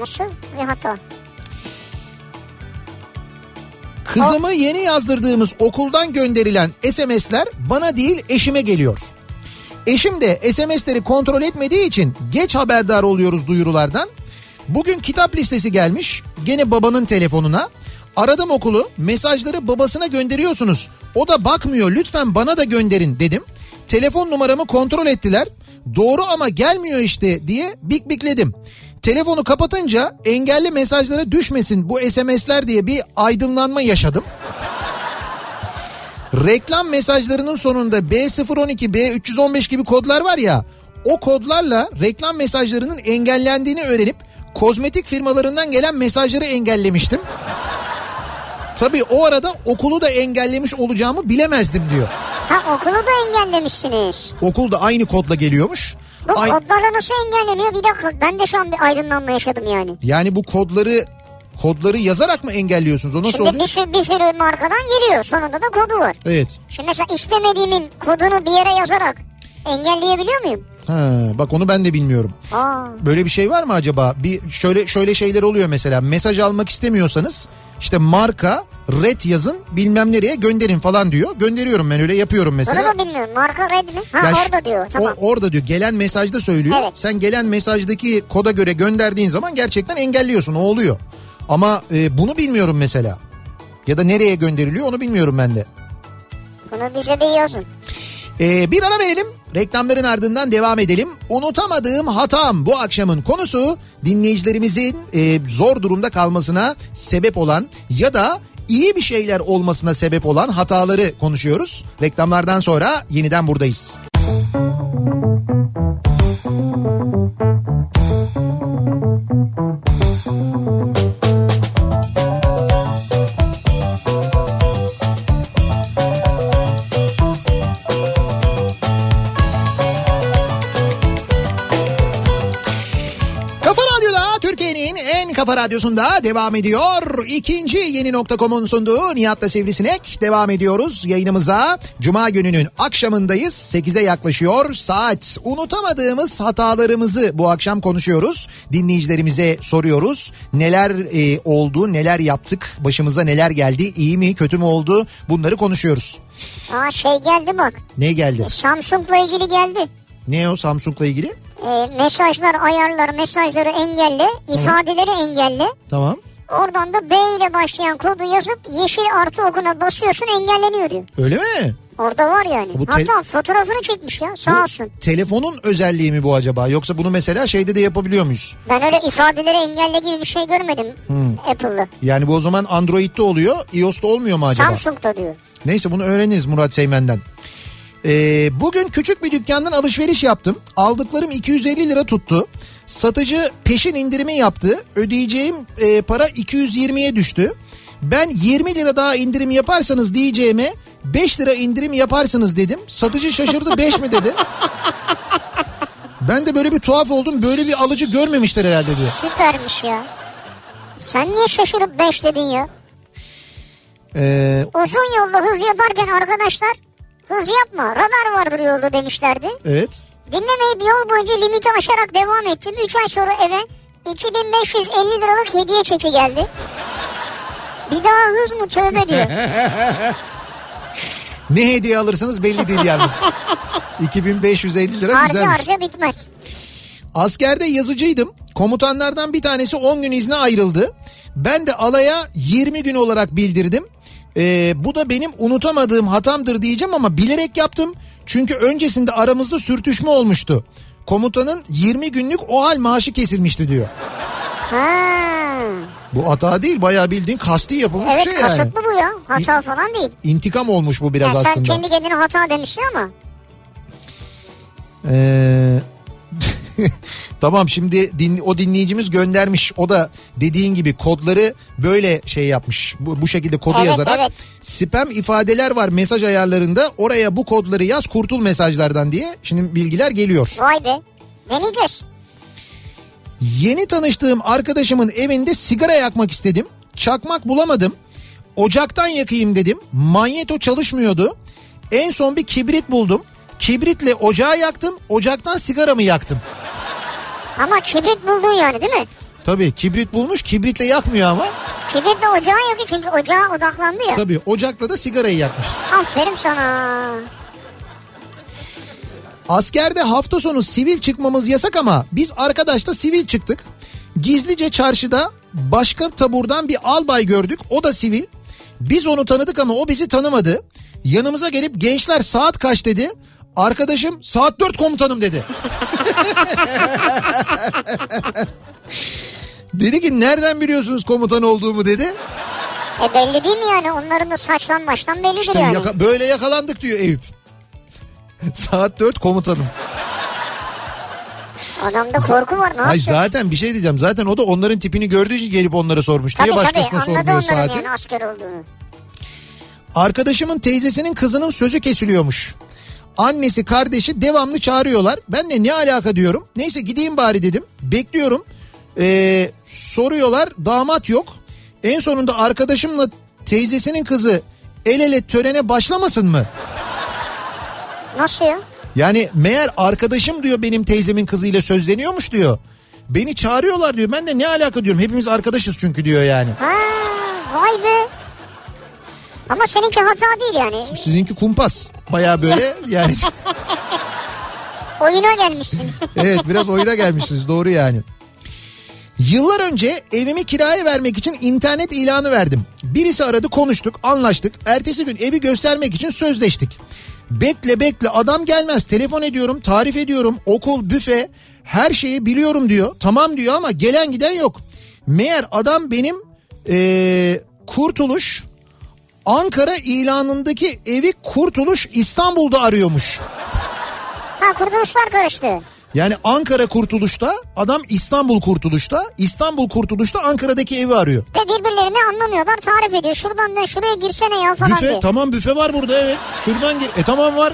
Speaker 2: Nasıl bir hata?
Speaker 1: Kızımı yeni yazdırdığımız okuldan gönderilen SMS'ler bana değil eşime geliyor. Eşim de SMS'leri kontrol etmediği için geç haberdar oluyoruz duyurulardan. Bugün kitap listesi gelmiş gene babanın telefonuna. Aradım okulu mesajları babasına gönderiyorsunuz. O da bakmıyor lütfen bana da gönderin dedim. Telefon numaramı kontrol ettiler. Doğru ama gelmiyor işte diye bik bikledim. Telefonu kapatınca engelli mesajlara düşmesin bu SMS'ler diye bir aydınlanma yaşadım. Reklam mesajlarının sonunda B012, B315 gibi kodlar var ya o kodlarla reklam mesajlarının engellendiğini öğrenip kozmetik firmalarından gelen mesajları engellemiştim. Tabii o arada okulu da engellemiş olacağımı bilemezdim diyor.
Speaker 2: Ha okulu da engellemişsiniz.
Speaker 1: Okul da aynı kodla geliyormuş.
Speaker 2: Bu
Speaker 1: Ay-
Speaker 2: kodlarla nasıl engelleniyor? Bir dakika ben de şu an bir aydınlanma yaşadım yani.
Speaker 1: yani bu kodları kodları yazarak mı engelliyorsunuz? O nasıl
Speaker 2: Şimdi
Speaker 1: oluyor?
Speaker 2: bir sürü, bir sürü markadan geliyor. Sonunda da kodu var.
Speaker 1: Evet.
Speaker 2: Şimdi mesela istemediğimin kodunu bir yere yazarak engelleyebiliyor muyum?
Speaker 1: Ha, bak onu ben de bilmiyorum.
Speaker 2: Aa,
Speaker 1: Böyle bir şey var mı acaba? Bir şöyle şöyle şeyler oluyor mesela. Mesaj almak istemiyorsanız işte marka red yazın bilmem nereye gönderin falan diyor. Gönderiyorum ben öyle yapıyorum
Speaker 2: onu
Speaker 1: mesela.
Speaker 2: da bilmiyorum. Marka red mi? Ha
Speaker 1: Ya
Speaker 2: orada diyor. Tamam.
Speaker 1: O, orada diyor gelen mesajda söylüyor.
Speaker 2: Evet.
Speaker 1: Sen gelen mesajdaki koda göre gönderdiğin zaman gerçekten engelliyorsun o oluyor. Ama e, bunu bilmiyorum mesela. Ya da nereye gönderiliyor onu bilmiyorum ben de.
Speaker 2: Bunu bize bir yazın.
Speaker 1: Ee, bir ara verelim. Reklamların ardından devam edelim. Unutamadığım hatam bu akşamın konusu dinleyicilerimizin e, zor durumda kalmasına sebep olan ya da iyi bir şeyler olmasına sebep olan hataları konuşuyoruz. Reklamlardan sonra yeniden buradayız. Kafa radyosunda devam ediyor. İkinci yeni nokta.com'un sunduğu Nihat'la Sivrisinek devam ediyoruz yayınımıza. Cuma gününün akşamındayız. 8'e yaklaşıyor saat. Unutamadığımız hatalarımızı bu akşam konuşuyoruz. Dinleyicilerimize soruyoruz. Neler e, oldu, neler yaptık, başımıza neler geldi, iyi mi, kötü mü oldu bunları konuşuyoruz.
Speaker 2: Aa şey geldi bak.
Speaker 1: Ne geldi?
Speaker 2: Samsung'la ilgili geldi.
Speaker 1: Ne o Samsung'la ilgili?
Speaker 2: Ee, mesajlar ayarlar mesajları engelle ifadeleri engelle
Speaker 1: Tamam.
Speaker 2: oradan da B ile başlayan kodu yazıp yeşil artı okuna basıyorsun engelleniyor diyor.
Speaker 1: Öyle mi?
Speaker 2: Orada var yani.
Speaker 1: Bu
Speaker 2: Hatta fotoğrafını çekmiş ya sağ olsun.
Speaker 1: Telefonun özelliği mi bu acaba? Yoksa bunu mesela şeyde de yapabiliyor muyuz?
Speaker 2: Ben öyle ifadeleri engelle gibi bir şey görmedim
Speaker 1: Hmm.
Speaker 2: Apple'da.
Speaker 1: Yani bu o zaman Android'de oluyor, iOS'ta olmuyor mu acaba?
Speaker 2: Samsung'da diyor.
Speaker 1: Neyse bunu öğreniriz Murat Seymen'den. Ee, bugün küçük bir dükkandan alışveriş yaptım. Aldıklarım 250 lira tuttu. Satıcı peşin indirimi yaptı. Ödeyeceğim e, para 220'ye düştü. Ben 20 lira daha indirim yaparsanız diyeceğime 5 lira indirim yaparsınız dedim. Satıcı şaşırdı 5 mi dedi. Ben de böyle bir tuhaf oldum. Böyle bir alıcı görmemişler herhalde diyor.
Speaker 2: Süpermiş ya. Sen niye şaşırıp 5 dedin ya?
Speaker 1: Ee,
Speaker 2: Uzun yolda hız yaparken arkadaşlar hız yapma radar vardır yolda demişlerdi.
Speaker 1: evet.
Speaker 2: Dinlemeyip yol boyunca limiti aşarak devam ettim. 3 ay sonra eve 2550 liralık hediye çeki geldi. Bir daha hız mı tövbe diyor. *laughs*
Speaker 1: Ne hediye alırsanız belli değil yalnız. *laughs* 2550 lira
Speaker 2: harca
Speaker 1: güzelmiş.
Speaker 2: harca bitmez.
Speaker 1: Askerde yazıcıydım. Komutanlardan bir tanesi 10 gün izne ayrıldı. Ben de alaya 20 gün olarak bildirdim. Ee, bu da benim unutamadığım hatamdır diyeceğim ama bilerek yaptım. Çünkü öncesinde aramızda sürtüşme olmuştu. Komutanın 20 günlük o hal maaşı kesilmişti diyor.
Speaker 2: Ha.
Speaker 1: Bu hata değil bayağı bildiğin kasti yapılmış
Speaker 2: Evet
Speaker 1: şey yani.
Speaker 2: kasıtlı bu ya. Hata falan değil.
Speaker 1: İntikam olmuş bu biraz
Speaker 2: Ya sen
Speaker 1: aslında.
Speaker 2: kendi kendine hata demişsin ama.
Speaker 1: Ee, *laughs* tamam şimdi din, o dinleyicimiz göndermiş. O da dediğin gibi kodları böyle şey yapmış. Bu, bu şekilde kodu
Speaker 2: Evet,
Speaker 1: yazarak.
Speaker 2: evet.
Speaker 1: Spam ifadeler var mesaj ayarlarında. Oraya bu kodları yaz kurtul mesajlardan diye. Şimdi bilgiler geliyor.
Speaker 2: Vay be. Deneyeceğiz.
Speaker 1: Yeni tanıştığım arkadaşımın evinde sigara yakmak istedim. Çakmak bulamadım. Ocaktan yakayım dedim. Manyeto çalışmıyordu. En son bir kibrit buldum. Kibritle ocağı yaktım. Ocaktan sigaramı yaktım.
Speaker 2: Ama kibrit buldun yani değil mi?
Speaker 1: Tabii kibrit bulmuş kibritle yakmıyor ama.
Speaker 2: Kibritle ocağı yok çünkü ocağa odaklandı ya.
Speaker 1: Tabii ocakla da sigarayı yakmış.
Speaker 2: Aferin sana.
Speaker 1: Askerde hafta sonu sivil çıkmamız yasak ama biz arkadaşla sivil çıktık. Gizlice çarşıda başka taburdan bir albay gördük. O da sivil. Biz onu tanıdık ama o bizi tanımadı. Yanımıza gelip gençler saat kaç dedi. Arkadaşım saat 4 komutanım dedi. dedi ki nereden biliyorsunuz komutan olduğumu dedi.
Speaker 2: E belli değil mi yani? Onların da saçtan baştan bellidir
Speaker 1: İşte
Speaker 2: yani.
Speaker 1: yaka- böyle yakalandık diyor Eyüp. *laughs* saat 4 komutanım.
Speaker 2: Adamda korku var ne
Speaker 1: Ay
Speaker 2: yapacak?
Speaker 1: zaten bir şey diyeceğim. Zaten o da onların tipini gördüğü için gelip onlara sormuş.
Speaker 2: Tabii
Speaker 1: Niye
Speaker 2: tabii
Speaker 1: başkasına
Speaker 2: anladı
Speaker 1: sormuyor saati?
Speaker 2: yani asker olduğunu.
Speaker 1: Arkadaşımın teyzesinin kızının sözü kesiliyormuş. Annesi kardeşi devamlı çağırıyorlar. Ben de ne alaka diyorum. Neyse gideyim bari dedim. Bekliyorum. Ee, soruyorlar damat yok. En sonunda arkadaşımla teyzesinin kızı el ele törene başlamasın mı?
Speaker 2: Nasıl ya?
Speaker 1: Yani meğer arkadaşım diyor benim teyzemin kızıyla sözleniyormuş diyor. Beni çağırıyorlar diyor. Ben de ne alaka diyorum. Hepimiz arkadaşız çünkü diyor yani.
Speaker 2: Ha, vay be. Ama seninki hata değil yani.
Speaker 1: Sizinki kumpas. Baya böyle yani. *laughs*
Speaker 2: Oyuna gelmişsin. *laughs*
Speaker 1: evet biraz oyuna gelmişsiniz doğru yani. Yıllar önce evimi kiraya vermek için internet ilanı verdim. Birisi aradı konuştuk anlaştık. Ertesi gün evi göstermek için sözleştik. Bekle bekle adam gelmez telefon ediyorum tarif ediyorum okul büfe her şeyi biliyorum diyor. Tamam diyor ama gelen giden yok. Meğer adam benim eee, kurtuluş Ankara ilanındaki evi kurtuluş İstanbul'da arıyormuş.
Speaker 2: ha kurtuluşlar karıştı.
Speaker 1: Yani Ankara Kurtuluş'ta adam İstanbul Kurtuluş'ta İstanbul Kurtuluş'ta Ankara'daki evi arıyor.
Speaker 2: Ve birbirlerini anlamıyorlar tarif ediyor. Şuradan da şuraya girsene ya falan
Speaker 1: büfe
Speaker 2: diye.
Speaker 1: tamam büfe var burada evet. Şuradan gir. E tamam var.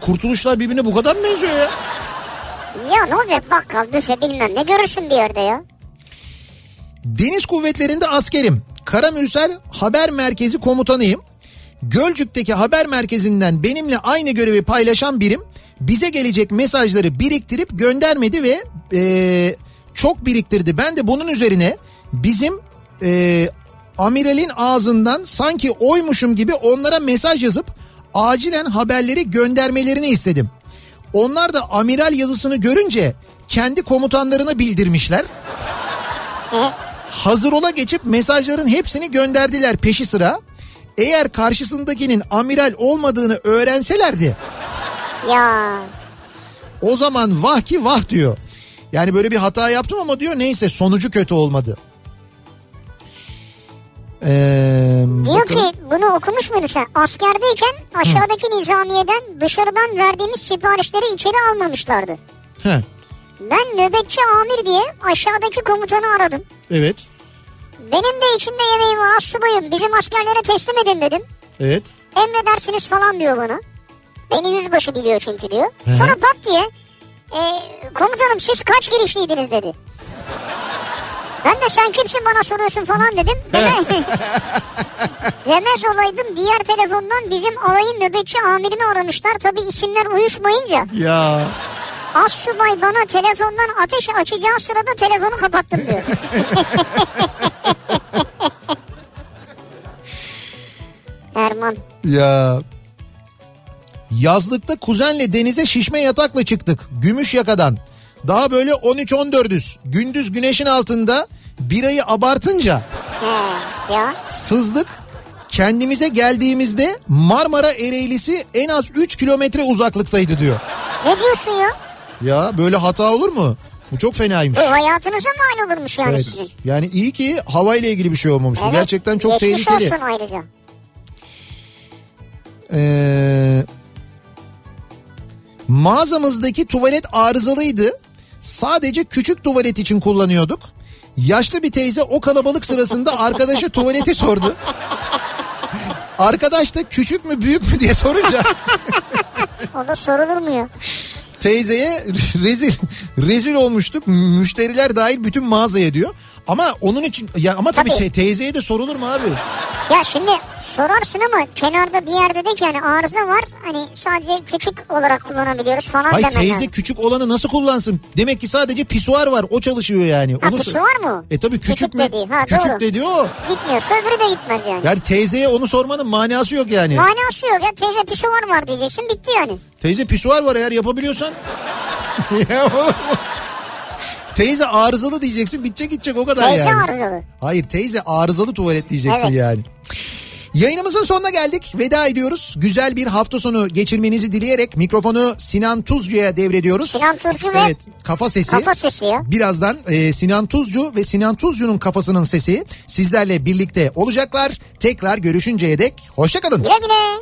Speaker 1: Kurtuluşlar birbirine bu kadar mı benziyor ya?
Speaker 2: Ya ne olacak bakkal büfe bilmem ne görürsün bir yerde ya.
Speaker 1: Deniz kuvvetlerinde askerim. Karamürsel Haber Merkezi komutanıyım. Gölcük'teki haber merkezinden benimle aynı görevi paylaşan birim bize gelecek mesajları biriktirip göndermedi ve eee, çok biriktirdi. Ben de bunun üzerine bizim eee, amiralin ağzından sanki oymuşum gibi onlara mesaj yazıp acilen haberleri göndermelerini istedim. Onlar da amiral yazısını görünce kendi komutanlarına bildirmişler. Hazır ola geçip mesajların hepsini gönderdiler peşi sıra. Eğer karşısındakinin amiral olmadığını öğrenselerdi
Speaker 2: Ya
Speaker 1: o zaman vah ki vah diyor. Yani böyle bir hata yaptım ama diyor neyse sonucu kötü olmadı. Ee,
Speaker 2: diyor
Speaker 1: bakalım.
Speaker 2: ki bunu okumuş muydun sen? Askerdeyken aşağıdaki nizamiyeden dışarıdan verdiğimiz siparişleri içeri almamışlardı.
Speaker 1: Heh,
Speaker 2: Ben nöbetçi amir diye aşağıdaki komutanı aradım.
Speaker 1: evet
Speaker 2: Benim de içinde yemeğim var az subayım bizim askerlere teslim edin dedim.
Speaker 1: evet
Speaker 2: Emredersiniz falan diyor bana. Beni yüzbaşı biliyor çünkü diyor.
Speaker 1: hı.
Speaker 2: Sonra pat diye e, komutanım siz kaç girişliydiniz dedi. Ben de sen kimsin bana soruyorsun falan dedim. *laughs* Deme, *laughs* demez olaydım diğer telefondan bizim alayın nöbetçi amirini aramışlar. Tabi isimler uyuşmayınca
Speaker 1: ya
Speaker 2: az subay bana telefondan ateş açacağı sırada telefonu kapattım diyor. *laughs* Erman.
Speaker 1: ya yazlıkta kuzenle denize şişme yatakla çıktık gümüş yakadan. Daha böyle 13-14'üz gündüz güneşin altında birayı abartınca
Speaker 2: He, ya.
Speaker 1: sızdık. Kendimize geldiğimizde Marmara Ereğlisi en az 3 kilometre uzaklıktaydı diyor.
Speaker 2: Ne diyorsun ya?
Speaker 1: Ya böyle hata olur mu? Bu çok fenaymış.
Speaker 2: Bu hayatınıza mal olurmuş yani
Speaker 1: Evet.
Speaker 2: sizin.
Speaker 1: Yani iyi ki havayla ilgili bir şey olmamış.
Speaker 2: Evet,
Speaker 1: gerçekten çok
Speaker 2: geçmiş
Speaker 1: tehlikeli.
Speaker 2: olsun ayrıca.
Speaker 1: Ee, mağazamızdaki tuvalet arızalıydı. Sadece küçük tuvalet için kullanıyorduk. Yaşlı bir teyze o kalabalık sırasında arkadaşı *laughs* tuvaleti sordu. Arkadaş da küçük mü büyük mü diye sorunca
Speaker 2: O da sorulur mu ya?
Speaker 1: Teyzeye *laughs* rezil rezil olmuştuk. Müşteriler dahil bütün mağazaya diyor. Ama onun için ya ama tabii,
Speaker 2: Tabii.
Speaker 1: te- teyzeye de sorulur mu abi?
Speaker 2: Ya şimdi sorarsın ama kenarda bir yerde de ki hani arıza var. Hani sadece küçük olarak kullanabiliyoruz falan
Speaker 1: Hayır
Speaker 2: demen
Speaker 1: teyze
Speaker 2: lazım.
Speaker 1: küçük olanı nasıl kullansın? Demek ki sadece pisuar var o çalışıyor yani.
Speaker 2: Ha,
Speaker 1: Onu
Speaker 2: pisuar mı?
Speaker 1: E tabii küçük,
Speaker 2: Küçük
Speaker 1: mü?
Speaker 2: dediği, ha,
Speaker 1: küçük
Speaker 2: doğru.
Speaker 1: dediği o.
Speaker 2: Gitmiyorsa öbürü de gitmez yani.
Speaker 1: Yani teyzeye onu sormanın manası yok yani.
Speaker 2: Manası yok ya teyze pisuar var diyeceksin bitti yani.
Speaker 1: Teyze pisuar var eğer yapabiliyorsan. *laughs* ya? Teyze arızalı diyeceksin bitecek gidecek o kadar
Speaker 2: Teyze
Speaker 1: yani.
Speaker 2: arızalı.
Speaker 1: Hayır teyze arızalı tuvalet diyeceksin
Speaker 2: Evet.
Speaker 1: yani. Yayınımızın sonuna geldik. Veda ediyoruz. Güzel bir hafta sonu geçirmenizi dileyerek mikrofonu Sinan Tuzcu'ya devrediyoruz.
Speaker 2: Sinan Tuzcu ve
Speaker 1: Evet, kafa sesi.
Speaker 2: kafa sesi ya.
Speaker 1: Birazdan e, Sinan Tuzcu ve Sinan Tuzcu'nun kafasının sesi sizlerle birlikte olacaklar. Tekrar görüşünceye dek hoşçakalın.
Speaker 2: Güle güle.